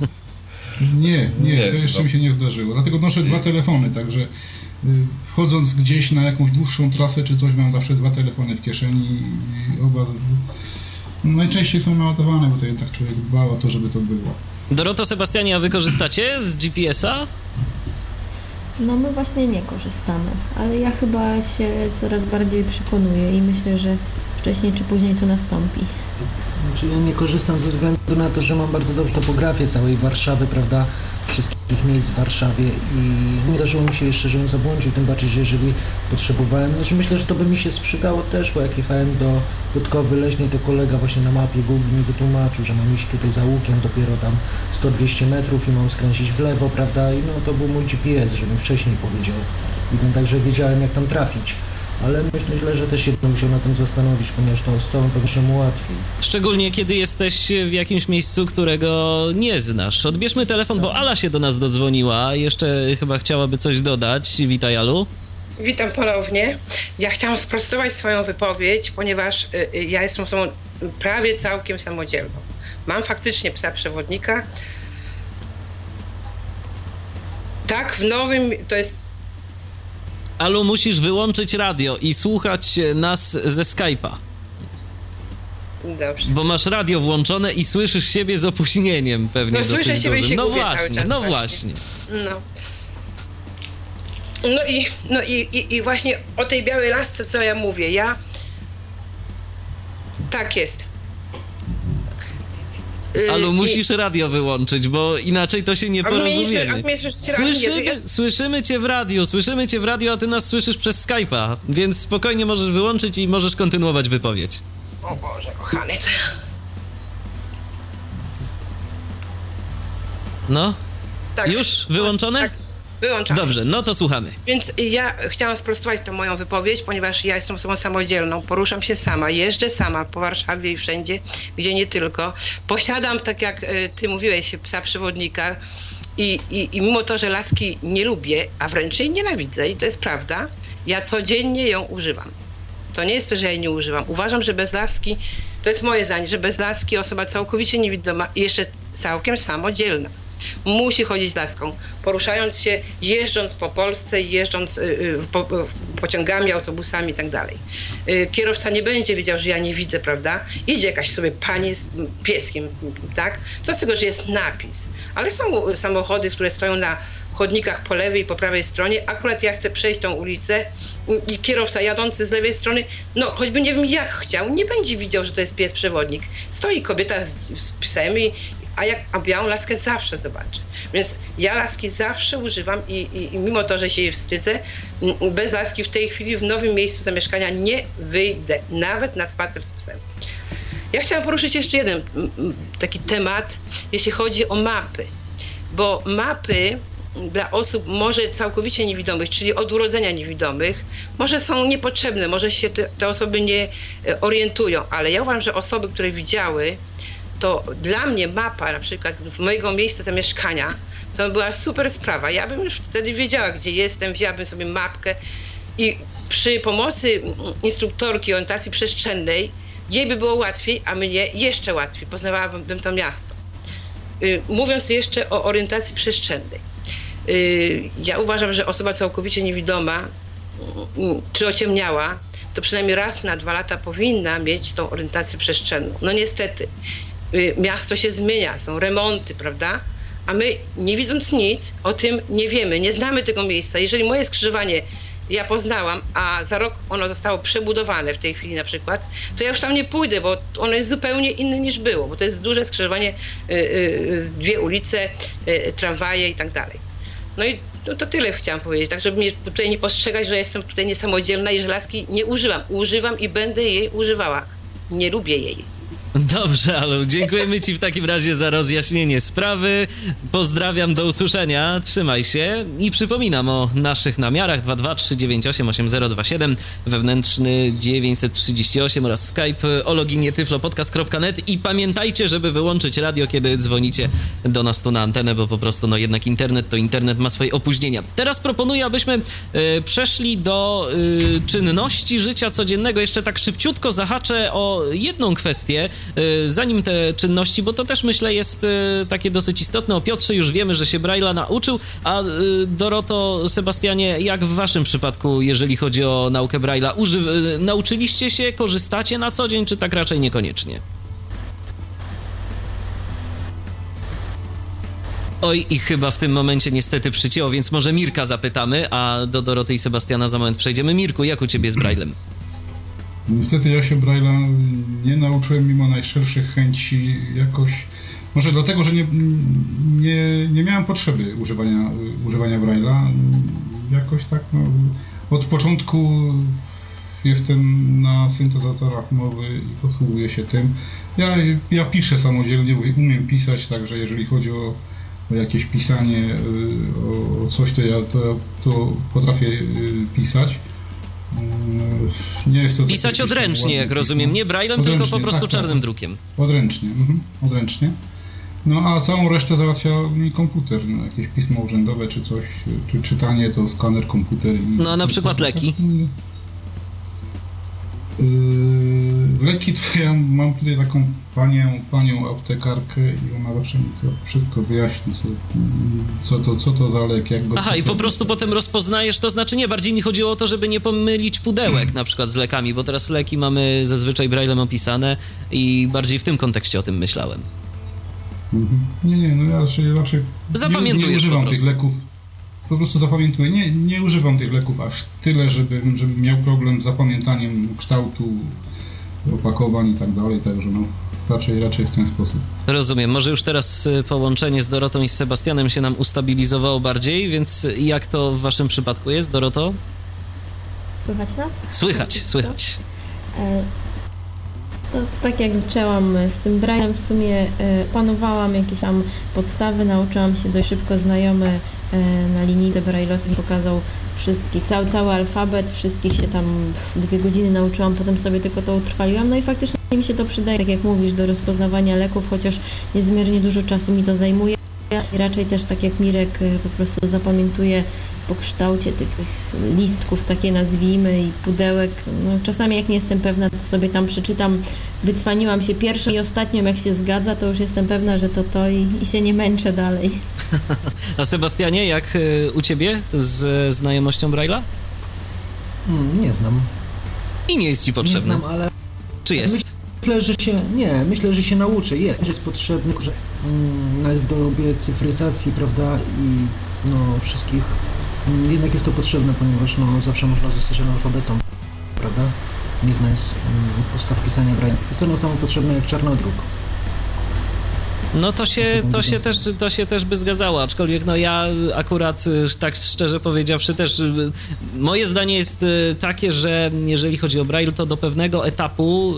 Nie, nie, nie, to jeszcze no. mi się nie zdarzyło. Dlatego noszę nie. dwa telefony, także y, wchodząc gdzieś na jakąś dłuższą trasę czy coś, mam zawsze dwa telefony w kieszeni i oba no, najczęściej są naładowane, bo to jednak człowiek dba o to, żeby to było. Doroto Sebastianie, a wy korzystacie z GPS-a? No my właśnie nie korzystamy, ale ja chyba się coraz bardziej przekonuję i myślę, że wcześniej czy później to nastąpi. Znaczy ja nie korzystam ze względu na to, że mam bardzo dobrą topografię całej Warszawy, prawda, wszystkich miejsc w Warszawie i nie zdarzyło mi się jeszcze, żebym zabłądził, tym bardziej, że jeżeli potrzebowałem, znaczy myślę, że to by mi się sprzydało też, bo jak jechałem do Wodkowy Leśnej, to kolega właśnie na mapie Google mi wytłumaczył, że mam iść tutaj za łukiem dopiero tam 100-200 metrów i mam skręcić w lewo, prawda, i no to był mój GPS, żebym wcześniej powiedział. I ten także wiedziałem, jak tam trafić ale myślę, że też się musiał na tym zastanowić, ponieważ to z całą pewnością ułatwi. Szczególnie kiedy jesteś w jakimś miejscu, którego nie znasz. Odbierzmy telefon, bo Ala się do nas dodzwoniła. Jeszcze chyba chciałaby coś dodać. Witaj, Alu. Witam ponownie. Ja chciałam sprostować swoją wypowiedź, ponieważ y, y, ja jestem osobą prawie całkiem samodzielną. Mam faktycznie psa przewodnika. Tak, w nowym, to jest Alu, musisz wyłączyć radio i słuchać nas ze Skype'a. Dobrze. Bo masz radio włączone i słyszysz siebie z opóźnieniem pewnie No, dosyć słyszę siebie dużym. się No właśnie, czas no właśnie. właśnie. No. No i, no i, i, i właśnie o tej białej lasce, co ja mówię, ja tak jest. Y, Alu, i- musisz radio wyłączyć, bo inaczej to się nie porozumiemy. Słyszymy, słyszymy cię w radiu, słyszymy cię w radiu, a ty nas słyszysz przez Skype'a, więc spokojnie możesz wyłączyć i możesz kontynuować wypowiedź. O Boże, kochany. No, Tak. już wyłączone? Tak, wyłączam. Dobrze, no to słuchamy. Więc ja chciałam sprostować tę moją wypowiedź, ponieważ ja jestem osobą samodzielną, poruszam się sama, jeżdżę sama po Warszawie i wszędzie, gdzie nie tylko. Posiadam, tak jak y, ty mówiłeś, psa przewodnika i, i, i mimo to, że laski nie lubię, a wręcz jej nienawidzę i to jest prawda, ja codziennie ją używam. To nie jest to, że ja jej nie używam. Uważam, że bez laski, to jest moje zdanie, że bez laski osoba całkowicie niewidoma i jeszcze całkiem samodzielna. Musi chodzić laską, poruszając się, jeżdżąc po Polsce, jeżdżąc y, y, po, y, pociągami, autobusami i tak Kierowca nie będzie wiedział, że ja nie widzę, prawda? Idzie jakaś sobie pani z pieskiem, tak? Co z tego, że jest napis? Ale są samochody, które stoją na chodnikach po lewej i po prawej stronie. Akurat ja chcę przejść tą ulicę i kierowca jadący z lewej strony, no choćby nie wiem jak chciał, nie będzie widział, że to jest pies przewodnik. Stoi kobieta z, z psem i a, jak, a białą laskę zawsze zobaczę. Więc ja laski zawsze używam i, i, i mimo to, że się jej wstydzę, m, bez laski w tej chwili w nowym miejscu zamieszkania nie wyjdę, nawet na spacer z psem. Ja chciałam poruszyć jeszcze jeden m, m, taki temat, jeśli chodzi o mapy, bo mapy dla osób może całkowicie niewidomych, czyli od urodzenia niewidomych, może są niepotrzebne, może się te, te osoby nie e, orientują, ale ja uważam, że osoby, które widziały, to dla mnie mapa na przykład mojego miejsca zamieszkania to była super sprawa. Ja bym już wtedy wiedziała, gdzie jestem, wzięłabym sobie mapkę i przy pomocy instruktorki orientacji przestrzennej jej by było łatwiej, a mnie jeszcze łatwiej. Poznawałabym to miasto. Y, Mówiąc jeszcze o orientacji przestrzennej. Y, Ja uważam, że osoba całkowicie niewidoma mm, czy ociemniała, to przynajmniej raz na dwa lata powinna mieć tą orientację przestrzenną. No niestety, y, miasto się zmienia, są remonty, prawda? A my, nie widząc nic, o tym nie wiemy, nie znamy tego miejsca. Jeżeli moje skrzyżowanie ja poznałam, a za rok ono zostało przebudowane w tej chwili na przykład, to ja już tam nie pójdę, bo ono jest zupełnie inne niż było, bo to jest duże skrzyżowanie, y, y, dwie ulice, y, tramwaje i tak dalej. No i no to tyle chciałam powiedzieć, tak żeby mnie tutaj nie postrzegać, że jestem tutaj niesamodzielna i że laski nie używam. Używam i będę jej używała. Nie lubię jej. Dobrze, Alu, dziękujemy Ci w takim razie za rozjaśnienie sprawy. Pozdrawiam, do usłyszenia, trzymaj się i przypominam o naszych namiarach 223988027, wewnętrzny 938 oraz Skype o loginie tyflopodcast.net i pamiętajcie, żeby wyłączyć radio, kiedy dzwonicie do nas tu na antenę, bo po prostu no jednak internet to internet ma swoje opóźnienia. Teraz proponuję, abyśmy e, przeszli do e, czynności życia codziennego. Jeszcze tak szybciutko zahaczę o jedną kwestię, zanim te czynności, bo to też myślę jest e, takie dosyć istotne. O Piotrze już wiemy, że się Braille'a nauczył, a e, Doroto, Sebastianie, jak w waszym przypadku, jeżeli chodzi o naukę Braille'a? Uży- e, nauczyliście się, korzystacie na co dzień, czy tak raczej niekoniecznie? Oj, i chyba w tym momencie niestety przycięło, więc może Mirka zapytamy, a do Doroty i Sebastiana za moment przejdziemy. Mirku, jak u ciebie z Braillem? Niestety ja się Braille'a nie nauczyłem mimo najszerszych chęci jakoś. Może dlatego, że nie, nie, nie miałem potrzeby używania, używania Braille'a. Jakoś tak no, od początku jestem na syntezatorach mowy i posługuję się tym. Ja, ja piszę samodzielnie, umiem pisać, także jeżeli chodzi o, o jakieś pisanie, y, o coś, to ja to, to potrafię y, pisać. Y, Nie jest to Pisać odręcznie, jak rozumiem, nie Braillem, tylko po prostu tak, tak. czarnym drukiem. Odręcznie, mhm, odręcznie. No a całą resztę załatwia mi komputer, no, jakieś pismo urzędowe czy coś, czy czytanie to skaner, komputer. I, No, a na przykład leki? Yy, leki to ja mam tutaj taką panią, panią aptekarkę i ona zawsze mi to wszystko wyjaśni, co, co, to, co to za lek, jak go Aha, i po prostu potem rozpoznajesz, to znaczy nie, bardziej mi chodziło o to, żeby nie pomylić pudełek na przykład z lekami, bo teraz leki mamy zazwyczaj braillem opisane i bardziej w tym kontekście o tym myślałem. Mhm. Nie, nie, no ja raczej, raczej Zapamiętujesz nie, nie używam tych leków. Po prostu zapamiętuję. Nie, nie używam tych leków aż tyle, żebym, żebym miał problem z zapamiętaniem kształtu opakowań i tak dalej, także no raczej, raczej w ten sposób. Rozumiem. Może już teraz y, połączenie z Dorotą i z Sebastianem się nam ustabilizowało bardziej, więc jak to w waszym przypadku jest, Doroto? Słychać nas? Słychać, słychać. E, to, to tak jak zaczęłam z tym braillem, w sumie e, panowałam jakieś tam podstawy, nauczyłam się dość szybko znajomy e, na linijce brailleowskiej pokazał wszystkie, cały, cały alfabet, wszystkich się tam w dwie godziny nauczyłam, potem sobie tylko to utrwaliłam, no i faktycznie mi się to przydaje, tak jak mówisz, do rozpoznawania leków, chociaż niezmiernie dużo czasu mi to zajmuje. I raczej też tak jak Mirek e, po prostu zapamiętuje po kształcie tych, tych listków, takie nazwijmy, i pudełek. No, czasami jak nie jestem pewna, to sobie tam przeczytam, wycwaniłam się pierwszą i ostatnią, jak się zgadza, to już jestem pewna, że to to i, i się nie męczę dalej. A Sebastianie, jak y, u ciebie z znajomością Braille'a? Hmm, nie znam. I nie jest ci potrzebny. Nie znam, ale... Czy jest? Myślę, że się, nie, myślę, że się nauczę. Jest, że jest potrzebny, że mm, nawet w dobie cyfryzacji, prawda, i no, wszystkich, mm, jednak jest to potrzebne, ponieważ no, zawsze można zostać analfabetą, prawda, nie znając mm, podstaw pisania braille. Jest to samo potrzebne jak czarnodruk. No to się, to, się też, to się też by zgadzało, aczkolwiek no ja akurat y, tak szczerze powiedziawszy też y, moje zdanie jest y, takie, że jeżeli chodzi o Braille, to do pewnego etapu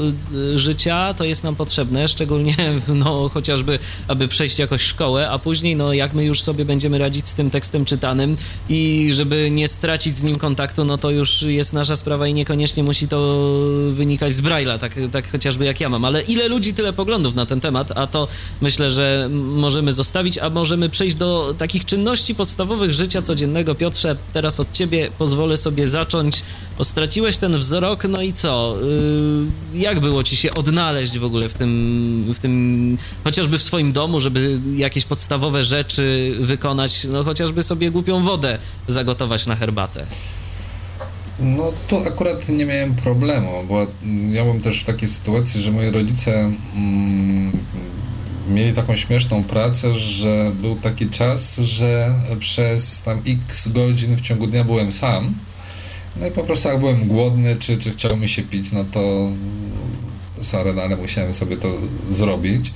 życia to jest nam potrzebne, szczególnie no chociażby, aby przejść jakoś szkołę, a później no jak my już sobie będziemy radzić z tym tekstem czytanym i żeby nie stracić z nim kontaktu, no to już jest nasza sprawa i niekoniecznie musi to wynikać z Braille'a, tak, tak chociażby jak ja mam, ale ile ludzi, tyle poglądów na ten temat, a to myślę, że możemy zostawić, a możemy przejść do takich czynności podstawowych życia codziennego. Piotrze, teraz od ciebie pozwolę sobie zacząć. Bo straciłeś ten wzrok, no i co? Yy, jak było ci się odnaleźć w ogóle w tym, w tym, chociażby w swoim domu, żeby jakieś podstawowe rzeczy wykonać, no chociażby sobie głupią wodę zagotować na herbatę? No tu akurat nie miałem problemu, bo ja byłem też w takiej sytuacji, że moi rodzice mm, mieli taką śmieszną pracę, że był taki czas, że przez tam x godzin w ciągu dnia byłem sam. No i po prostu jak byłem głodny, czy, czy chciał mi się pić, no to sorry, no ale musiałem sobie to zrobić.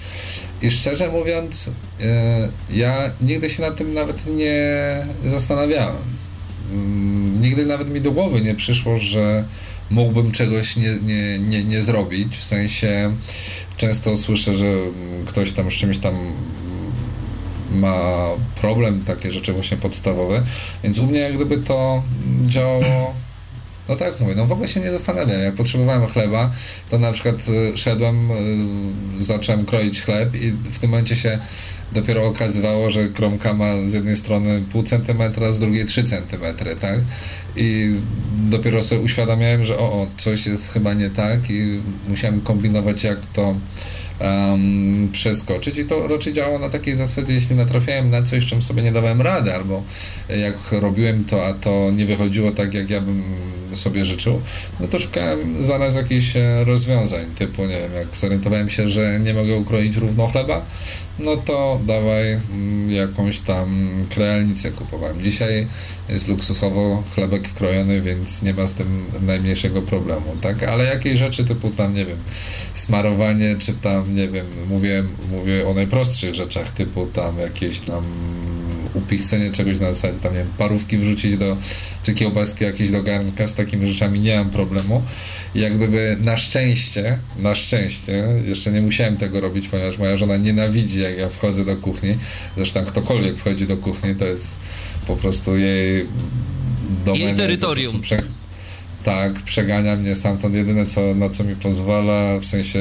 I szczerze mówiąc, e, ja nigdy się nad tym nawet nie zastanawiałem. Mm, nigdy nawet mi do głowy nie przyszło, że mógłbym czegoś nie, nie, nie, nie zrobić. W sensie często słyszę, że ktoś tam z czymś tam ma problem, takie rzeczy właśnie podstawowe, więc u mnie jak gdyby to działało no tak mówię, no w ogóle się nie zastanawiam. Jak potrzebowałem chleba, to na przykład y, szedłem, y, zacząłem kroić chleb i w tym momencie się dopiero okazywało, że kromka ma z jednej strony pół centymetra, z drugiej trzy centymetry, tak? I dopiero sobie uświadamiałem, że o, o, coś jest chyba nie tak i musiałem kombinować, jak to um, przeskoczyć i to raczej działało na takiej zasadzie, jeśli natrafiałem na coś, czym sobie nie dawałem rady, albo jak robiłem to, a to nie wychodziło tak, jak ja bym sobie życzył, no to szukałem zaraz jakichś e, rozwiązań, typu, nie wiem, jak zorientowałem się, że nie mogę ukroić równo chleba, no to dawaj mm, jakąś tam krealnicę kupowałem. Dzisiaj jest luksusowo chlebek krojony, więc nie ma z tym najmniejszego problemu, tak? Ale jakieś rzeczy typu tam, nie wiem, smarowanie, czy tam, nie wiem, mówię, mówię o najprostszych rzeczach, typu tam jakieś tam upichcenie czegoś na zasadzie, tam nie wiem, parówki wrzucić do, czy kiełbaski jakieś do garnka, z takimi rzeczami nie mam problemu. I jak gdyby na szczęście, na szczęście, jeszcze nie musiałem tego robić, ponieważ moja żona nienawidzi, jak ja wchodzę do kuchni. Zresztą ktokolwiek wchodzi do kuchni, to jest po prostu jej domena. Jej terytorium. Prze... Tak, przegania mnie stamtąd. Jedyne, co, na co mi pozwala, w sensie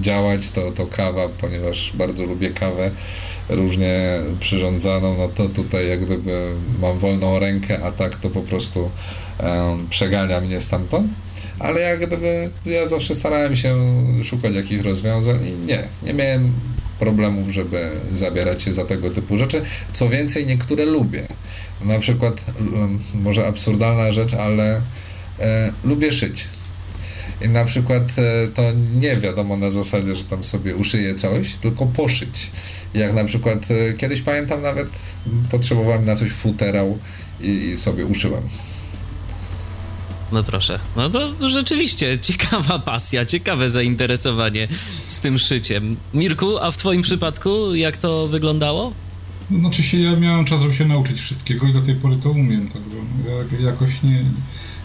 działać, to, to kawa, ponieważ bardzo lubię kawę różnie przyrządzaną, no to tutaj jak gdyby mam wolną rękę, a tak to po prostu przegania mnie stamtąd. ale jak gdyby ja zawsze starałem się szukać jakichś rozwiązań i nie, nie miałem problemów, żeby zabierać się za tego typu rzeczy. Co więcej, niektóre lubię. Na przykład, może absurdalna rzecz, ale e, lubię szyć. I na przykład e, to nie wiadomo na zasadzie, że tam sobie uszyję coś, tylko poszyć. Jak na przykład e, kiedyś pamiętam nawet potrzebowałem na coś futerał i, i sobie uszyłem. No proszę. No to rzeczywiście ciekawa pasja, ciekawe zainteresowanie z tym szyciem. Mirku, a w twoim przypadku jak to wyglądało? No, się ja miałem czas, żeby się nauczyć wszystkiego i do tej pory to umiem, także ja, jakoś nie...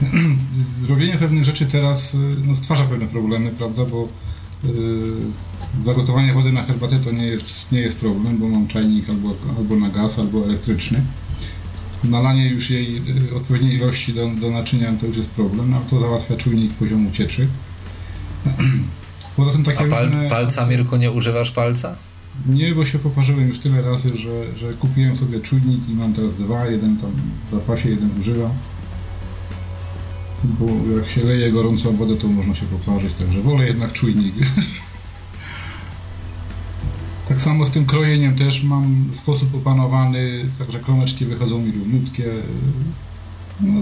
Robienie pewnych rzeczy teraz no, stwarza pewne problemy, prawda, bo yy, zagotowanie wody na herbatę to nie jest, nie jest problem, bo mam czajnik albo, albo na gaz, albo elektryczny nalanie już jej y, odpowiedniej ilości do, do naczynia to już jest problem, no, to załatwia czujnik poziomu cieczy. Poza tym takie A pal, różne... palca, Mirku, nie używasz palca? Nie, bo się poparzyłem już tyle razy, że, że kupiłem sobie czujnik i mam teraz dwa, jeden tam w zapasie, jeden używam. Bo jak się leje gorącą wodę, to można się poparzyć, także wolę jednak czujnik. Tak samo z tym krojeniem też mam sposób opanowany, także kromeczki wychodzą mi równiutkie. No,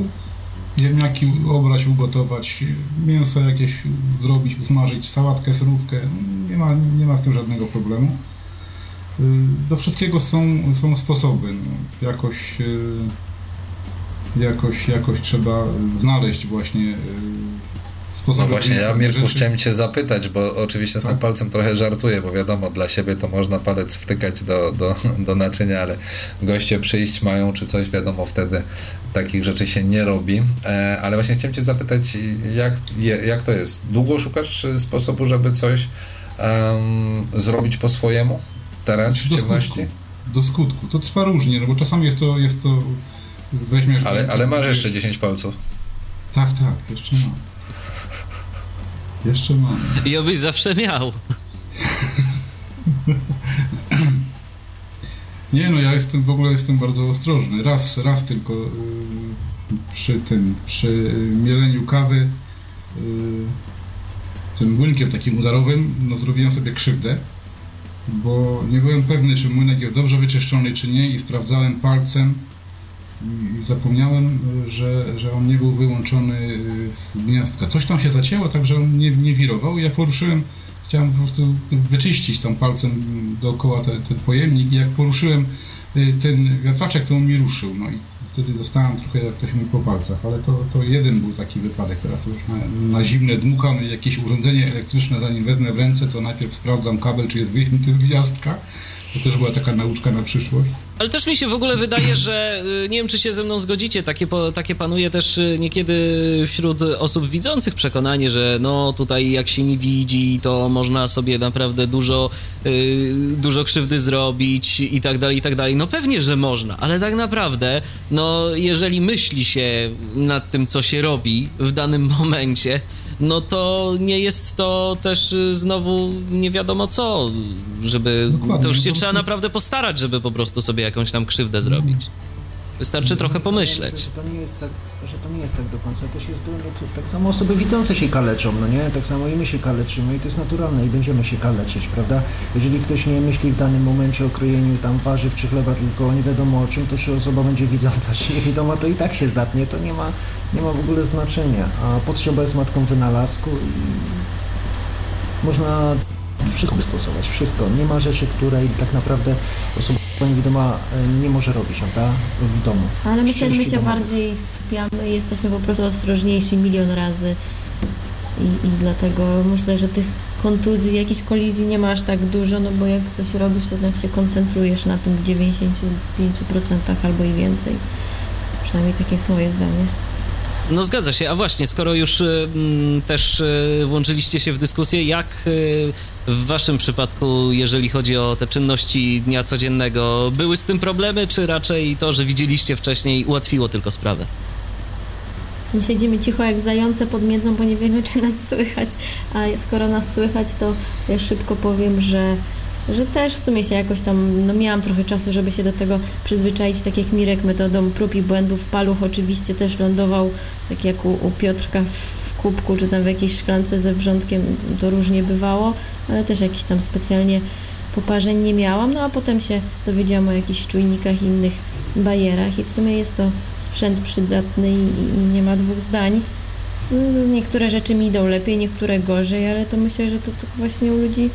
ziemniaki obrać, ugotować, mięso jakieś zrobić, usmażyć, sałatkę, surówkę. Nie ma, nie ma z tym żadnego problemu. Do wszystkiego są, są sposoby. No, jakoś, jakoś, jakoś trzeba znaleźć właśnie no właśnie, ja Mirku rzeczy. chciałem cię zapytać, bo oczywiście z tym tak. palcem trochę żartuję, bo wiadomo, dla siebie to można palec wtykać do, do, do naczynia, ale goście przyjść mają czy coś, wiadomo, wtedy takich rzeczy się nie robi. E, ale właśnie chciałem cię zapytać, jak, jak to jest? Długo szukasz sposobu, żeby coś um, zrobić po swojemu teraz w ciemności? Skutku. Do skutku. To trwa różnie, no bo czasami jest to, jest to weźmiesz... Ale, ale masz jeszcze 10 palców. Tak, tak, jeszcze mam. Jeszcze mam. I obyś zawsze miał. Nie no, ja jestem w ogóle jestem bardzo ostrożny. Raz, raz tylko y, przy tym, przy mieleniu kawy y, tym młynkiem takim udarowym, no zrobiłem sobie krzywdę, bo nie byłem pewny, czy młynek jest dobrze wyczyszczony, czy nie i sprawdzałem palcem zapomniałem, że, że on nie był wyłączony z gniazdka. Coś tam się zacięło, tak że on nie, nie wirował. Ja poruszyłem, chciałem po prostu wyczyścić tam palcem dookoła te, ten pojemnik i jak poruszyłem y, ten wiatraczek, to on mi ruszył. No i wtedy dostałem trochę, jak ktoś mi po palcach, ale to, to jeden był taki wypadek. Teraz już na, na zimne dmucham jakieś urządzenie elektryczne, zanim wezmę w ręce, to najpierw sprawdzam kabel, czy jest wyjęty z gniazdka to też była taka nauczka na przyszłość. Ale też mi się w ogóle wydaje, że y, nie wiem, czy się ze mną zgodzicie, takie, takie panuje też y, niekiedy wśród osób widzących przekonanie, że no tutaj jak się nie widzi, to można sobie naprawdę dużo, yy, dużo krzywdy zrobić i tak dalej, i tak dalej. No pewnie, że można, ale tak naprawdę, no jeżeli myśli się nad tym, co się robi w danym momencie, no to nie jest to też y, znowu nie wiadomo co, żeby... Dokładnie, to już się no trzeba naprawdę postarać, żeby po prostu sobie jakąś tam krzywdę zrobić. Wystarczy trochę pomyśleć. Że to, nie jest tak, że to nie jest tak do końca. Też jest tak samo osoby widzące się kaleczą, no nie? Tak samo i my się kaleczymy i to jest naturalne i będziemy się kaleczyć, prawda? Jeżeli ktoś nie myśli w danym momencie o krojeniu tam warzyw czy chleba, tylko nie wiadomo o czym, to czy osoba będzie widząca, czy nie wiadomo, to i tak się zatnie, to nie ma, nie ma w ogóle znaczenia. A potrzeba jest matką wynalazku i można wszystko stosować, wszystko. Nie ma rzeczy, której tak naprawdę osoba niewidoma e, nie może robić, prawda, w domu. Ale myślę, że my się bardziej spiamy, jesteśmy po prostu ostrożniejsi milion razy i, i dlatego myślę, że tych kontuzji, jakichś kolizji nie ma aż tak dużo, no bo jak coś robisz, to jednak się koncentrujesz na tym w 95% albo i więcej. Przynajmniej takie jest moje zdanie. No zgadza się, a właśnie, skoro już y, też y, włączyliście się w dyskusję, jak y, w waszym przypadku, jeżeli chodzi o te czynności dnia codziennego, były z tym problemy, czy raczej to, że widzieliście wcześniej ułatwiło tylko sprawę? My siedzimy cicho jak zające pod miedzą, bo nie wiemy, czy nas słychać, a skoro nas słychać, to ja szybko powiem, że że też w sumie się jakoś tam, no miałam trochę czasu, żeby się do tego przyzwyczaić, tak jak Mirek metodą prób i błędów. Paluch oczywiście też lądował, tak jak u, u Piotrka w kubku, czy tam w jakiejś szklance ze wrzątkiem, to różnie bywało, ale też jakiś tam specjalnie poparzeń nie miałam, no a potem się dowiedziałam o jakichś czujnikach innych bajerach i w sumie jest to sprzęt przydatny i, i nie ma dwóch zdań. No, niektóre rzeczy mi idą lepiej, niektóre gorzej, ale to myślę, że to, to właśnie u ludzi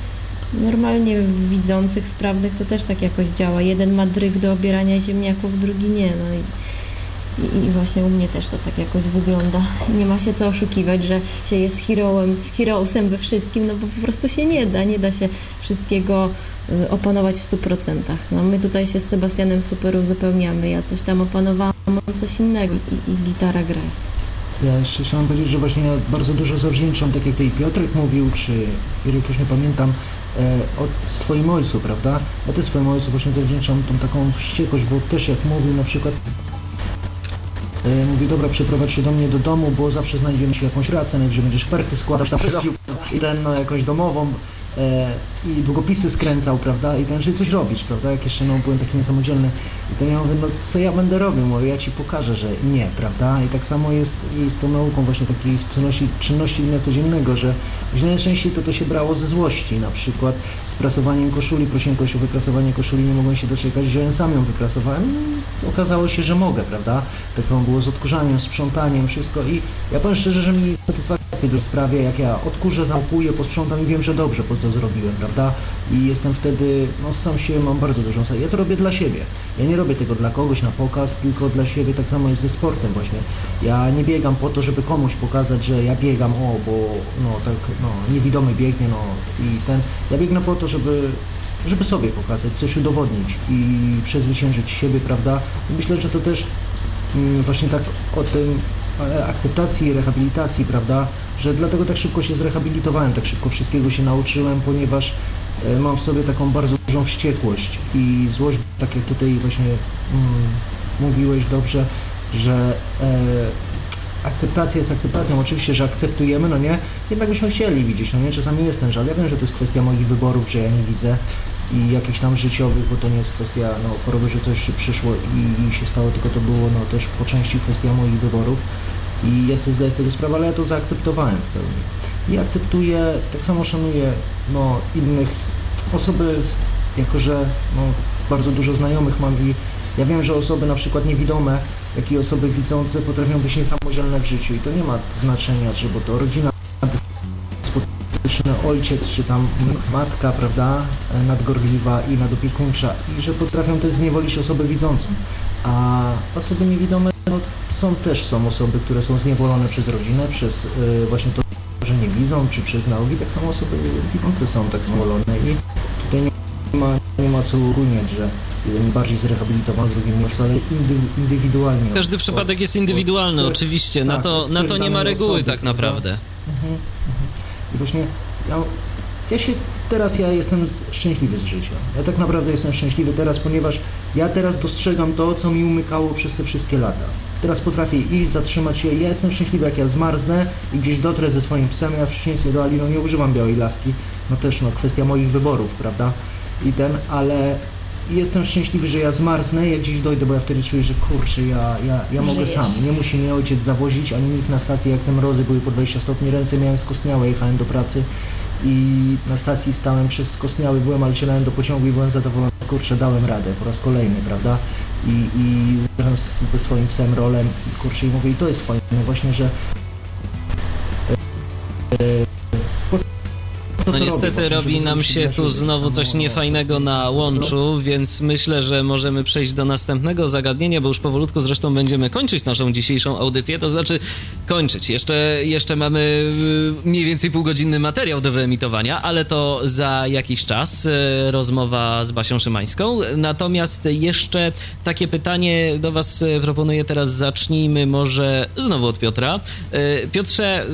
normalnie widzących, sprawnych to też tak jakoś działa. Jeden ma dryg do obierania ziemniaków, drugi nie. No i, i, i właśnie u mnie też to tak jakoś wygląda. Nie ma się co oszukiwać, że się jest heroem, heroesem we wszystkim, no bo po prostu się nie da. Nie da się wszystkiego y, opanować w 100%. No my tutaj się z Sebastianem super uzupełniamy. Ja coś tam opanowałam, on coś innego i, i gitara gra. Ja jeszcze chciałem powiedzieć, że właśnie bardzo dużo zawdzięczam, tak jak tutaj Piotrek mówił, czy Irek już nie pamiętam, e, od swoim ojcu, prawda? Ja też swojemu ojcu właśnie zawdzięczam tą taką wściekłość, bo też jak mówił na przykład e, mówi, dobra, przeprowadź się do mnie do domu, bo zawsze znajdziemy się jakąś rację, najwyżej będziesz perty składać tam i ten, no, jakąś domową e, i długopisy skręcał, prawda, i ten, żeby coś robić, prawda, jak jeszcze, no, byłem taki niesamodzielny. I to ja mówię, no, co ja będę robił, mówię, ja ci pokażę, że nie, prawda, i tak samo jest i z tą nauką właśnie takich czynności, czynności dnia codziennego, że najczęściej to to się brało ze złości, na przykład z prasowaniem koszuli, prosiłem kogoś o wyprasowanie koszuli, nie mogłem się doczekać, wziąłem sam ją wyprasowałem i okazało się, że mogę, prawda, tak samo było z odkurzaniem, sprzątaniem, wszystko. I ja powiem szczerze, że mi satysfakcję do sprawia, jak ja odkurzę, zamkuję, posprzątam i wiem, że dobrze po to zrobiłem, prawda, i jestem wtedy, no sam się mam bardzo dużą ja to robię dla siebie, ja nie robię tego dla kogoś na pokaz, tylko dla siebie, tak samo jest ze sportem właśnie, ja nie biegam po to, żeby komuś pokazać, że ja biegam, o, bo no tak, no, niewidomy biegnie, no i ten, ja biegnę po to, żeby żeby sobie pokazać, coś udowodnić i przezwyciężyć siebie, prawda? I myślę, że to też mm, właśnie tak o tym e, akceptacji, rehabilitacji, prawda, że dlatego tak szybko się zrehabilitowałem, tak szybko wszystkiego się nauczyłem, ponieważ e, mam w sobie taką bardzo dużą wściekłość i złość, tak jak tutaj właśnie mm, mówiłeś dobrze, że e, akceptacja jest akceptacją, oczywiście, że akceptujemy, no nie, jednak byśmy chcieli widzieć, no nie, czasami jest ten żal, ja wiem, że to jest kwestia moich wyborów, że ja nie widzę i jakichś tam życiowych, bo to nie jest kwestia no, choroby, że coś przyszło i, i się stało, tylko to było no, też po części kwestia moich wyborów i ja sobie zdaję z tego sprawę, ale ja to zaakceptowałem w pełni. I akceptuję, tak samo szanuję no, innych osoby, jako że no, bardzo dużo znajomych mam i ja wiem, że osoby na przykład niewidome, jak i osoby widzące potrafią być niesamodzielne w życiu i to nie ma znaczenia, czy bo to rodzina ojciec, czy tam matka, prawda, nadgorliwa i nadopiekuńcza i że potrafią też zniewolić osobę widzącą. A osoby niewidome no, są też są osoby, które są zniewolone przez rodzinę, przez y, właśnie to, że nie widzą, czy przez nauki, tak samo osoby widzące są tak zniewolone i tutaj nie ma, nie ma co uruniać, że jeden bardziej zrehabilitowany, drugi mniej, ale indywidualnie. Każdy przypadek jest indywidualny, oczywiście, tak, na to, na to nie ma reguły tak naprawdę. Mhm, mhm. I właśnie ja, ja się teraz ja jestem szczęśliwy z życia. Ja tak naprawdę jestem szczęśliwy teraz, ponieważ ja teraz dostrzegam to, co mi umykało przez te wszystkie lata. Teraz potrafię iść, zatrzymać się. Ja jestem szczęśliwy, jak ja zmarznę i gdzieś dotrę ze swoim psem. Ja w przeciwieństwie do Ali, no nie używam białej laski. No też, no kwestia moich wyborów, prawda? I ten, ale jestem szczęśliwy, że ja zmarznę, jak gdzieś dojdę, bo ja wtedy czuję, że kurczę, ja, ja, ja mogę sam. Nie musi mnie ojciec zawozić, ani nikt na stacji, jak te mrozy były po 20 stopni, ręce miałem skostniałe, jechałem do pracy i na stacji stałem przez skostniały, byłem, ale wsiadałem do pociągu i byłem zadowolony, kurczę, dałem radę po raz kolejny, prawda? I, i ze swoim psem rolem, kurczę, i mówię, i to jest fajne właśnie, że no niestety robi nam się tu znowu coś niefajnego na łączu, więc myślę, że możemy przejść do następnego zagadnienia, bo już powolutku zresztą będziemy kończyć naszą dzisiejszą audycję, to znaczy kończyć. Jeszcze, jeszcze mamy y, mniej więcej półgodzinny materiał do wyemitowania, ale to za jakiś czas y, rozmowa z Basią Szymańską. Natomiast jeszcze takie pytanie do Was y, proponuję teraz. Zacznijmy może znowu od Piotra. Piotrze,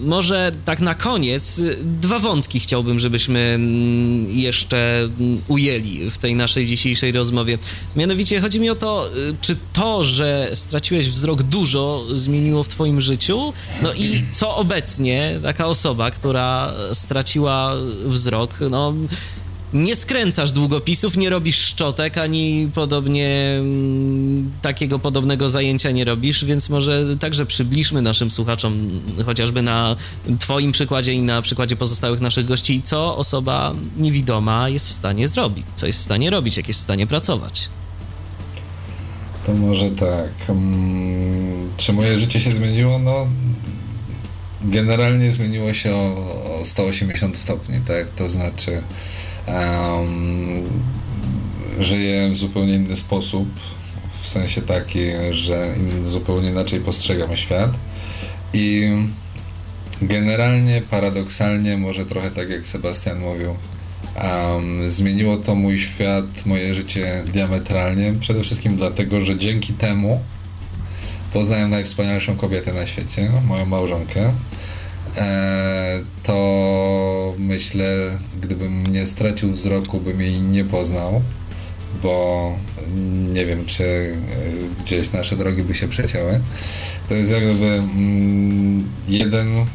może tak na koniec dwa wątki wątki chciałbym, żebyśmy mm, jeszcze mm, ujęli w tej naszej dzisiejszej rozmowie. Mianowicie chodzi mi o to, y, czy to, że straciłeś wzrok dużo zmieniło w twoim życiu? No i co obecnie taka osoba, która straciła wzrok, no nie skręcasz długopisów, nie robisz szczotek, ani podobnie mm, takiego podobnego zajęcia nie robisz, więc może także przybliżmy naszym słuchaczom, chociażby na Twoim przykładzie i na przykładzie pozostałych naszych gości, co osoba niewidoma jest w stanie zrobić, co jest w stanie robić, jak jest w stanie pracować. To może tak. Hmm, czy moje życie się zmieniło? No, generalnie zmieniło się o, o 180 stopni, tak? To znaczy, um, żyję w zupełnie inny sposób, w sensie taki, że zupełnie inaczej postrzegam świat i generalnie, paradoksalnie, może trochę tak jak Sebastian mówił, Um, zmieniło to mój świat, moje życie diametralnie. Przede wszystkim dlatego, że dzięki temu poznałem najwspanialszą kobietę na świecie, moją małżonkę. E, to myślę, gdybym nie stracił wzroku, bym jej nie poznał, bo nie wiem, czy e, gdzieś nasze drogi by się przecięły. To jest jakby mm, jeden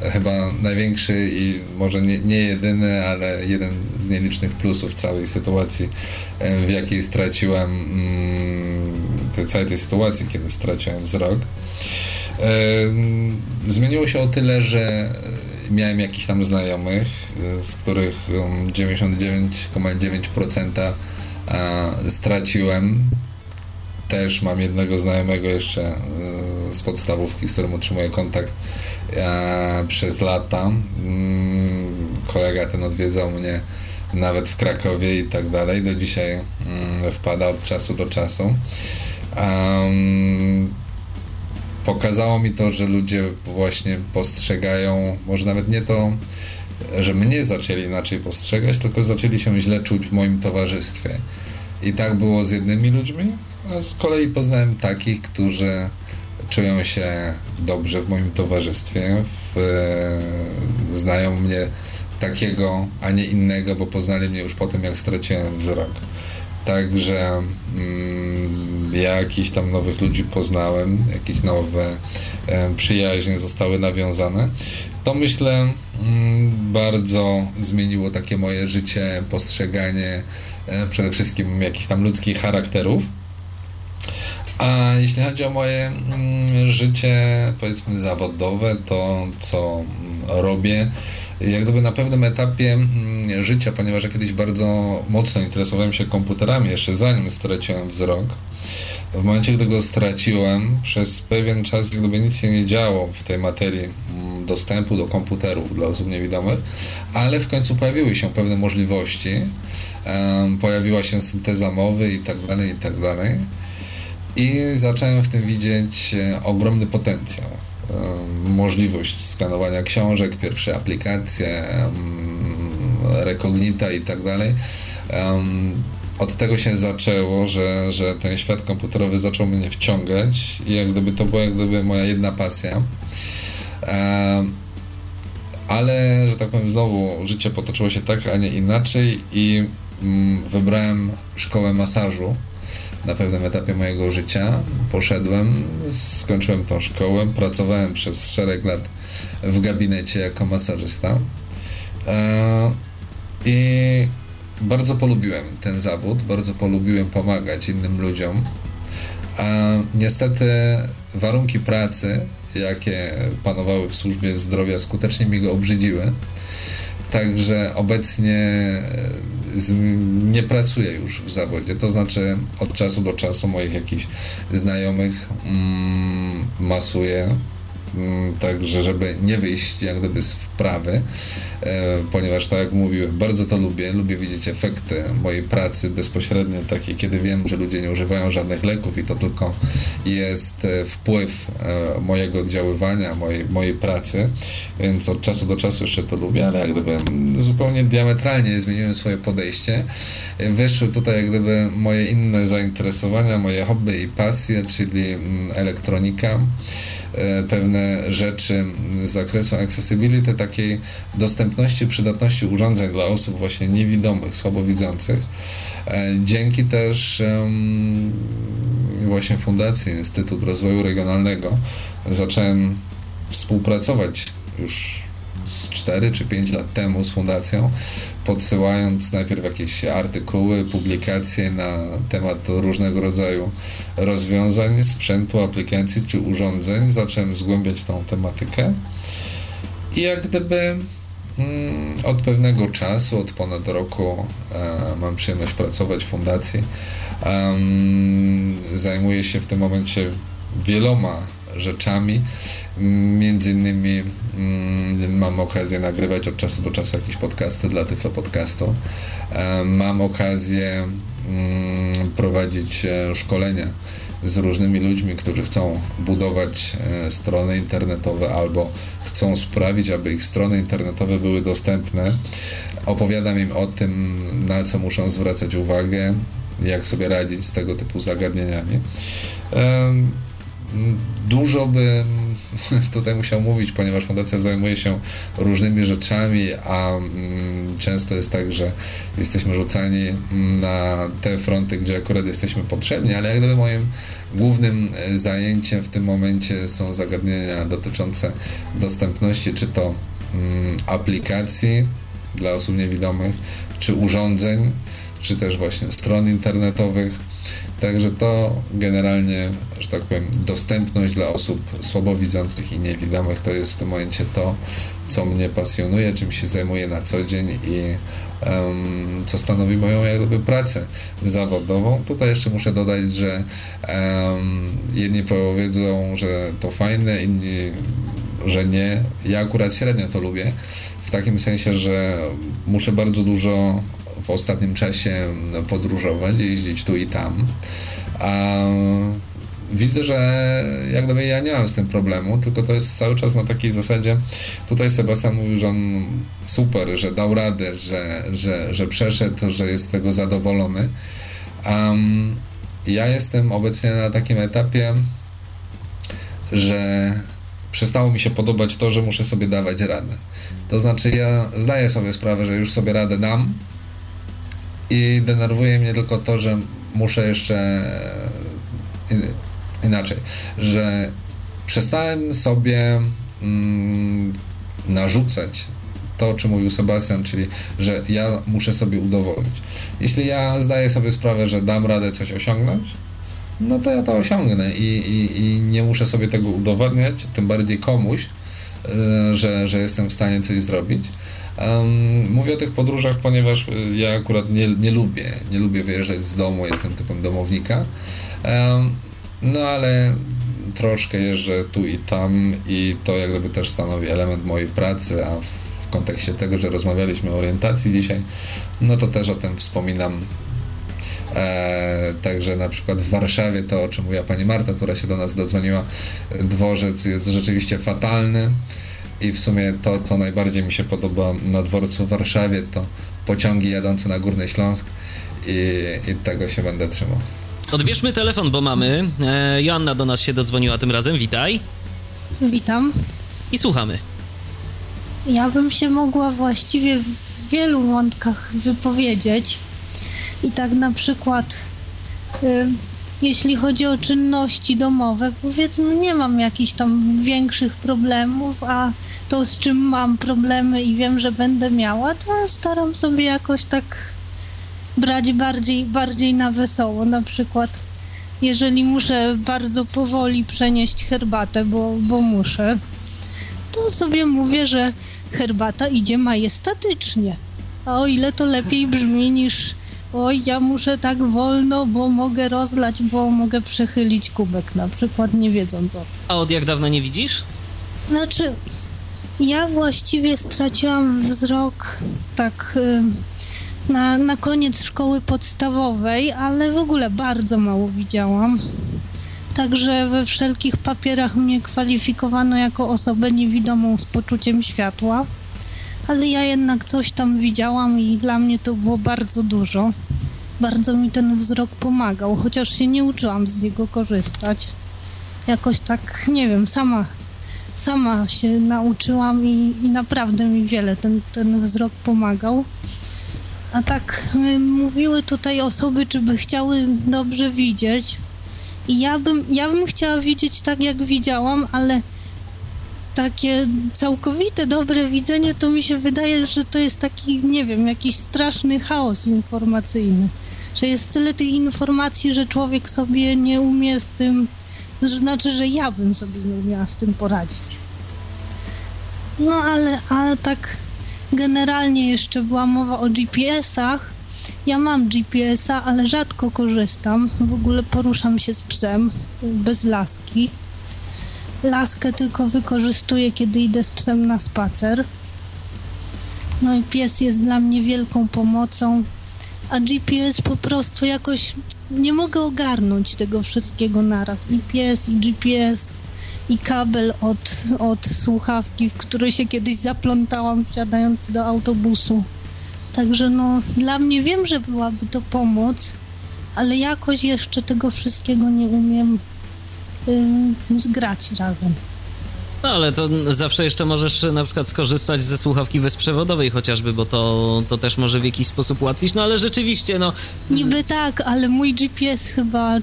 chyba największy i może nie, nie jedyny, ale jeden z nielicznych plusów całej sytuacji, e, w jakiej straciłem mm, tej całej tej sytuacji, kiedy straciłem wzrok. E, zmieniło się o tyle, że miałem jakichś tam znajomych, e, z których 99,9% straciłem też mam jednego znajomego jeszcze e, z podstawówki, z którym utrzymuję kontakt e, przez lata. Mm, kolega ten odwiedzał mnie nawet w Krakowie i tak dalej. Do dzisiaj mm, wpada od czasu do czasu. pokazało mi to, że ludzie właśnie postrzegają, może nawet nie to, że mnie zaczęli inaczej postrzegać, tylko zaczęli się źle czuć w moim towarzystwie. I tak było z jednymi ludźmi, a z kolei poznałem takich, którzy czują się dobrze w moim towarzystwie, w, e, znają mnie takiego, a nie innego, bo poznali mnie już po tym, jak straciłem wzrok. Także mm, ja jakichś tam nowych ludzi poznałem, jakieś nowe e, przyjaźnie zostały nawiązane. To myślę mm, bardzo zmieniło takie moje życie, postrzeganie e, przede wszystkim jakichś tam ludzkich charakterów. A jeśli chodzi o moje mm, życie, powiedzmy, zawodowe, to co mm, robię, jak gdyby na pewnym etapie mm, życia, ponieważ ja kiedyś bardzo mocno interesowałem się komputerami, jeszcze zanim straciłem wzrok. W momencie, gdy go straciłem, przez pewien czas jak gdyby nic się nie działo w tej materii dostępu do komputerów dla osób niewidomych, ale w końcu pojawiły się pewne możliwości, pojawiła się synteza mowy i tak dalej, i tak dalej. I zacząłem w tym widzieć e, ogromny potencjał. E, możliwość skanowania książek, pierwsze aplikacje, rekognita i tak dalej. Od tego się zaczęło, że, że ten świat komputerowy zaczął mnie wciągać i jak gdyby to była jak gdyby moja jedna pasja. Ale, że tak powiem, znowu życie potoczyło się tak, a nie inaczej i mm, wybrałem szkołę masażu na pewnym etapie mojego życia. Poszedłem, skończyłem tą szkołę, pracowałem przez szereg lat w gabinecie jako masażysta. E, I bardzo polubiłem ten zawód, bardzo polubiłem pomagać innym ludziom. A niestety warunki pracy, jakie panowały w służbie zdrowia, skutecznie mi go obrzydziły. Także obecnie nie pracuję już w zawodzie. To znaczy od czasu do czasu moich jakichś znajomych mm, masuję także żeby nie wyjść jak gdyby z wprawy, e, ponieważ tak jak mówiłem, bardzo to lubię, lubię widzieć efekty mojej pracy bezpośrednie, takie kiedy wiem, że ludzie nie używają żadnych leków i to tylko jest e, wpływ e, mojego oddziaływania, mojej, mojej pracy, więc od czasu do czasu jeszcze to lubię, ale jak gdyby zupełnie diametralnie zmieniłem swoje podejście. Wyszły tutaj jak gdyby moje inne zainteresowania, moje hobby i pasje, czyli mm, elektronika, pewne rzeczy z zakresu accessibility, takiej dostępności, przydatności urządzeń dla osób właśnie niewidomych, słabowidzących. E, dzięki też właśnie Fundacji Instytut Rozwoju Regionalnego zacząłem współpracować już z 4 czy 5 lat temu z fundacją, podsyłając najpierw jakieś artykuły, publikacje na temat różnego rodzaju rozwiązań, sprzętu, aplikacji czy urządzeń. Zacząłem zgłębiać tą tematykę i jak gdyby mm, od pewnego czasu, od ponad roku e, mam przyjemność pracować w fundacji. zajmuję się w tym momencie wieloma rzeczami. Między innymi mm, mam okazję nagrywać od czasu do czasu jakieś podcasty dla Tyflo Podcastu. E, mam okazję mm, prowadzić e, szkolenia z różnymi ludźmi, którzy chcą budować e, strony internetowe albo chcą sprawić, aby ich strony internetowe były dostępne. Opowiadam im o tym, na co muszą zwracać uwagę, jak sobie radzić z tego typu zagadnieniami. Dużo bym tutaj musiał mówić, ponieważ fundacja zajmuje się różnymi rzeczami, a mm, często jest tak, że jesteśmy rzucani na te fronty, gdzie akurat jesteśmy potrzebni, ale jak gdyby moim głównym zajęciem w tym momencie są zagadnienia dotyczące dostępności, czy to mm, aplikacji dla osób niewidomych, czy urządzeń, czy też właśnie stron internetowych Także to generalnie, że tak powiem, dostępność dla osób słabowidzących i niewidomych to jest w tym momencie to, co mnie pasjonuje, czym się zajmuję na co dzień i um, co stanowi moją jakby pracę zawodową. Tutaj jeszcze muszę dodać, że um, jedni powiedzą, że to fajne, inni, że nie. Ja akurat średnio to lubię, w takim sensie, że muszę bardzo dużo w ostatnim czasie podróżować, jeździć tu i tam. A widzę, że jak gdyby ja nie mam z tym problemu, tylko to jest cały czas na takiej zasadzie. Tutaj Sebastian mówił, że on super, że dał radę, że, że, że przeszedł, że jest z tego zadowolony. Um, ja jestem obecnie na takim etapie, że przestało mi się podobać to, że muszę sobie dawać radę. To znaczy, ja zdaję sobie sprawę, że już sobie radę dam, i denerwuje mnie tylko to, że muszę jeszcze e, inaczej, że przestałem sobie mm, narzucać to, o czym mówił Sebastian, czyli że ja muszę sobie udowodnić. Jeśli ja zdaję sobie sprawę, że dam radę coś osiągnąć, no to ja to osiągnę i, i, i nie muszę sobie tego udowadniać, tym bardziej komuś, e, że, że jestem w stanie coś zrobić. Um, mówię o tych podróżach, ponieważ y, ja akurat nie, nie lubię, nie lubię wyjeżdżać z domu, jestem typem domownika. Um, no ale troszkę jeżdżę tu i tam i to jak gdyby też stanowi element mojej pracy, a w kontekście tego, że rozmawialiśmy o orientacji dzisiaj, no to też o tym wspominam. E, także na przykład w Warszawie to, o czym mówiła pani Marta, która się do nas dodzwoniła, dworzec jest rzeczywiście fatalny i w sumie to, to najbardziej mi się podoba na dworcu w Warszawie, to pociągi jadące na Górny Śląsk i, i tego się będę trzymał. Odbierzmy telefon, bo mamy. E, Joanna do nas się dodzwoniła tym razem. Witaj. Witam. I słuchamy. Ja bym się mogła właściwie w wielu wątkach wypowiedzieć. I tak na przykład y, jeśli chodzi o czynności domowe, powiedzmy, nie mam jakichś tam większych problemów, a to, z czym mam problemy i wiem, że będę miała, to staram sobie jakoś tak brać bardziej, bardziej na wesoło. Na przykład, jeżeli muszę bardzo powoli przenieść herbatę, bo, bo muszę, to sobie mówię, że herbata idzie majestatycznie. A o ile to lepiej brzmi niż oj, ja muszę tak wolno, bo mogę rozlać, bo mogę przechylić kubek na przykład, nie wiedząc o tym. A od jak dawna nie widzisz? Znaczy, ja właściwie straciłam wzrok tak y, na, na koniec szkoły podstawowej, ale w ogóle bardzo mało widziałam. Także we wszelkich papierach mnie kwalifikowano jako osobę niewidomą z poczuciem światła ale ja jednak coś tam widziałam i dla mnie to było bardzo dużo. Bardzo mi ten wzrok pomagał, chociaż się nie uczyłam z niego korzystać. Jakoś tak, nie wiem, sama, sama się nauczyłam i, i naprawdę mi wiele ten, ten wzrok pomagał. A tak y, mówiły tutaj osoby, czy by chciały dobrze widzieć. I ja bym, ja bym chciała widzieć tak, jak widziałam, ale takie całkowite dobre widzenie, to mi się wydaje, że to jest taki, nie wiem, jakiś straszny chaos informacyjny. Że jest tyle tych informacji, że człowiek sobie nie umie z tym, znaczy, że ja bym sobie nie umiała z tym poradzić. No ale, ale tak generalnie jeszcze była mowa o GPS-ach. Ja mam GPS-a, ale rzadko korzystam. W ogóle poruszam się z psem bez laski. Laskę tylko wykorzystuję, kiedy idę z psem na spacer. No i pies jest dla mnie wielką pomocą, a GPS po prostu jakoś nie mogę ogarnąć tego wszystkiego naraz. I pies, i GPS, i kabel od, od słuchawki, w której się kiedyś zaplątałam wsiadając do autobusu. Także no, dla mnie wiem, że byłaby to pomoc, ale jakoś jeszcze tego wszystkiego nie umiem yy, zgrać razem. No ale to zawsze jeszcze możesz na przykład skorzystać ze słuchawki bezprzewodowej chociażby, bo to, to też może w jakiś sposób ułatwić, no ale rzeczywiście, no... Niby tak, ale mój GPS chyba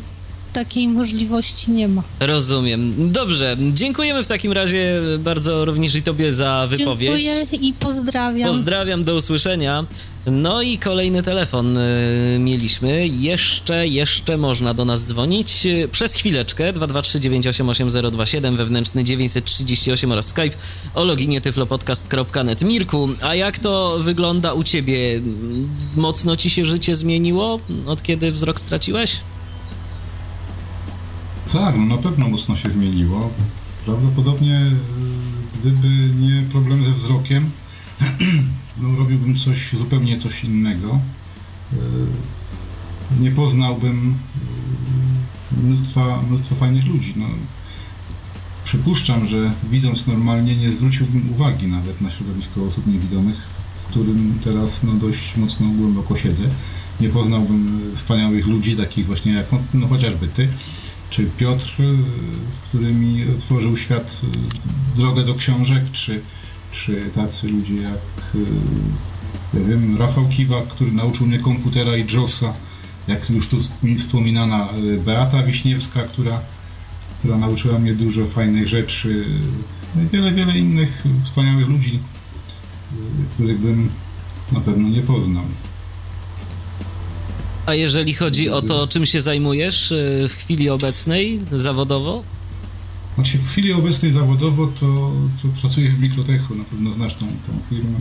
takiej możliwości nie ma. Rozumiem. Dobrze, dziękujemy w takim razie bardzo również i tobie za wypowiedź. Dziękuję i pozdrawiam. Pozdrawiam, do usłyszenia. No i kolejny telefon y, mieliśmy. Jeszcze, jeszcze można do nas dzwonić. Przez chwileczkę 223988027 wewnętrzny 938 oraz Skype o loginie tyflopodcast.net. Mirku, a jak to wygląda u ciebie? Mocno ci się życie zmieniło od kiedy wzrok straciłeś? Tak, no na pewno mocno się zmieniło. Prawdopodobnie y, gdyby nie problem ze wzrokiem, no, robiłbym coś zupełnie coś innego. Y, nie poznałbym y, mnóstwa, mnóstwa fajnych ludzi. No, przypuszczam, że widząc normalnie nie zwróciłbym uwagi nawet na środowisko osób niewidomych, w którym teraz no, dość mocno głęboko siedzę. Nie poznałbym wspaniałych ludzi, takich właśnie jak no, chociażby ty, czy Piotr, który mi otworzył świat, drogę do książek, czy, czy tacy ludzie jak ja wiem, Rafał Kiwak, który nauczył mnie komputera i JOSa, jak już tu wspominana Beata Wiśniewska, która, która nauczyła mnie dużo fajnych rzeczy, no i wiele, wiele innych wspaniałych ludzi, których bym na pewno nie poznał. A jeżeli chodzi o to, czym się zajmujesz w chwili obecnej zawodowo? Znaczy w chwili obecnej zawodowo to, to pracuję w Mikrotechu, na pewno znasz tą, tą firmę.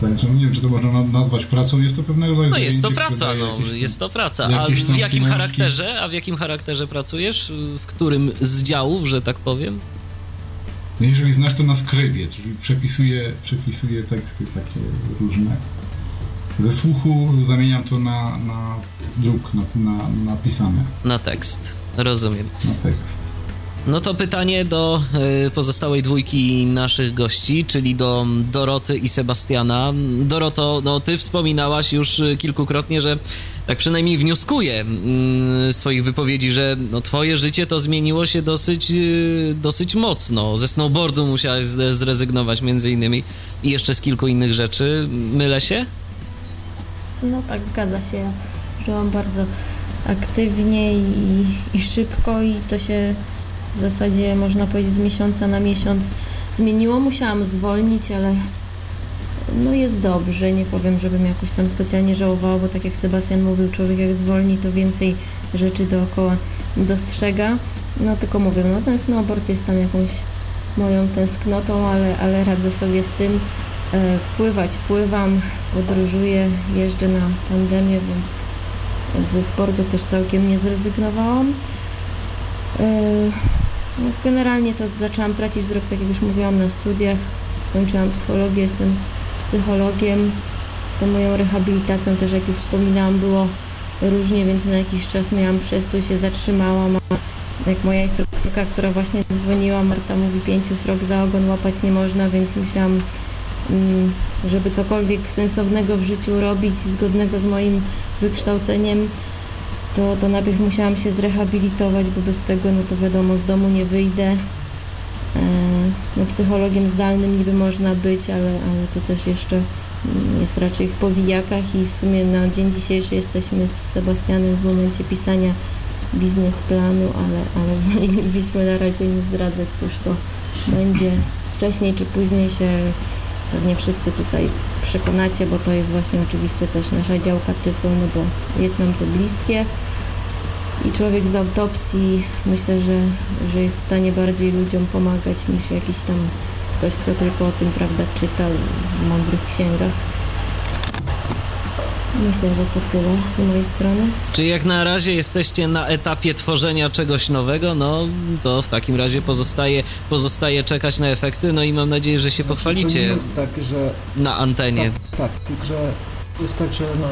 Także nie wiem, czy to można nazwać pracą, jest to pewnego rodzaju No jest to praca, no, jest to praca. A w jakim charakterze, a w jakim charakterze pracujesz? W którym z działów, że tak powiem? No jeżeli znasz to na skrywie, czyli przepisuję, przepisuję teksty takie różne ze słuchu zamieniam to na, na druk, na, na, na pisane. Na tekst, rozumiem. Na tekst. No to pytanie do y, pozostałej dwójki naszych gości, czyli do Doroty i Sebastiana. Doroto, no ty wspominałaś już kilkukrotnie, że tak przynajmniej wnioskuję z twoich wypowiedzi, że no, twoje życie to zmieniło się dosyć, y, dosyć mocno. Ze snowboardu musiałaś zrezygnować między innymi i jeszcze z kilku innych rzeczy. Mylę się? No tak, zgadza się. Żyłam bardzo aktywnie i, i szybko i to się w zasadzie można powiedzieć z miesiąca na miesiąc zmieniło. Musiałam zwolnić, ale no jest dobrze. Nie powiem, żebym jakoś tam specjalnie żałowała, bo tak jak Sebastian mówił, człowiek jak zwolni, to więcej rzeczy dookoła dostrzega. No tylko mówię, no ten snowboard jest tam jakąś moją tęsknotą, ale, ale radzę sobie z tym. E, pływać pływam, podróżuję, jeżdżę na tandemie, więc ze sportu też całkiem nie zrezygnowałam. E, generalnie to zaczęłam tracić wzrok, tak jak już mówiłam, na studiach. Skończyłam psychologię, jestem psychologiem. Z tą moją rehabilitacją też, jak już wspominałam, było różnie, więc na jakiś czas miałam przestój, się zatrzymałam. Jak moja instruktorka, która właśnie dzwoniła, Marta mówi, pięciu strok za ogon łapać nie można, więc musiałam Mm, żeby cokolwiek sensownego w życiu robić, zgodnego z moim wykształceniem, to, to najpierw musiałam się zrehabilitować, bo bez tego, no to wiadomo, z domu nie wyjdę. E, no, psychologiem zdalnym niby można być, ale, ale to też jeszcze jest raczej w powijakach i w sumie na dzień dzisiejszy jesteśmy z Sebastianem w momencie pisania biznesplanu, ale, ale wolelibyśmy na razie nie zdradzać, cóż to będzie. Wcześniej czy później się pewnie wszyscy tutaj przekonacie, bo to jest właśnie oczywiście też nasza działka tyflo, no bo jest nam to bliskie i człowiek z autopsji myślę, że, że jest w stanie bardziej ludziom pomagać niż jakiś tam ktoś, kto tylko o tym prawda czyta w mądrych księgach. Myślę, że to tyle z mojej strony. Czy jak na razie jesteście na etapie tworzenia czegoś nowego, no to w takim razie pozostaje, pozostaje czekać na efekty, no i mam nadzieję, że się pochwalicie To nie jest tak, że na antenie. Tak, tak, tylko że jest tak, że no,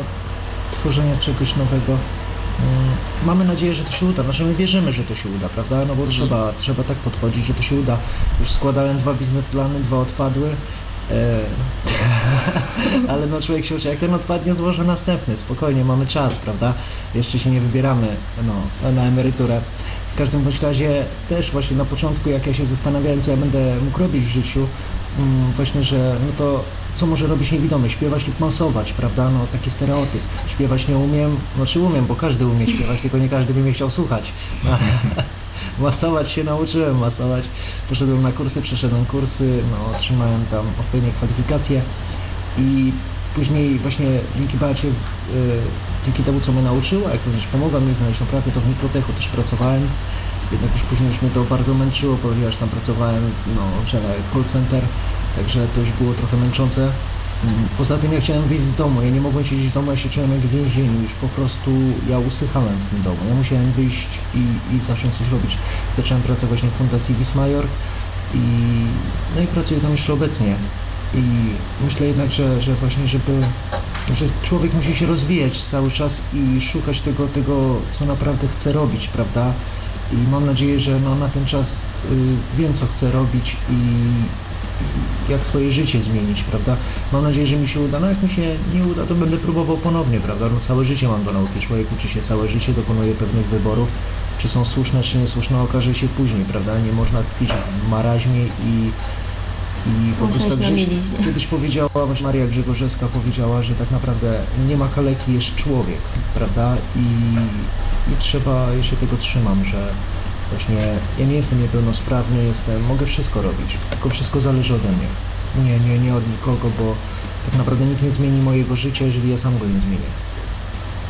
tworzenie czegoś nowego. mm, Mamy nadzieję, że to się uda. Znaczy my wierzymy, że to się uda, prawda? No bo trzeba, trzeba tak podchodzić, że to się uda. Już składałem dwa biznesplany, dwa odpadły. E, ale no człowiek się uczy, jak ten odpadnie, złożę następny. Spokojnie, mamy czas, prawda? Jeszcze się nie wybieramy no, na emeryturę. W każdym bądź razie też właśnie na początku, jak ja się zastanawiałem, co ja będę mógł robić w życiu, mm, właśnie, że no to co może robić niewidomy? Śpiewać lub masować, prawda? No taki stereotyp. Śpiewać nie umiem, znaczy umiem, bo każdy umie śpiewać, tylko nie każdy by mnie chciał słuchać. masować się nauczyłem, masować. Poszedłem na kursy, przeszedłem kursy, no otrzymałem tam odpowiednie kwalifikacje i później właśnie dzięki Beacie, y, dzięki temu co mnie nauczyła, jak również pomogła mi znaleźć pracę, to w Mikrotechu też pracowałem. Jednak już później już mnie to bardzo męczyło, ponieważ tam pracowałem no, że call center, także to już było trochę męczące. Poza tym ja chciałem wyjść z domu, ja nie mogłem siedzieć w domu, ja się czułem jak w więzieniu, już po prostu ja usychałem w tym domu. Ja musiałem wyjść i, i zacząć coś robić. Zacząłem pracę właśnie w Fundacji Wismajor i, no i pracuję tam jeszcze obecnie. I myślę jednak, że, że właśnie, żeby że człowiek musi się rozwijać cały czas i szukać tego, tego co naprawdę chce robić, prawda? I mam nadzieję, że no, na ten czas y, wiem, co chcę robić i jak swoje życie zmienić, prawda? Mam nadzieję, że mi się uda. No jak mi się nie uda, to będę próbował ponownie, prawda? No całe życie mam do nauki. Człowiek uczy się całe życie, dokonuje pewnych wyborów. Czy są słuszne, czy niesłuszne, okaże się później, prawda? Nie można tkwić w maraźmie i i po prostu tak, kiedyś powiedziała, właśnie Maria Grzegorzewska powiedziała, że tak naprawdę nie ma kaleki, jest człowiek, prawda? I, I trzeba, ja się tego trzymam, że właśnie ja nie jestem niepełnosprawny, jestem, mogę wszystko robić, tylko wszystko zależy ode mnie. Nie, nie, nie od nikogo, bo tak naprawdę nikt nie zmieni mojego życia, jeżeli ja sam go nie zmienię.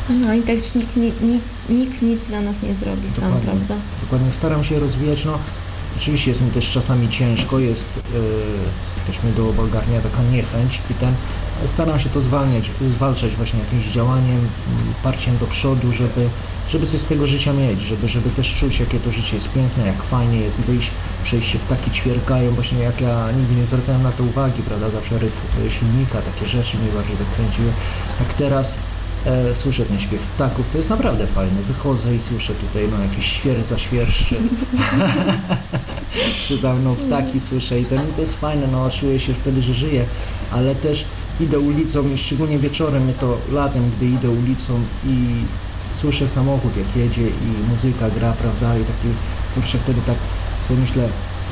No i też nikt, nikt, nikt, nikt nic za nas nie zrobi sam, Dokładnie. prawda? Dokładnie, staram się rozwijać, no oczywiście jest mi też czasami ciężko, jest yy, też mnie do ogarnia taka niechęć i ten, staram się to zwalniać, zwalczać właśnie jakimś działaniem, parciem do przodu, żeby, żeby coś z tego życia mieć, żeby, żeby też czuć, jakie to życie jest piękne, jak fajnie jest wyjść, przejść się ptaki ćwierkają, właśnie jak ja nigdy nie zwracałem na to uwagi, prawda, zawsze ryk e, silnika, takie rzeczy mnie bardziej tak kręciły, jak teraz e, słyszę ten śpiew ptaków, to jest naprawdę fajne. Wychodzę i słyszę tutaj no, jakiś świerz zaświerszczy. Czy tam no, ptaki słyszę i ten, to jest fajne, no czuję się wtedy, że żyję, ale też idę ulicą i szczególnie wieczorem, to latem, gdy idę ulicą i słyszę samochód jak jedzie i muzyka gra, prawda, i taki, kurczę, wtedy tak sobie myślę,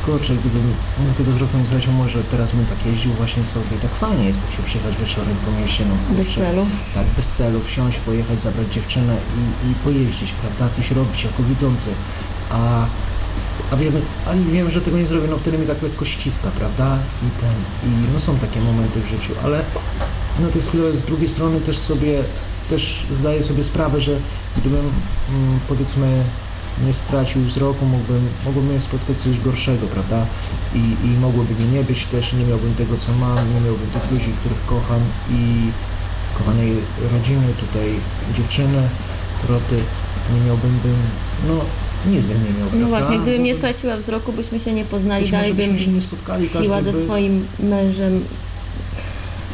kurczę, gdybym mógł tego zrobić, zresztą może teraz bym tak jeździł właśnie sobie, tak fajnie jest tak się przyjechać wieczorem po mieście, no kurczę, Bez celu. tak, bez celu, wsiąść, pojechać, zabrać dziewczynę i, i pojeździć, prawda, coś robić jako widzący, a, a wiemy, a wiem, że tego nie zrobię, no wtedy mi tak lekko ściska, prawda, i ten, i no są takie momenty w życiu, ale no to jest z drugiej strony też sobie, też zdaję sobie sprawę, że gdybym, mm, powiedzmy, nie stracił wzroku, mógłbym, mógłbym mnie spotkać coś gorszego, prawda? I, I mogłoby mnie nie być też, nie miałbym tego, co mam, nie miałbym tych ludzi, których kocham i kochanej rodziny, tutaj dziewczyny, roty, nie miałbym, bym, no nic bym nie miał, No prawda? właśnie, gdybym nie straciła wzroku, byśmy się nie poznali, dalej bym się nie spotkali, tkwiła ze swoim mężem.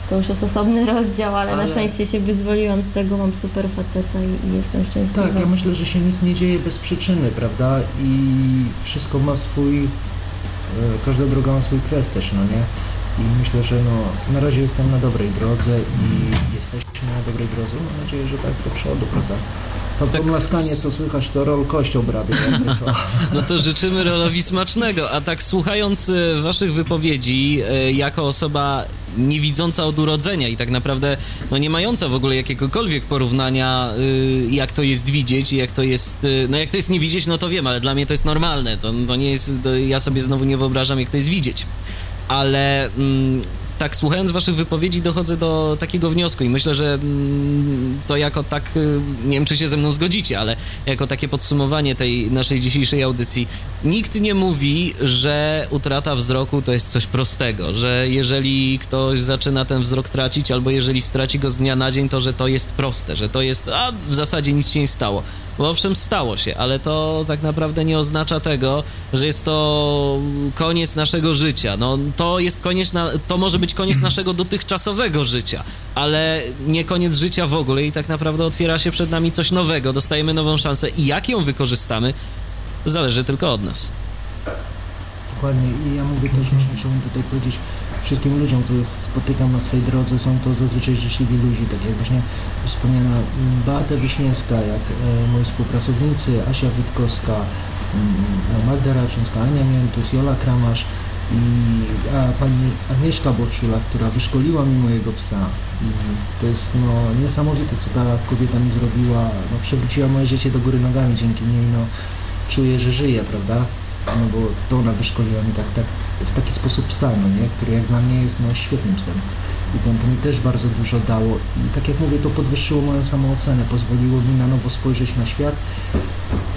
To już jest osobny rozdział, ale, na Ale- szczęście się wyzwoliłam z tego, mam super faceta i, i jestem szczęśliwa. Tak, ja myślę, że się nic nie dzieje bez przyczyny, prawda? I wszystko ma swój, e, każda droga ma swój kres też, no nie? I myślę, że no, na razie jestem na dobrej drodze i jesteśmy na dobrej drodze. Mam nadzieję, że tak do przodu, prawda? To tak. pomlaskanie, co słychać, to rol kość obrabia, co. No to życzymy rolowi smacznego, a tak słuchając e, waszych wypowiedzi, e, jako osoba niewidząca od urodzenia i tak naprawdę no nie mająca w ogóle jakiegokolwiek porównania, e, jak to jest widzieć i jak to jest, no jak to jest nie widzieć, no to wiem, ale dla mnie to jest normalne, to, to nie jest, to ja sobie znowu nie wyobrażam, jak to jest widzieć. Ale mm, tak słuchając waszych wypowiedzi dochodzę do takiego wniosku i myślę, że mm, to jako tak, y, nie wiem czy się ze mną zgodzicie, ale jako takie podsumowanie tej naszej dzisiejszej audycji, nikt nie mówi, że utrata wzroku to jest coś prostego, że jeżeli ktoś zaczyna ten wzrok tracić albo jeżeli straci go z dnia na dzień, to że to jest proste, że to jest, a w zasadzie nic się nie stało. Bo owszem, stało się, ale to tak naprawdę nie oznacza tego, że jest to koniec naszego życia. No, to jest koniec, na, to może być koniec naszego dotychczasowego życia, ale nie koniec życia w ogóle i tak naprawdę otwiera się przed nami coś nowego, dostajemy nową szansę i jak ją wykorzystamy, zależy tylko od nas. Dokładnie. I ja mówię też, chciałbym tutaj powiedzieć, wszystkim ludziom, których spotykam na swojej drodze, są to zazwyczaj życzliwi ludzie, tak jak właśnie wspomniana Beata Wiśniewska, jak e, moi współpracownicy, Asia Witkowska, mm, Magda Raczyńska, Ania Miętus, Jola Kramasz i a, pani Agnieszka Boczula, która wyszkoliła mi mojego psa i to jest no, niesamowite, co ta kobieta mi zrobiła, no, przewróciła moje życie do góry nogami, dzięki niej no, czuję, że żyję, prawda? no bo to ona wyszkoliła mi tak, tak, w taki sposób psa, no nie, który jak dla mnie jest no, świetnym psem. I to, to mi też bardzo dużo dało i tak jak mówię, to podwyższyło moją samoocenę, pozwoliło mi na nowo spojrzeć na świat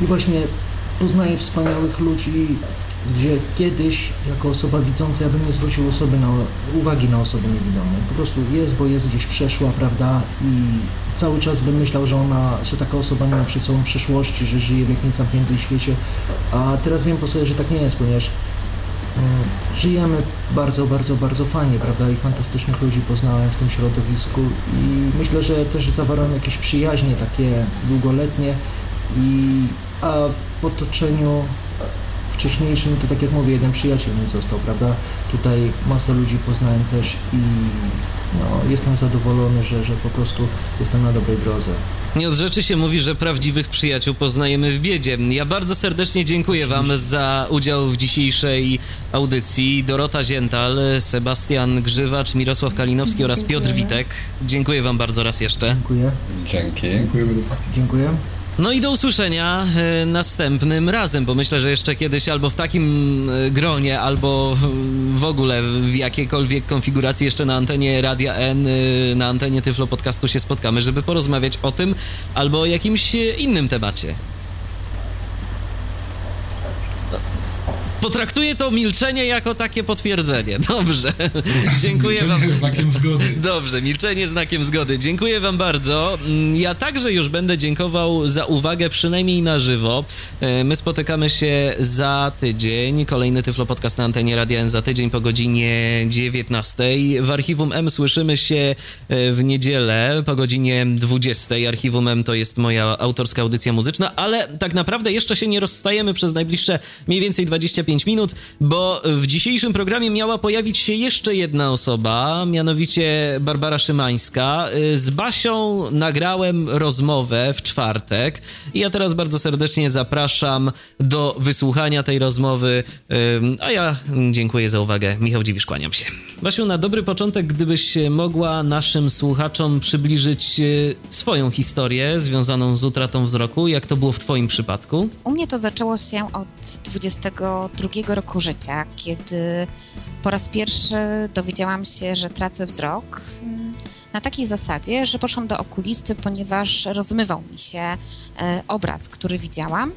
i właśnie poznaję wspaniałych ludzi, gdzie kiedyś jako osoba widząca ja bym nie zwrócił osoby na, uwagi na osobę niewidomą. Po prostu jest, bo jest gdzieś przeszła, prawda, i cały czas bym myślał, że ona, że taka osoba nie ma przed sobą przyszłości, że żyje w jakimś zamkniętym świecie, a teraz wiem po sobie, że tak nie jest, ponieważ mm, żyjemy bardzo, bardzo, bardzo fajnie, prawda, i fantastycznych ludzi poznałem w tym środowisku. I myślę, że też zawarłem jakieś przyjaźnie takie długoletnie. I a w otoczeniu wcześniejszym, to tak jak mówię, jeden przyjaciel mi został, prawda? Tutaj masę ludzi poznałem też i no, jestem zadowolony, że, że po prostu jestem na dobrej drodze. Nie od rzeczy się mówi, że prawdziwych przyjaciół poznajemy w biedzie. Ja bardzo serdecznie dziękuję Wam za udział w dzisiejszej audycji. Dorota Ziental, Sebastian Grzywacz, Mirosław Kalinowski oraz Piotr Witek. Dziękuję Wam bardzo raz jeszcze. Dziękuję. Dzięki. Dziękuję. No i do usłyszenia e, następnym razem, bo myślę, że jeszcze kiedyś albo w takim e, gronie, albo w ogóle w jakiejkolwiek konfiguracji jeszcze na antenie Radia N, e, na antenie Tyflo Podcastu się spotkamy, żeby porozmawiać o tym albo o jakimś innym temacie. Potraktuję to milczenie jako takie potwierdzenie. Dobrze. Dziękuję milczenie wam. znakiem zgody. Dobrze, milczenie znakiem zgody. Dziękuję wam bardzo. Mm, ja także już będę dziękował za uwagę, przynajmniej na żywo. E, my spotykamy się za tydzień. Kolejny Tyflo Podcast na antenie Radia N za tydzień po godzinie 19. W Archiwum M słyszymy się e, w niedzielę po godzinie 20. Archiwum M to jest moja autorska audycja muzyczna, ale tak naprawdę jeszcze się nie rozstajemy przez najbliższe mniej więcej 25 5 minut, bo w dzisiejszym programie miała pojawić się jeszcze jedna osoba, mianowicie Barbara Szymańska. Z Basią nagrałem rozmowę w czwartek i ja teraz bardzo serdecznie zapraszam do wysłuchania tej rozmowy, a ja dziękuję za uwagę. Michał Dziwisz, kłaniam się. Basiu, na dobry początek, gdybyś mogła naszym słuchaczom przybliżyć e, swoją historię związaną z utratą wzroku, jak to było w twoim przypadku? U mnie to zaczęło się od 22 drugiego roku życia, kiedy po raz pierwszy dowiedziałam się, że tracę wzrok mm, na takiej zasadzie, że poszłam do okulisty, ponieważ rozmywał mi się e, obraz, który widziałam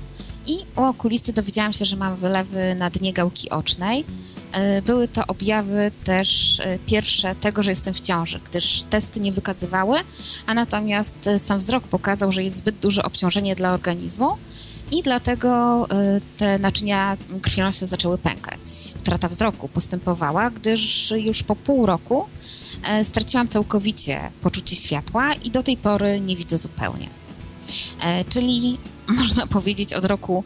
i u okulisty dowiedziałam się, że mam wylewy na dnie gałki ocznej. E, były to objawy też e, pierwsze tego, że jestem w ciąży, gdyż testy nie wykazywały, a natomiast sam wzrok pokazał, że jest zbyt duże obciążenie dla organizmu i dlatego y, te naczynia krwionośne zaczęły pękać. Trata wzroku postępowała, gdyż już po pół roku e, straciłam całkowicie poczucie światła i do tej pory nie widzę zupełnie. E, czyli można powiedzieć od roku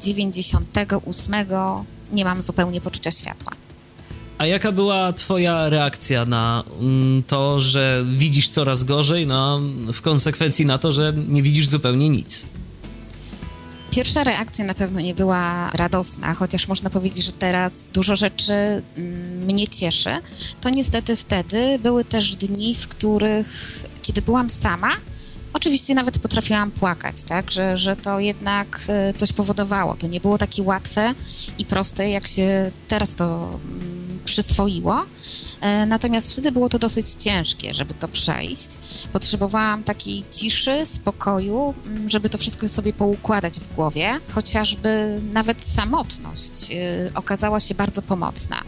98 e, nie mam zupełnie poczucia światła. A jaka była twoja reakcja na mm, to, że widzisz coraz gorzej, no w konsekwencji na to, że nie widzisz zupełnie nic? Pierwsza reakcja na pewno nie była radosna, chociaż można powiedzieć, że teraz dużo rzeczy mm, mnie cieszy. To niestety wtedy były też dni, w których, kiedy byłam sama, oczywiście nawet potrafiłam płakać, tak, że, że to jednak e, coś powodowało. To nie było takie łatwe i proste, jak się teraz to mm, przyswoiło. E, natomiast wtedy było to dosyć ciężkie, żeby to przejść. Potrzebowałam takiej ciszy, spokoju, mm, żeby to wszystko sobie poukładać w głowie. Chociażby nawet samotność e, okazała się bardzo pomocna.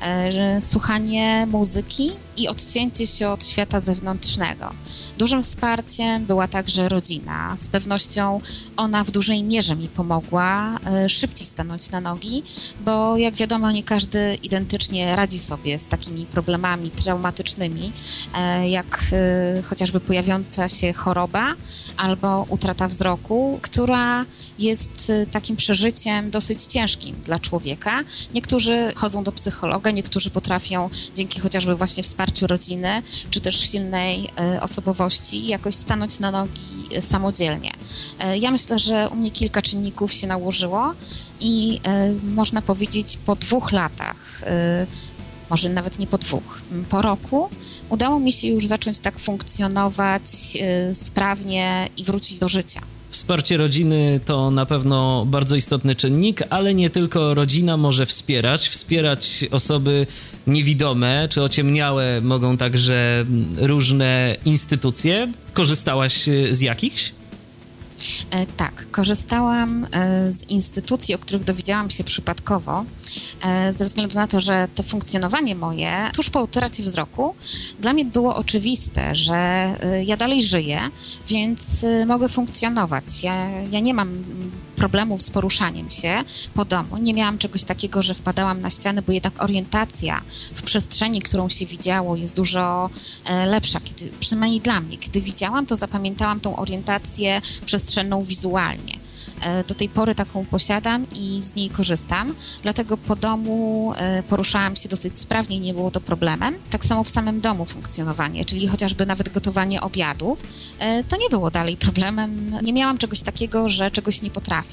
E, słuchanie muzyki i odcięcie się od świata zewnętrznego. Dużym wsparciem była także rodzina. Z pewnością ona w dużej mierze mi pomogła szybciej stanąć na nogi, bo jak wiadomo, nie każdy identycznie radzi sobie z takimi problemami traumatycznymi, e, jak e, chociażby pojawiająca się choroba albo utrata wzroku, która jest e, takim przeżyciem dosyć ciężkim dla człowieka. Niektórzy chodzą do psychologa, niektórzy potrafią dzięki chociażby właśnie wsparciu rodziny, czy też silnej osobowości jakoś stanąć na nogi samodzielnie. Ja myślę, że u mnie kilka czynników się nałożyło i można powiedzieć po dwóch latach może nawet nie po dwóch, po roku, udało mi się już zacząć tak funkcjonować y, sprawnie i wrócić do życia. Wsparcie rodziny to na pewno bardzo istotny czynnik, ale nie tylko rodzina może wspierać. Wspierać osoby niewidome czy ociemniałe mogą także różne instytucje. Korzystałaś y, z jakichś? E, tak, korzystałam e, z instytucji, o których dowiedziałam się przypadkowo, e, ze względu na to, że to funkcjonowanie moje tuż po utracie wzroku dla mnie było oczywiste, że ja dalej żyję, więc mogę funkcjonować. Ja, ja nie mam problemów z poruszaniem się po domu. Nie miałam czegoś takiego, że wpadałam na ściany, bo jednak orientacja w przestrzeni, którą się widziało, jest dużo e, lepsza, kiedy, przynajmniej dla mnie. Kiedy widziałam, to zapamiętałam tą orientację przestrzenną wizualnie. E, do tej pory taką posiadam i z niej korzystam, dlatego po domu e, poruszałam się dosyć sprawnie, nie było to problemem. Tak samo w samym domu funkcjonowanie, czyli chociażby nawet gotowanie obiadów, to nie było dalej problemem. Nie miałam czegoś takiego, że czegoś nie potrafię.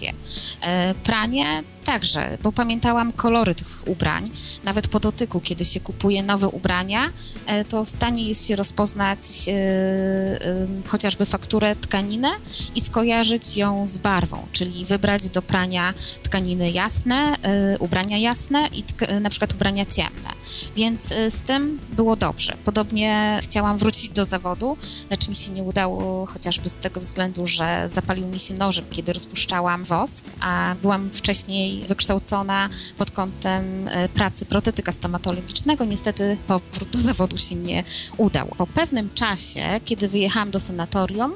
Pranie Także, bo pamiętałam kolory tych ubrań. Nawet po dotyku, kiedy się kupuje nowe ubrania, e, to w stanie jest się rozpoznać e, e, chociażby fakturę tkaninę i skojarzyć ją z barwą, czyli wybrać do prania tkaniny jasne, ubrania jasne i na przykład ubrania ciemne. Więc z tym było dobrze. Podobnie chciałam wrócić do zawodu, lecz mi się nie udało chociażby z tego względu, że zapalił mi się nożyk, kiedy rozpuszczałam wosk, a byłam wcześniej wykształcona pod kątem e, pracy protetyka stomatologicznego. Niestety powrót do zawodu się nie udał. Po pewnym czasie, kiedy wyjechałam do sanatorium,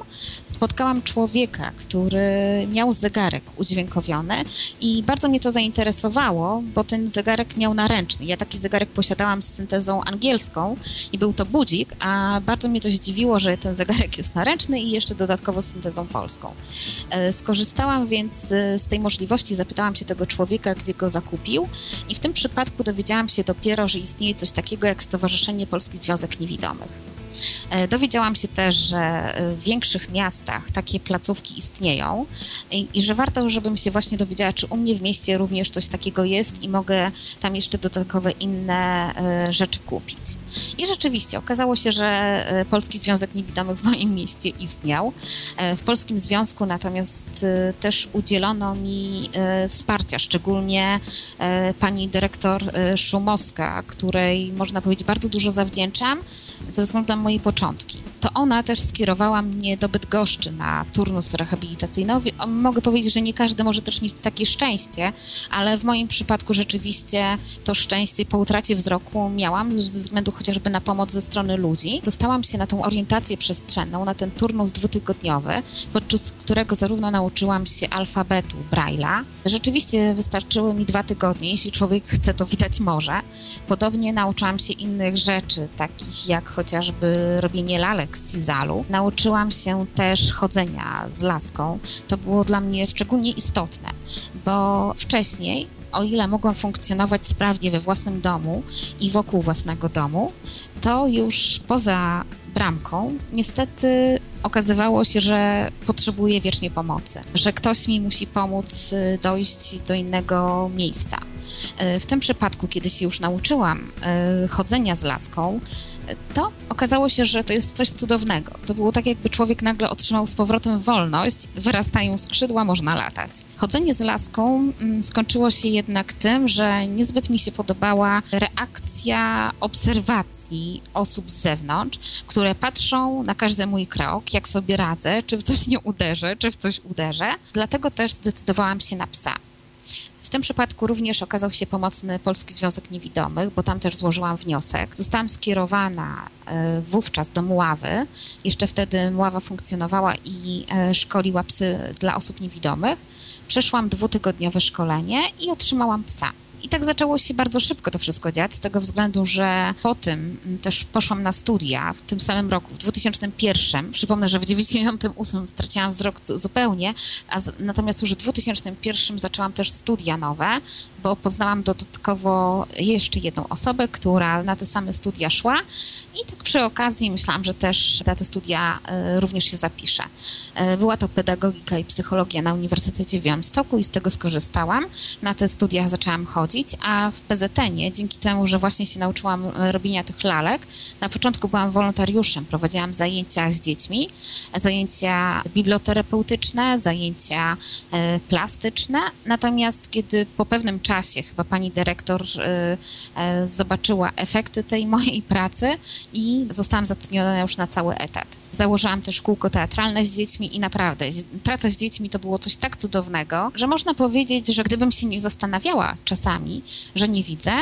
spotkałam człowieka, który miał zegarek udźwiękowiony i bardzo mnie to zainteresowało, bo ten zegarek miał naręczny. Ja taki zegarek posiadałam z syntezą angielską i był to budzik, a bardzo mnie to zdziwiło, że ten zegarek jest naręczny i jeszcze dodatkowo z syntezą polską. E, skorzystałam więc e, z tej możliwości, zapytałam się tego człowieka, gdzie go zakupił. I w tym przypadku dowiedziałam się dopiero, że istnieje coś takiego jak Stowarzyszenie Polski Związek Niewidomych. E, dowiedziałam się też, że e, w większych miastach takie placówki istnieją i, i, że warto, żebym się właśnie dowiedziała, czy u mnie w mieście również coś takiego jest i mogę tam jeszcze dodatkowe inne e, rzeczy kupić. I rzeczywiście okazało się, że Polski Związek Niewidomych w moim mieście istniał. W Polskim Związku natomiast też udzielono mi wsparcia, szczególnie pani dyrektor Szumowska, której można powiedzieć bardzo dużo zawdzięczam ze względu na moje początki. To ona też skierowała mnie do Bydgoszczy na turnus rehabilitacyjny. Mogę powiedzieć, że nie każdy może też mieć takie szczęście, ale w moim przypadku rzeczywiście to szczęście po utracie wzroku miałam ze względu chociażby na pomoc ze strony ludzi. Dostałam się na tą orientację przestrzenną, na ten turnus dwutygodniowy, podczas którego zarówno nauczyłam się alfabetu Braille'a. Rzeczywiście wystarczyły mi dwa tygodnie, jeśli człowiek chce, to widać może. Podobnie nauczyłam się innych rzeczy, takich jak chociażby robienie lalek z Cizalu. Nauczyłam się też chodzenia z laską. To było dla mnie szczególnie istotne, bo wcześniej o ile mogłam funkcjonować sprawnie we własnym domu i wokół własnego domu, to już poza bramką niestety okazywało się, że potrzebuję wiecznie pomocy, że ktoś mi musi pomóc y, dojść do innego miejsca. Y, w tym przypadku, kiedy się już nauczyłam y, chodzenia z laską, to okazało się, że to jest coś cudownego. To było tak, jakby człowiek nagle otrzymał z powrotem wolność, wyrastają skrzydła, można latać. Chodzenie z laską mm, skończyło się jednak tym, że niezbyt mi się podobała reakcja obserwacji osób z zewnątrz, które patrzą na każdy mój krok, jak sobie radzę, czy w coś nie uderzę, czy w coś uderzę. Dlatego też zdecydowałam się na psa. W tym przypadku również okazał się pomocny Polski Związek Niewidomych, bo tam też złożyłam wniosek. Zostałam skierowana e, wówczas do Muławy. Jeszcze wtedy Muława funkcjonowała i e, szkoliła psy dla osób niewidomych. Przeszłam dwutygodniowe szkolenie i otrzymałam psa. I tak zaczęło się bardzo szybko to wszystko dziać, z tego względu, że po tym też poszłam na studia w tym samym roku, w 2001. Przypomnę, że w 1998 straciłam wzrok zupełnie, a z, natomiast już w 2001 zaczęłam też studia nowe, bo poznałam dodatkowo jeszcze jedną osobę, która na te same studia szła i tak przy okazji myślałam, że też na te studia y, również się zapiszę. Y, była to pedagogika i psychologia na Uniwersytecie w Białymstoku i z tego skorzystałam. Na te studia zaczęłam chodzić a w PZN-ie, dzięki temu, że właśnie się nauczyłam e, robienia tych lalek, na początku byłam wolontariuszem, prowadziłam zajęcia z dziećmi, zajęcia biblioterapeutyczne, zajęcia e, plastyczne, natomiast kiedy po pewnym czasie chyba pani dyrektor e, zobaczyła efekty tej mojej pracy i zostałam zatrudniona już na cały etat. Założyłam też kółko teatralne z dziećmi i naprawdę praca z dziećmi to było coś tak cudownego, że można powiedzieć, że gdybym się nie zastanawiała czasami, że nie widzę,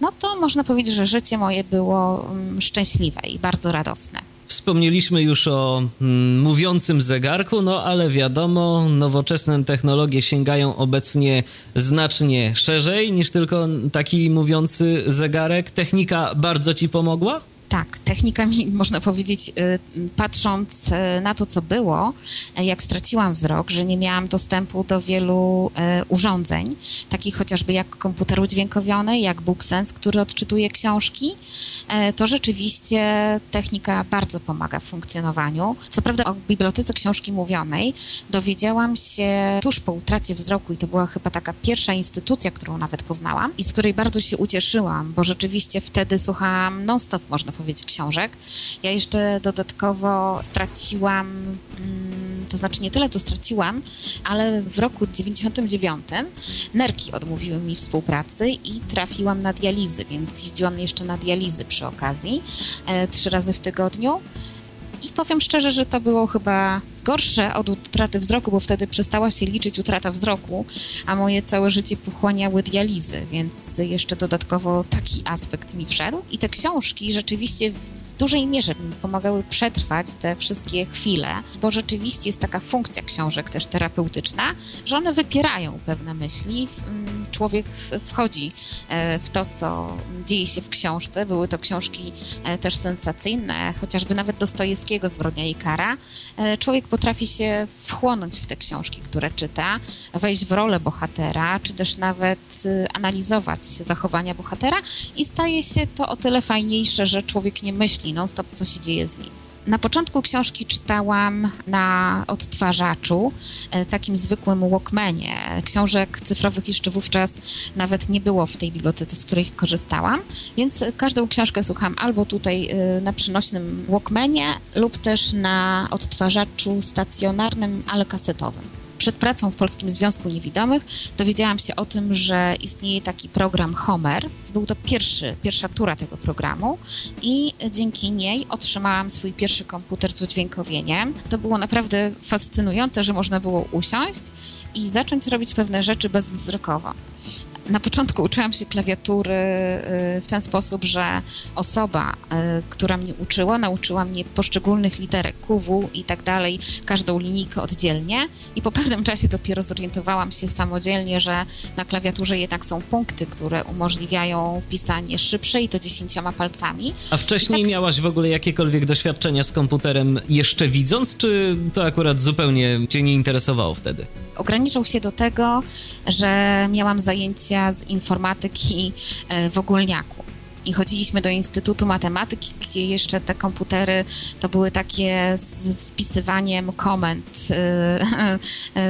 no to można powiedzieć, że życie moje było mm, szczęśliwe i bardzo radosne. Wspomnieliśmy już o mm, mówiącym zegarku, no ale wiadomo, nowoczesne technologie sięgają obecnie znacznie szerzej niż tylko taki mówiący zegarek. Technika bardzo ci pomogła? Tak, technika mi, można powiedzieć, y, patrząc y, na to, co było, y, jak straciłam wzrok, że nie miałam dostępu do wielu urządzeń, takich chociażby jak komputer udźwiękowiony, jak BookSense, który odczytuje książki, to rzeczywiście technika bardzo pomaga w funkcjonowaniu. Co prawda o Bibliotece Książki Mówionej dowiedziałam się tuż po utracie wzroku i to była chyba taka pierwsza instytucja, którą nawet poznałam i z której bardzo się ucieszyłam, bo rzeczywiście wtedy słuchałam non-stop, można powiedzieć, powiedzieć, książek. Ja jeszcze dodatkowo straciłam, mm, to znaczy nie tyle, co straciłam, ale w roku 99 nerki odmówiły mi współpracy i trafiłam na dializy, więc jeździłam jeszcze na dializy przy okazji, e, trzy razy w tygodniu. I powiem szczerze, że to było chyba gorsze od utraty wzroku, bo wtedy przestała się liczyć utrata wzroku, a moje całe życie pochłaniały dializy, więc jeszcze dodatkowo taki aspekt mi wszedł. I te książki rzeczywiście w dużej mierze mi pomagały przetrwać te wszystkie chwile, bo rzeczywiście jest taka funkcja książek też terapeutyczna, że one wypierają pewne myśli. Mm, człowiek wchodzi e, w to, co dzieje się w książce. Były to książki e, też sensacyjne, chociażby nawet Dostojewskiego Zbrodnia i kara. E, człowiek potrafi się wchłonąć w te książki, które czyta, wejść w rolę bohatera, czy też nawet analizować zachowania bohatera i staje się to o tyle fajniejsze, że człowiek nie myśli non-stop, co się dzieje z nim. Na początku książki czytałam na odtwarzaczu, e, takim zwykłym Walkmanie. Książek cyfrowych jeszcze wówczas nawet nie było w tej bibliotece, z której korzystałam, więc każdą książkę słucham albo tutaj e, na przenośnym Walkmanie lub też na odtwarzaczu stacjonarnym, ale kasetowym przed pracą w Polskim Związku Niewidomych dowiedziałam się o tym, że istnieje taki program Homer. Był to pierwszy, pierwsza tura tego programu i dzięki niej otrzymałam swój pierwszy komputer z udźwiękowieniem. To było naprawdę fascynujące, że można było usiąść i zacząć robić pewne rzeczy bezwzrokowo na początku uczyłam się klawiatury y, w ten sposób, że osoba, y, która mnie uczyła, nauczyła mnie poszczególnych literek QW i tak dalej, każdą linijkę oddzielnie i po pewnym czasie dopiero zorientowałam się samodzielnie, że na klawiaturze jednak są punkty, które umożliwiają pisanie szybsze i to dziesięcioma palcami. A wcześniej tak... miałaś w ogóle jakiekolwiek doświadczenia z komputerem jeszcze widząc, czy to akurat zupełnie cię nie interesowało wtedy? Ograniczał się do tego, że miałam zajęcia z informatyki w ogólniaku i chodziliśmy do Instytutu Matematyki, gdzie jeszcze te komputery to były takie z wpisywaniem komend y,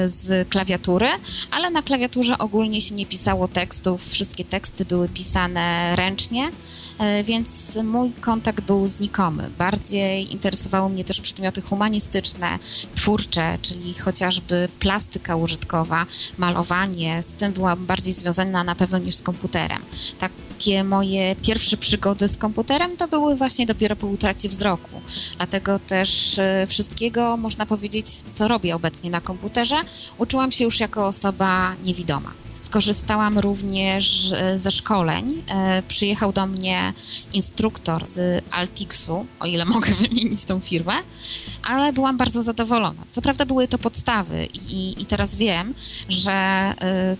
z klawiatury, ale na klawiaturze ogólnie się nie pisało tekstów, wszystkie teksty były pisane ręcznie, y, więc mój kontakt był znikomy. Bardziej interesowały mnie też przedmioty humanistyczne, twórcze, czyli chociażby plastyka użytkowa, malowanie, z tym byłam bardziej związana na pewno niż z komputerem. Tak takie moje pierwsze przygody z komputerem to były właśnie dopiero po utracie wzroku. Dlatego też e, wszystkiego, można powiedzieć, co robię obecnie na komputerze, uczyłam się już jako osoba niewidoma. Skorzystałam również e, ze szkoleń. E, przyjechał do mnie instruktor z Altixu, o ile mogę wymienić tą firmę, ale byłam bardzo zadowolona. Co prawda były to podstawy i, i teraz wiem, że e,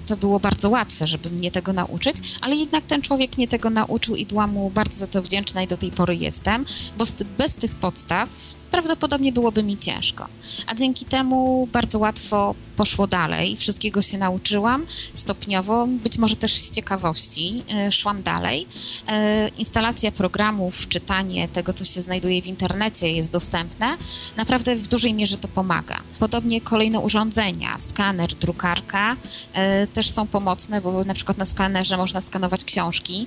to było bardzo łatwe, żeby mnie tego nauczyć, ale jednak ten człowiek mnie tego nauczył i byłam mu bardzo za to wdzięczna i do tej pory jestem, bo bez tych podstaw prawdopodobnie byłoby mi ciężko. A dzięki temu bardzo łatwo poszło dalej, wszystkiego się nauczyłam stopniowo, być może też z ciekawości e, szłam dalej. E, instalacja programów, czytanie tego, co się znajduje w internecie jest dostępne. Naprawdę w dużej mierze to pomaga. Podobnie kolejne urządzenia, skaner, drukarka e, też są pomocne, bo na przykład na skanerze można skanować książki,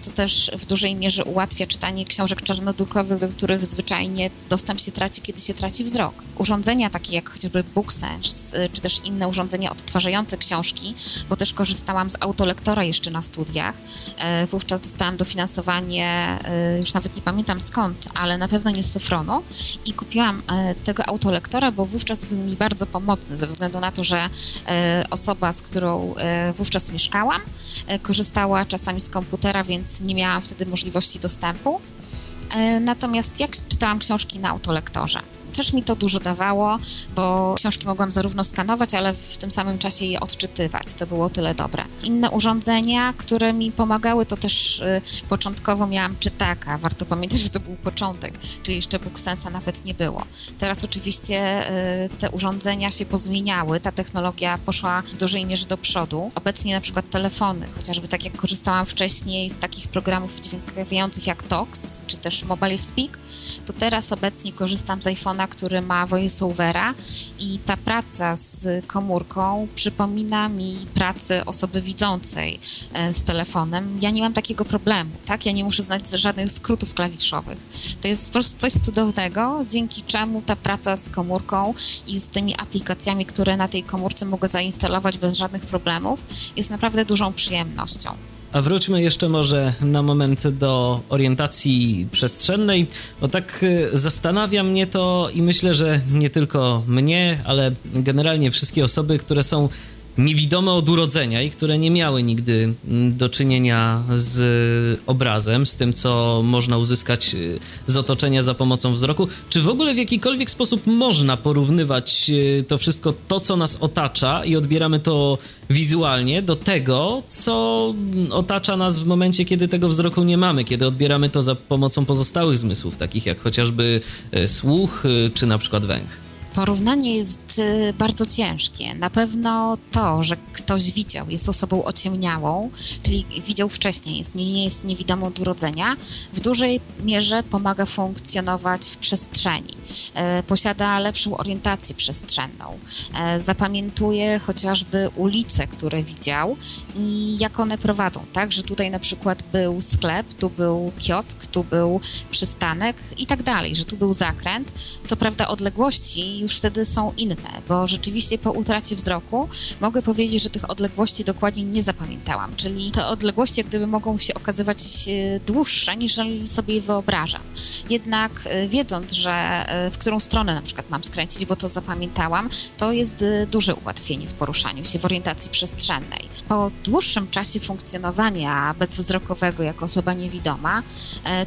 co też w dużej mierze ułatwia czytanie książek czarnodrukowych, do których zwyczajnie dostęp się traci, kiedy się traci wzrok. Urządzenia takie jak chociażby BookSense, czy też inne urządzenia odtwarzające książki, bo też korzystałam z autolektora jeszcze na studiach. E, wówczas dostałam dofinansowanie, e, już nawet nie pamiętam skąd, ale na pewno nie z Fefronu i kupiłam e, tego autolektora, bo wówczas był mi bardzo pomocny ze względu na to, że osoba, z którą wówczas mieszkałam, korzystała czasami z komputera, więc nie miałam wtedy możliwości dostępu. Natomiast jak czytałam książki na autolektorze, też mi to dużo dawało, bo książki mogłam zarówno skanować, ale w tym samym czasie je odczytywać. To było tyle dobre. Inne urządzenia, które mi pomagały, to też y, początkowo miałam czytaka. Warto pamiętać, że to był początek, czyli jeszcze BookSensa nawet nie było. Teraz oczywiście y, te urządzenia się pozmieniały, ta technologia poszła w dużej mierze do przodu. Obecnie na przykład telefony, chociażby tak jak korzystałam wcześniej z takich programów dźwiękowiających jak Tox, czy też Mobile Speak, to teraz obecnie korzystam z iPhone'a który ma voiceovera i ta praca z komórką przypomina mi pracę osoby widzącej e, z telefonem. Ja nie mam takiego problemu, tak? Ja nie muszę znać żadnych skrótów klawiszowych. To jest po prostu coś cudownego, dzięki czemu ta praca z komórką i z tymi aplikacjami, które na tej komórce mogę zainstalować bez żadnych problemów, jest naprawdę dużą przyjemnością. A wróćmy jeszcze może na moment do orientacji przestrzennej, bo tak y, zastanawia mnie to i myślę, że nie tylko mnie, ale generalnie wszystkie osoby, które są niewidome od urodzenia i które nie miały nigdy mm, do czynienia z obrazem, z tym, co można uzyskać y, z otoczenia za pomocą wzroku. Czy w ogóle w jakikolwiek sposób można porównywać y, to wszystko, to, co nas otacza i odbieramy to wizualnie, do tego, co otacza nas w momencie, kiedy tego wzroku nie mamy, kiedy odbieramy to za pomocą pozostałych zmysłów, takich jak chociażby y, słuch czy na przykład węch? Porównanie jest y, bardzo ciężkie. Na pewno to, że ktoś widział, jest osobą ociemniałą, czyli widział wcześniej, jest, nie, jest niewidomą od urodzenia, w dużej mierze pomaga funkcjonować w przestrzeni. E, posiada lepszą orientację przestrzenną. E, zapamiętuje chociażby ulice, które widział i jak one prowadzą, tak? Że tutaj na przykład był sklep, tu był kiosk, tu był przystanek i tak dalej, że tu był zakręt. Co prawda odległości już wtedy są inne, bo rzeczywiście po utracie wzroku mogę powiedzieć, że tych odległości dokładnie nie zapamiętałam, czyli te odległości gdyby mogą się okazywać e, dłuższe niż sobie wyobrażam. Jednak e, wiedząc, że e, w którą stronę na przykład mam skręcić, bo to zapamiętałam, to jest duże ułatwienie w poruszaniu się, w orientacji przestrzennej. Po dłuższym czasie funkcjonowania bezwzrokowego jako osoba niewidoma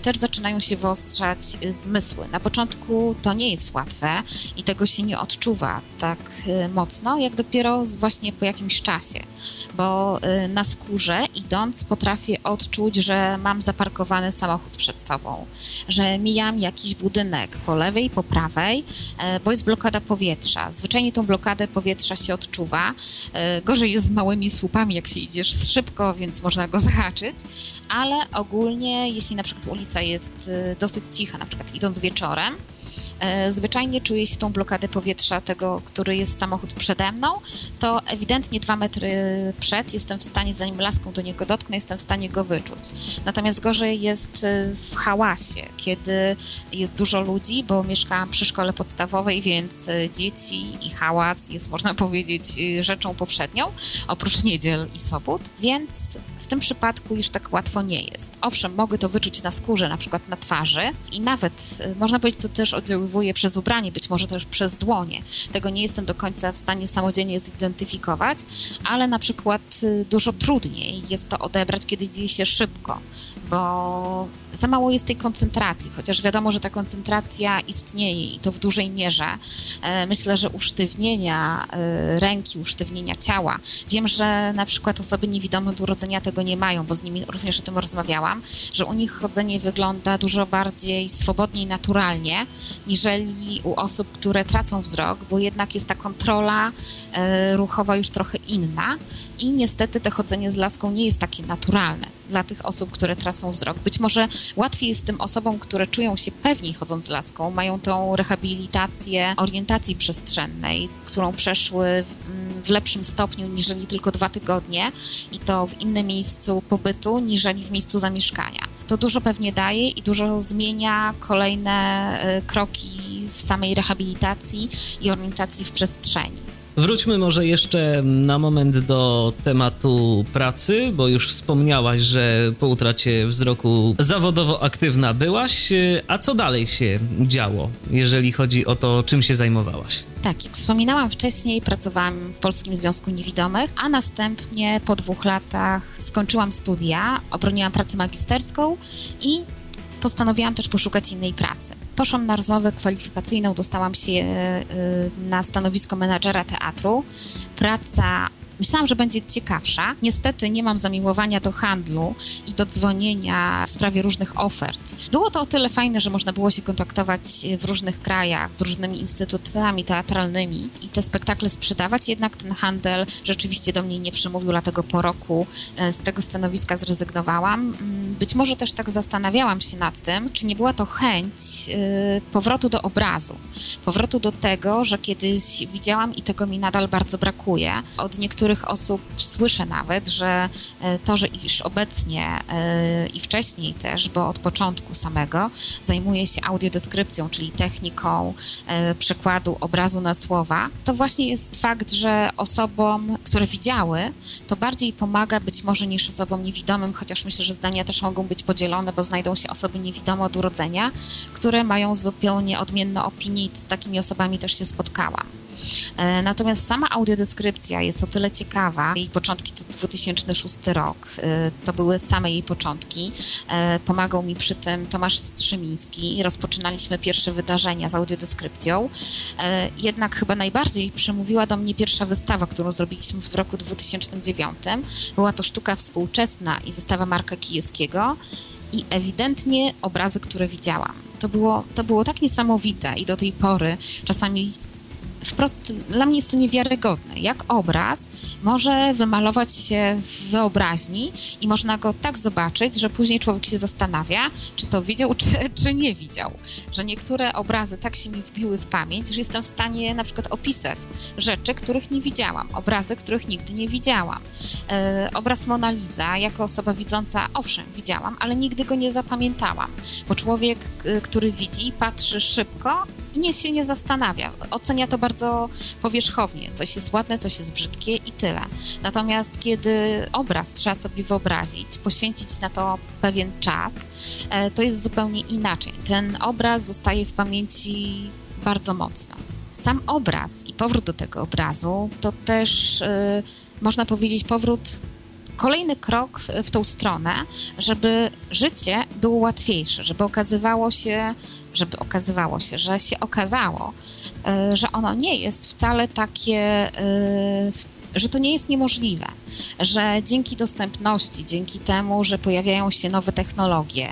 też zaczynają się wyostrzać zmysły. Na początku to nie jest łatwe i tego tego się nie odczuwa tak y, mocno, jak dopiero właśnie po jakimś czasie, bo y, na skórze idąc potrafię odczuć, że mam zaparkowany samochód przed sobą, że mijam jakiś budynek po lewej, po prawej, e, bo jest blokada powietrza. Zwyczajnie tą blokadę powietrza się odczuwa. E, gorzej jest z małymi słupami, jak się idziesz szybko, więc można go zahaczyć, ale ogólnie, jeśli na przykład ulica jest y, dosyć cicha, na przykład idąc wieczorem, zwyczajnie czuję się tą blokadę powietrza tego, który jest samochód przede mną, to ewidentnie dwa metry przed jestem w stanie, zanim laską do niego dotknę, jestem w stanie go wyczuć. Natomiast gorzej jest e, w hałasie, kiedy jest dużo ludzi, bo mieszkałam przy szkole podstawowej, więc e, dzieci i hałas jest, można powiedzieć, rzeczą powszednią, oprócz niedziel i sobot, więc w tym przypadku już tak łatwo nie jest. Owszem, mogę to wyczuć na skórze, na przykład na twarzy i nawet, można powiedzieć, to też oddziaływuje przez ubranie, być może też przez dłonie. Tego nie jestem do końca w stanie samodzielnie zidentyfikować, ale na przykład y, dużo trudniej jest to odebrać, kiedy dzieje się szybko, bo za mało jest tej koncentracji, chociaż wiadomo, że ta koncentracja istnieje i to w dużej mierze. E, myślę, że usztywnienia e, ręki, usztywnienia ciała. Wiem, że na przykład osoby niewidome od urodzenia tego nie mają, bo z nimi również o tym rozmawiałam, że u nich chodzenie wygląda dużo bardziej swobodnie i naturalnie, niżeli u osób, które tracą wzrok, bo jednak jest ta kontrola e, ruchowa już trochę inna i niestety to chodzenie z laską nie jest takie naturalne dla tych osób, które tracą wzrok. Być może łatwiej jest tym osobom, które czują się pewniej chodząc laską, mają tą rehabilitację orientacji przestrzennej, którą przeszły w lepszym stopniu niżeli tylko dwa tygodnie i to w innym miejscu pobytu niżeli w miejscu zamieszkania. To dużo pewnie daje i dużo zmienia kolejne y, kroki w samej rehabilitacji i orientacji w przestrzeni. Wróćmy może jeszcze na moment do tematu pracy, bo już wspomniałaś, że po utracie wzroku zawodowo aktywna byłaś. A co dalej się działo, jeżeli chodzi o to, czym się zajmowałaś? Tak, jak wspominałam wcześniej, pracowałam w Polskim Związku Niewidomych, a następnie po dwóch latach skończyłam studia, obroniłam pracę magisterską i postanowiłam też poszukać innej pracy. Poszłam na rozmowę kwalifikacyjną, dostałam się e, e, na stanowisko menadżera teatru. Praca Myślałam, że będzie ciekawsza. Niestety nie mam zamiłowania do handlu i do dzwonienia w sprawie różnych ofert. Było to o tyle fajne, że można było się kontaktować w różnych krajach z różnymi instytutami teatralnymi i te spektakle sprzedawać, jednak ten handel rzeczywiście do mnie nie przemówił, dlatego po roku e, z tego stanowiska zrezygnowałam. Mm, być może też tak zastanawiałam się nad tym, czy nie była to chęć e, powrotu do obrazu, powrotu do tego, że kiedyś widziałam i tego mi nadal bardzo brakuje. Od niektórych niektórych osób słyszę nawet, że e, to, że iż obecnie e, i wcześniej też, bo od początku samego zajmuję się audiodeskrypcją, czyli techniką e, przekładu obrazu na słowa, to właśnie jest fakt, że osobom, które widziały, to bardziej pomaga być może niż osobom niewidomym, chociaż myślę, że zdania też mogą być podzielone, bo znajdą się osoby niewidome od urodzenia, które mają zupełnie odmienne opinie i z takimi osobami też się spotkałam. E, natomiast sama audiodeskrypcja jest o tyle ciekawa. Jej początki to 2006 rok. E, to były same jej początki. E, pomagał mi przy tym Tomasz Strzymiński. Rozpoczynaliśmy pierwsze wydarzenia z audiodeskrypcją. Jednak chyba najbardziej przemówiła do mnie pierwsza wystawa, którą zrobiliśmy w roku 2009. Była to sztuka współczesna i wystawa Marka Kijewskiego i ewidentnie obrazy, które widziałam. To było, to było tak niesamowite i do tej pory czasami wprost dla mnie jest to niewiarygodne, jak obraz może wymalować się w wyobraźni i można go tak zobaczyć, że później człowiek się zastanawia, czy to widział, czy, czy nie widział. Że niektóre obrazy tak się mi wbiły w pamięć, że jestem w stanie na przykład opisać rzeczy, których nie widziałam, obrazy, których nigdy nie widziałam. E, obraz Mona Lisa, jako osoba widząca, owszem, widziałam, ale nigdy go nie zapamiętałam, bo człowiek, który widzi, patrzy szybko nie się nie zastanawia. Ocenia to bardzo powierzchownie. Coś jest ładne, coś jest brzydkie i tyle. Natomiast kiedy obraz trzeba sobie wyobrazić, poświęcić na to pewien czas, e, to jest zupełnie inaczej. Ten obraz zostaje w pamięci bardzo mocno. Sam obraz i powrót do tego obrazu to też, yy, można powiedzieć, powrót kolejny krok w, tą stronę, żeby życie było łatwiejsze, żeby okazywało się, żeby okazywało się, że się okazało, y, że ono nie jest wcale takie y, że to nie jest niemożliwe, że dzięki dostępności, dzięki temu, że pojawiają się nowe technologie,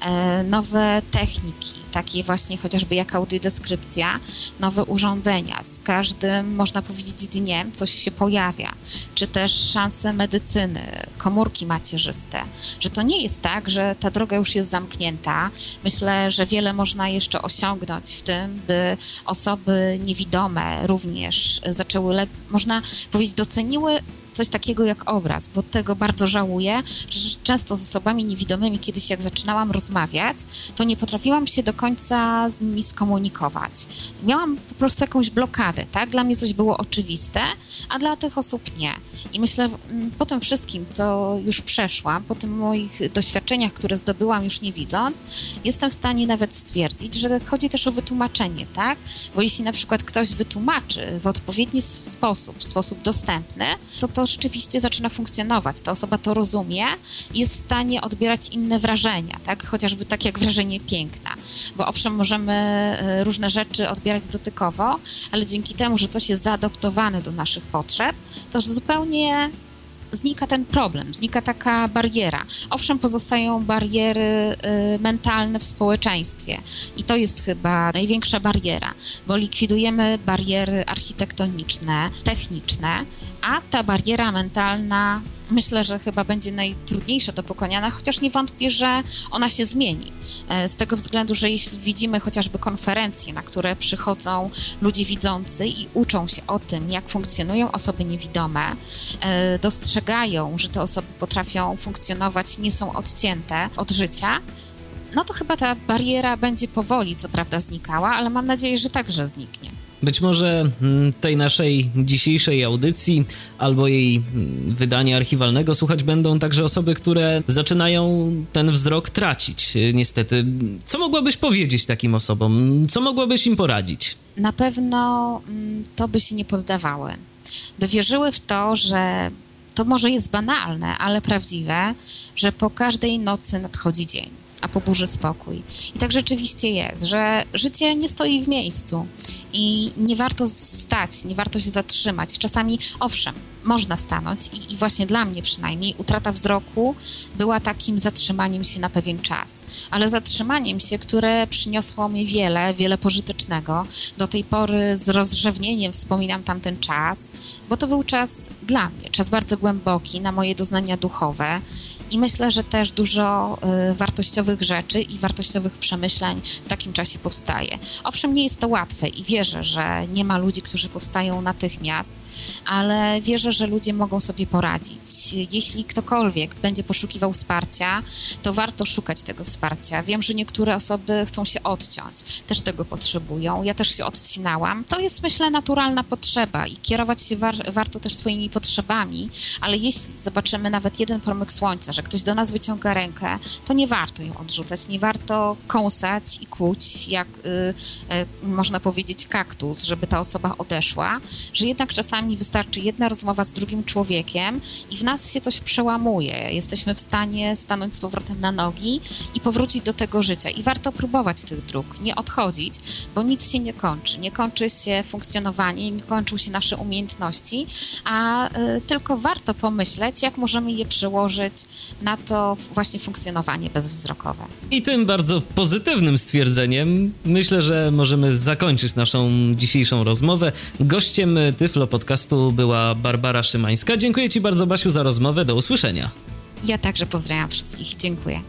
e, nowe techniki, takie właśnie chociażby jak audiodeskrypcja, nowe urządzenia, z każdym, można powiedzieć, dniem coś się pojawia, czy też szanse medycyny, komórki macierzyste, że to nie jest tak, że ta droga już jest zamknięta. Myślę, że wiele można jeszcze osiągnąć w tym, by osoby niewidome również zaczęły, można powiedzieć, doceniły coś takiego jak obraz, bo tego bardzo żałuję, że często z osobami niewidomymi, kiedyś jak zaczynałam rozmawiać, to nie potrafiłam się do końca z nimi skomunikować. Miałam po prostu jakąś blokadę, tak? Dla mnie coś było oczywiste, a dla tych osób nie. I myślę, mm, po tym wszystkim, co już przeszłam, po tych moich doświadczeniach, które zdobyłam już nie widząc, jestem w stanie nawet stwierdzić, że chodzi też o wytłumaczenie, tak? Bo jeśli na przykład ktoś wytłumaczy w odpowiedni sposób, w sposób dostępny, to to to rzeczywiście zaczyna funkcjonować. Ta osoba to rozumie i jest w stanie odbierać inne wrażenia, tak? Chociażby tak jak wrażenie piękna. Bo owszem, możemy e, różne rzeczy odbierać dotykowo, ale dzięki temu, że coś jest zaadoptowane do naszych potrzeb, to zupełnie znika ten problem, znika taka bariera. Owszem, pozostają bariery y, mentalne w społeczeństwie i to jest chyba największa bariera, bo likwidujemy bariery architektoniczne, techniczne, a ta bariera mentalna myślę, że chyba będzie najtrudniejsza do pokonania, chociaż nie wątpię, że ona się zmieni. E, z tego względu, że jeśli widzimy chociażby konferencje, na które przychodzą ludzie widzący i uczą się o tym, jak funkcjonują osoby niewidome, e, dostrzegają, że te osoby potrafią funkcjonować, nie są odcięte od życia, no to chyba ta bariera będzie powoli, co prawda, znikała, ale mam nadzieję, że także zniknie. Być może mm, tej naszej dzisiejszej audycji albo jej mm, wydania archiwalnego słuchać będą także osoby, które zaczynają ten wzrok tracić, niestety. Co mogłabyś powiedzieć takim osobom? Co mogłabyś im poradzić? Na pewno mm, to by się nie poddawały, by wierzyły w to, że to może jest banalne, ale prawdziwe, że po każdej nocy nadchodzi dzień a po burzy spokój. I tak rzeczywiście jest, że życie nie stoi w miejscu i nie warto stać, nie warto się zatrzymać. Czasami, owszem, można stanąć i, i, właśnie dla mnie przynajmniej utrata wzroku była takim zatrzymaniem się na pewien czas, ale zatrzymaniem się, które przyniosło mi wiele, wiele pożytecznego. Do tej pory z rozrzewnieniem wspominam tamten czas, bo to był czas dla mnie, czas bardzo głęboki na moje doznania duchowe i myślę, że też dużo y, wartościowych rzeczy i wartościowych przemyśleń w takim czasie powstaje. Owszem, nie jest to łatwe i wierzę, że nie ma ludzi, którzy powstają natychmiast, ale wierzę, że ludzie mogą sobie poradzić. Jeśli ktokolwiek będzie poszukiwał wsparcia, to warto szukać tego wsparcia. Wiem, że niektóre osoby chcą się odciąć, też tego potrzebują. Ja też się odcinałam. To jest, myślę, naturalna potrzeba i kierować się war warto też swoimi potrzebami, ale jeśli zobaczymy nawet jeden promyk słońca, że ktoś do nas wyciąga rękę, to nie warto ją odrzucać, nie warto kąsać i kłuć, jak y, y, można powiedzieć kaktus, żeby ta osoba odeszła, że jednak czasami wystarczy jedna rozmowa z drugim człowiekiem i w nas się coś przełamuje. Jesteśmy w stanie stanąć z powrotem na nogi i powrócić do tego życia. I warto próbować tych dróg, nie odchodzić, bo nic się nie kończy. Nie kończy się funkcjonowanie, nie kończą się nasze umiejętności, a y, tylko warto pomyśleć, jak możemy je przełożyć na to właśnie funkcjonowanie bezwzrokowe. I tym bardzo pozytywnym stwierdzeniem myślę, że możemy zakończyć naszą dzisiejszą rozmowę. Gościem Tyflo Podcastu była Barbara Barbara Szymańska. Dziękuję Ci bardzo, Basiu, za rozmowę. Do usłyszenia. Ja także pozdrawiam wszystkich. Dziękuję.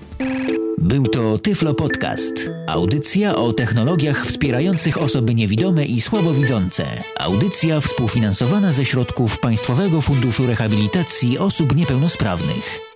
Był to Tyflo Podcast. Audycja o technologiach wspierających osoby niewidome i słabowidzące. Audycja współfinansowana ze środków Państwowego Funduszu Rehabilitacji Osób Niepełnosprawnych.